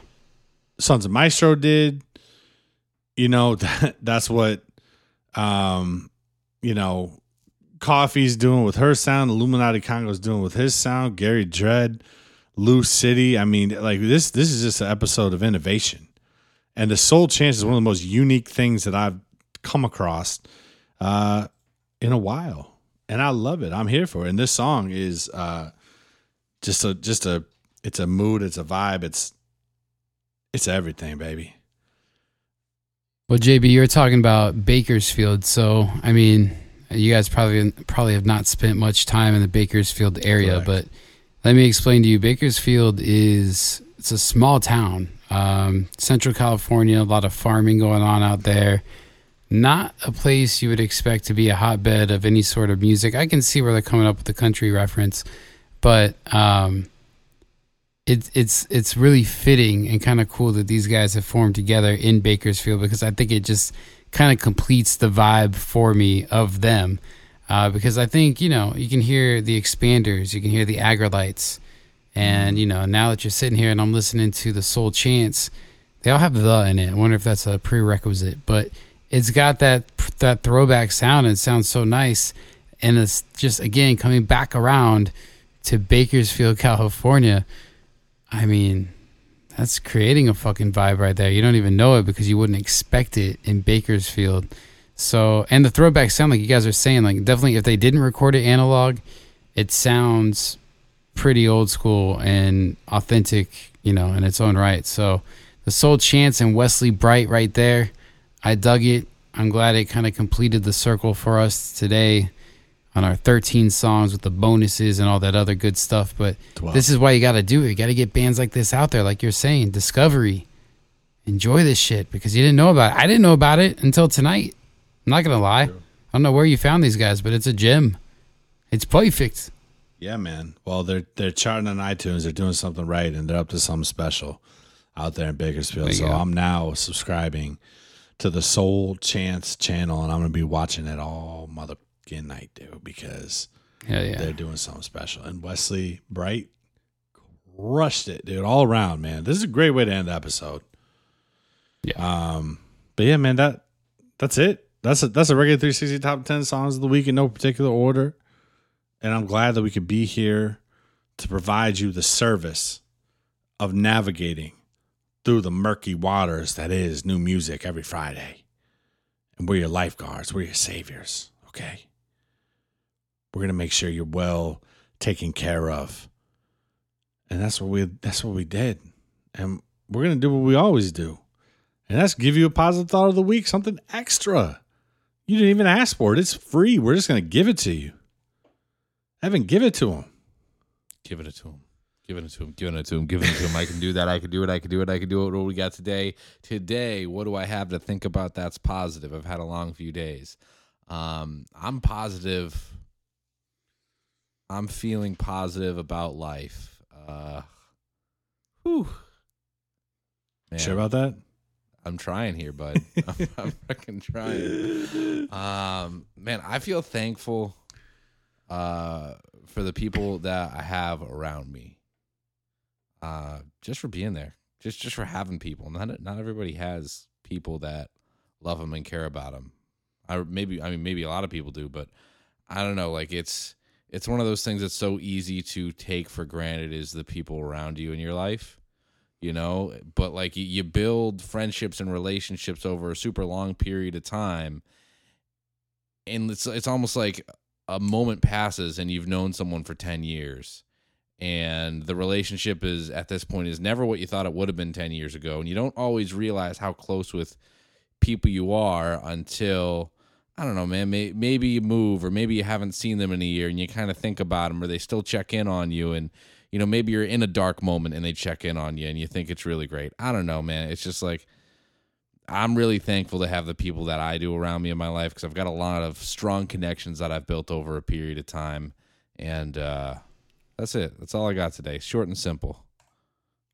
Sons of Maestro did. You know, that, that's what um, you know, Koffee's doing with her sound, Illuminati Congo's doing with his sound, Gary Dredd, Lou City. I mean, like this this is just an episode of innovation. And the Soul Chance is one of the most unique things that I've come across uh in a while. And I love it. I'm here for it. And this song is uh just a just a it's a mood, it's a vibe, it's it's everything, baby. Well, JB, you were talking about Bakersfield, so I mean, you guys probably probably have not spent much time in the Bakersfield area, but let me explain to you. Bakersfield is it's a small town, um, Central California. A lot of farming going on out there. Not a place you would expect to be a hotbed of any sort of music. I can see where they're coming up with the country reference, but um, it's it's it's really fitting and kind of cool that these guys have formed together in Bakersfield because I think it just kind of completes the vibe for me of them. Uh, because I think you know you can hear the expanders, you can hear the Aggrolites, and you know now that you're sitting here and I'm listening to the Soul Chants, they all have the in it. I wonder if that's a prerequisite, but it's got that that throwback sound and it sounds so nice, and it's just again coming back around to Bakersfield, California. I mean, that's creating a fucking vibe right there. You don't even know it because you wouldn't expect it in Bakersfield. So, and the throwback sound, like you guys are saying, like definitely if they didn't record it analog, it sounds pretty old school and authentic, you know, in its own right. So, the Soul Chance and Wesley Bright right there, I dug it. I'm glad it kind of completed the circle for us today on our 13 songs with the bonuses and all that other good stuff. But this is why you got to do it. You got to get bands like this out there, like you're saying, Discovery. Enjoy this shit because you didn't know about it. I didn't know about it until tonight. I'm not gonna lie. I don't know where you found these guys, but it's a gem. It's perfect. Yeah, man. Well, they're they're charting on iTunes. They're doing something right, and they're up to something special out there in Bakersfield. There So go. I'm now subscribing to the Soul Chance channel, and I'm gonna be watching it all motherfucking night, dude, because yeah. they're doing something special. And Wesley Bright crushed it, dude, all around, man. This is a great way to end the episode. Yeah. Um. But yeah, man. That that's it. That's a that's a regular 360 top 10 songs of the week in no particular order. And I'm glad that we could be here to provide you the service of navigating through the murky waters that is new music every Friday. And we're your lifeguards, we're your saviors, okay? We're gonna make sure you're well taken care of. And that's what we that's what we did. And we're gonna do what we always do. And that's give you a positive thought of the week, something extra. You didn't even ask for it. It's free. We're just going to give it to you. Evan, give it to him. Giving it to him. Giving it to him. Giving it to him. Giving it to him. I can do that. I can do it. I can do it. I can do it. What we got today? Today, what do I have to think about that's positive? I've had a long few days. Um, I'm positive. I'm feeling positive about life. Uh, whew. Man, Sure about that? I'm trying here, bud. I'm, I'm fucking trying. Um, man, I feel thankful uh, for the people that I have around me. Uh, just for being there, just just for having people. Not not everybody has people that love them and care about them. I maybe I mean maybe a lot of people do, but I don't know. Like it's it's one of those things that's so easy to take for granted is the people around you in your life you know? But like you, build friendships and relationships over a super long period of time and it's it's almost like a moment passes and you've known someone for 10 years and the relationship is at this point is never what you thought it would have been 10 years ago and you don't always realize how close with people you are until I don't know, man. May, maybe you move, or maybe you haven't seen them in a year, and you kind of think about them, or they still check in on you, and you know maybe you're in a dark moment and they check in on you, and you think it's really great. I don't know, man. It's just like I'm really thankful to have the people that I do around me in my life because I've got a lot of strong connections that I've built over a period of time, and uh, that's it. That's all I got today. Short and simple.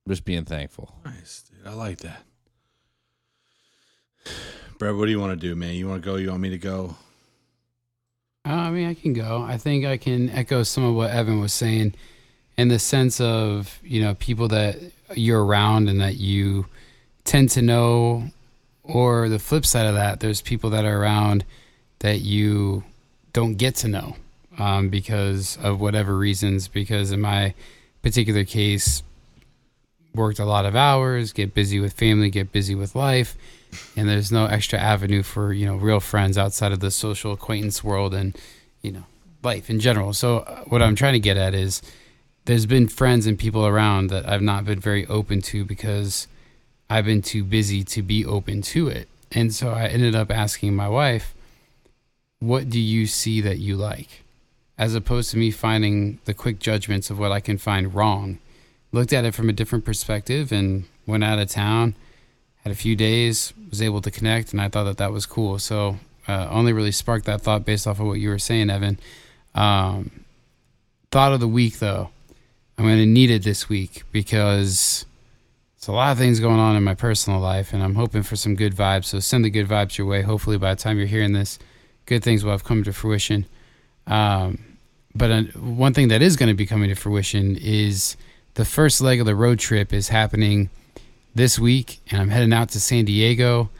Just being thankful. Nice, dude. I like that. Brett, what do you want to do, man? You want to go? You want me to go? Uh, I mean, I can go. I think I can echo some of what Evan was saying in the sense of, you know, people that you're around and that you tend to know, or the flip side of that, there's people that are around that you don't get to know um, because of whatever reasons. Because in my particular case, worked a lot of hours, get busy with family, get busy with life, and there's no extra avenue for you know real friends outside of the social acquaintance world and you know life in general. So uh, what I'm trying to get at is there's been friends and people around that I've not been very open to because I've been too busy to be open to it. And so I ended up asking my wife, "What do you see that you like?" As opposed to me finding the quick judgments of what I can find wrong. Looked at it from a different perspective and went out of town had a few days, was able to connect, and I thought that that was cool. So, uh, only really sparked that thought based off of what you were saying, Evan. Um, thought of the week, though, I'm going to need it this week because it's a lot of things going on in my personal life, and I'm hoping for some good vibes. So, send the good vibes your way. Hopefully, by the time you're hearing this, good things will have come to fruition. Um, but uh, one thing that is going to be coming to fruition is the first leg of the road trip is happening this week, and I'm heading out to San Diego.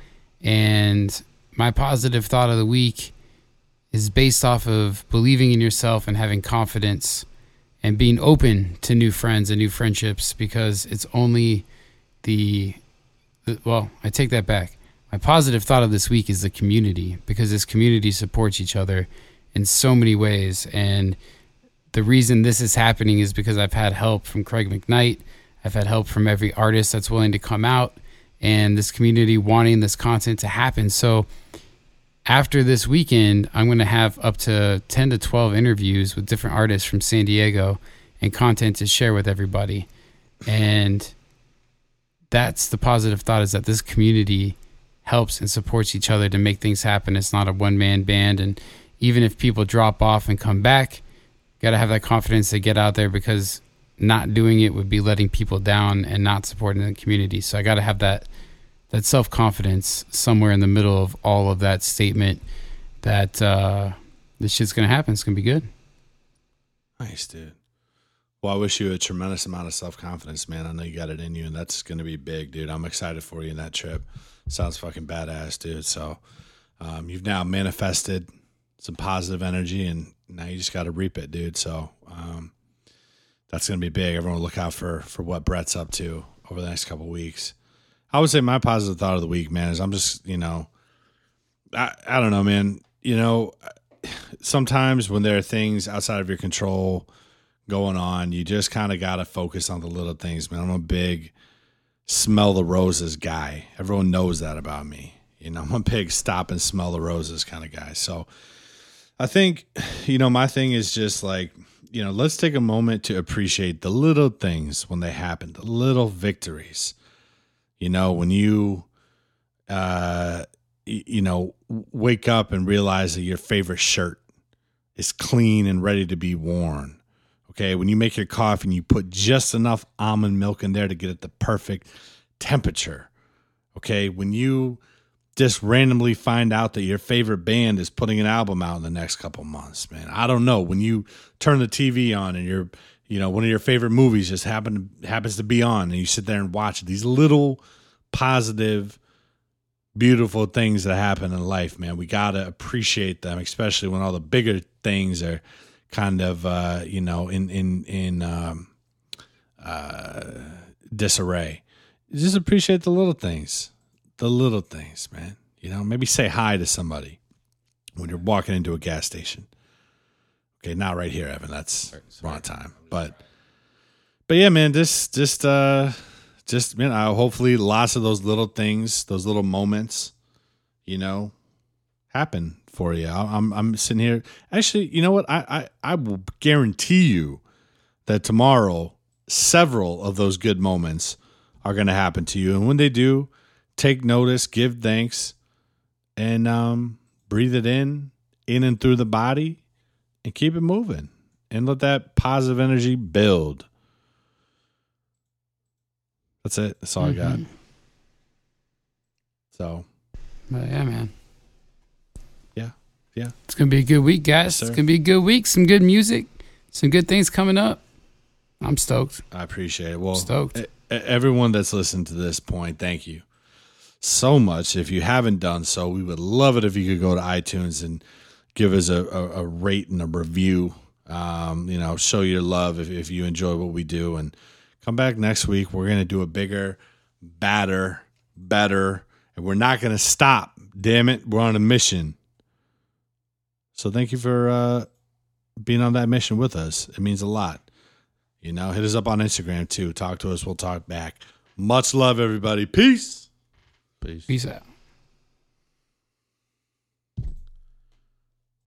And my positive thought of the week is based off of believing in yourself and having confidence and being open to new friends and new friendships because it's only the, the well, I take that back. My positive thought of this week is the community because this community supports each other in so many ways. And the reason this is happening is because I've had help from Craig McKnight. I've had help from every artist that's willing to come out and this community wanting this content to happen. So after this weekend, I'm going to have up to 10 to 12 interviews with different artists from San Diego and content to share with everybody. And that's the positive thought is that this community helps and supports each other to make things happen. It's not a one man band. And even if people drop off and come back, got to have that confidence to get out there because not doing it would be letting people down and not supporting the community. So I got to have that that self confidence somewhere in the middle of all of that statement that uh, this shit's gonna happen. It's gonna be good. Nice, dude. Well, I wish you a tremendous amount of self confidence, man. I know you got it in you, and that's to be big, dude. I'm excited for you in that trip. Sounds fucking badass, dude. So, um, you've now manifested some positive energy, and now you just got to reap it, dude. So, um, that's going to be big. Everyone look out for for what Brett's up to over the next couple weeks. I would say my positive thought of the week, man, is I'm just, you know, I, I don't know, man. You know, sometimes when there are things outside of your control going on, you just kind of got to focus on the little things, man. I'm a big smell the roses guy. Everyone knows that about me. You know, I'm a big stop and smell the roses kind of guy. So I think, you know, my thing is just like, you know, let's take a moment to appreciate the little things when they happen, the little victories. You know, when you, uh, you know, wake up and realize that your favorite shirt is clean and ready to be worn. Okay. When you make your coffee and you put just enough almond milk in there to get it the perfect temperature. Okay. When you just randomly find out that your favorite band is putting an album out in the next couple months, man. I don't know. When you turn the TV on and you're, you know, one of your favorite movies just happen happens to be on and you sit there and watch. These little positive beautiful things that happen in life, man. We got to appreciate them, especially when all the bigger things are kind of, uh, you know, in, in, in, um, uh, disarray. Just appreciate the little things, the little things, man. You know, maybe say hi to somebody when you're walking into a gas station. Okay, not right here, Evan. That's wrong time. But, but yeah, man, just, just, uh, just man, I hopefully lots of those little things, those little moments, you know, happen for you. I- I'm I'm sitting here. Actually, you know what? I I, I will guarantee you that tomorrow several of those good moments are going to happen to you, and when they do, take notice, give thanks, and um, breathe it in, in and through the body, and keep it moving, and let that positive energy build. That's it. That's all I got. Mhm. So, But yeah, man. yeah, yeah. It's gonna be a good week, guys. Yes, it's gonna be a good week. Some good music, some good things coming up. I'm stoked. I appreciate it. Well, Stoked. everyone that's listened to this point, thank you so much. If you haven't done so, we would love it if you could go to iTunes and give us a, a, a rate and a review. Um, you know, show your love if, if you enjoy what we do, and come back next week. We're gonna do a bigger, badder, better, and we're not gonna stop. Damn it, we're on a mission. So thank you for uh, being on that mission with us. It means a lot. You know, hit us up on Instagram too. Talk to us. We'll talk back. Much love, everybody. Peace. Peace. Peace out.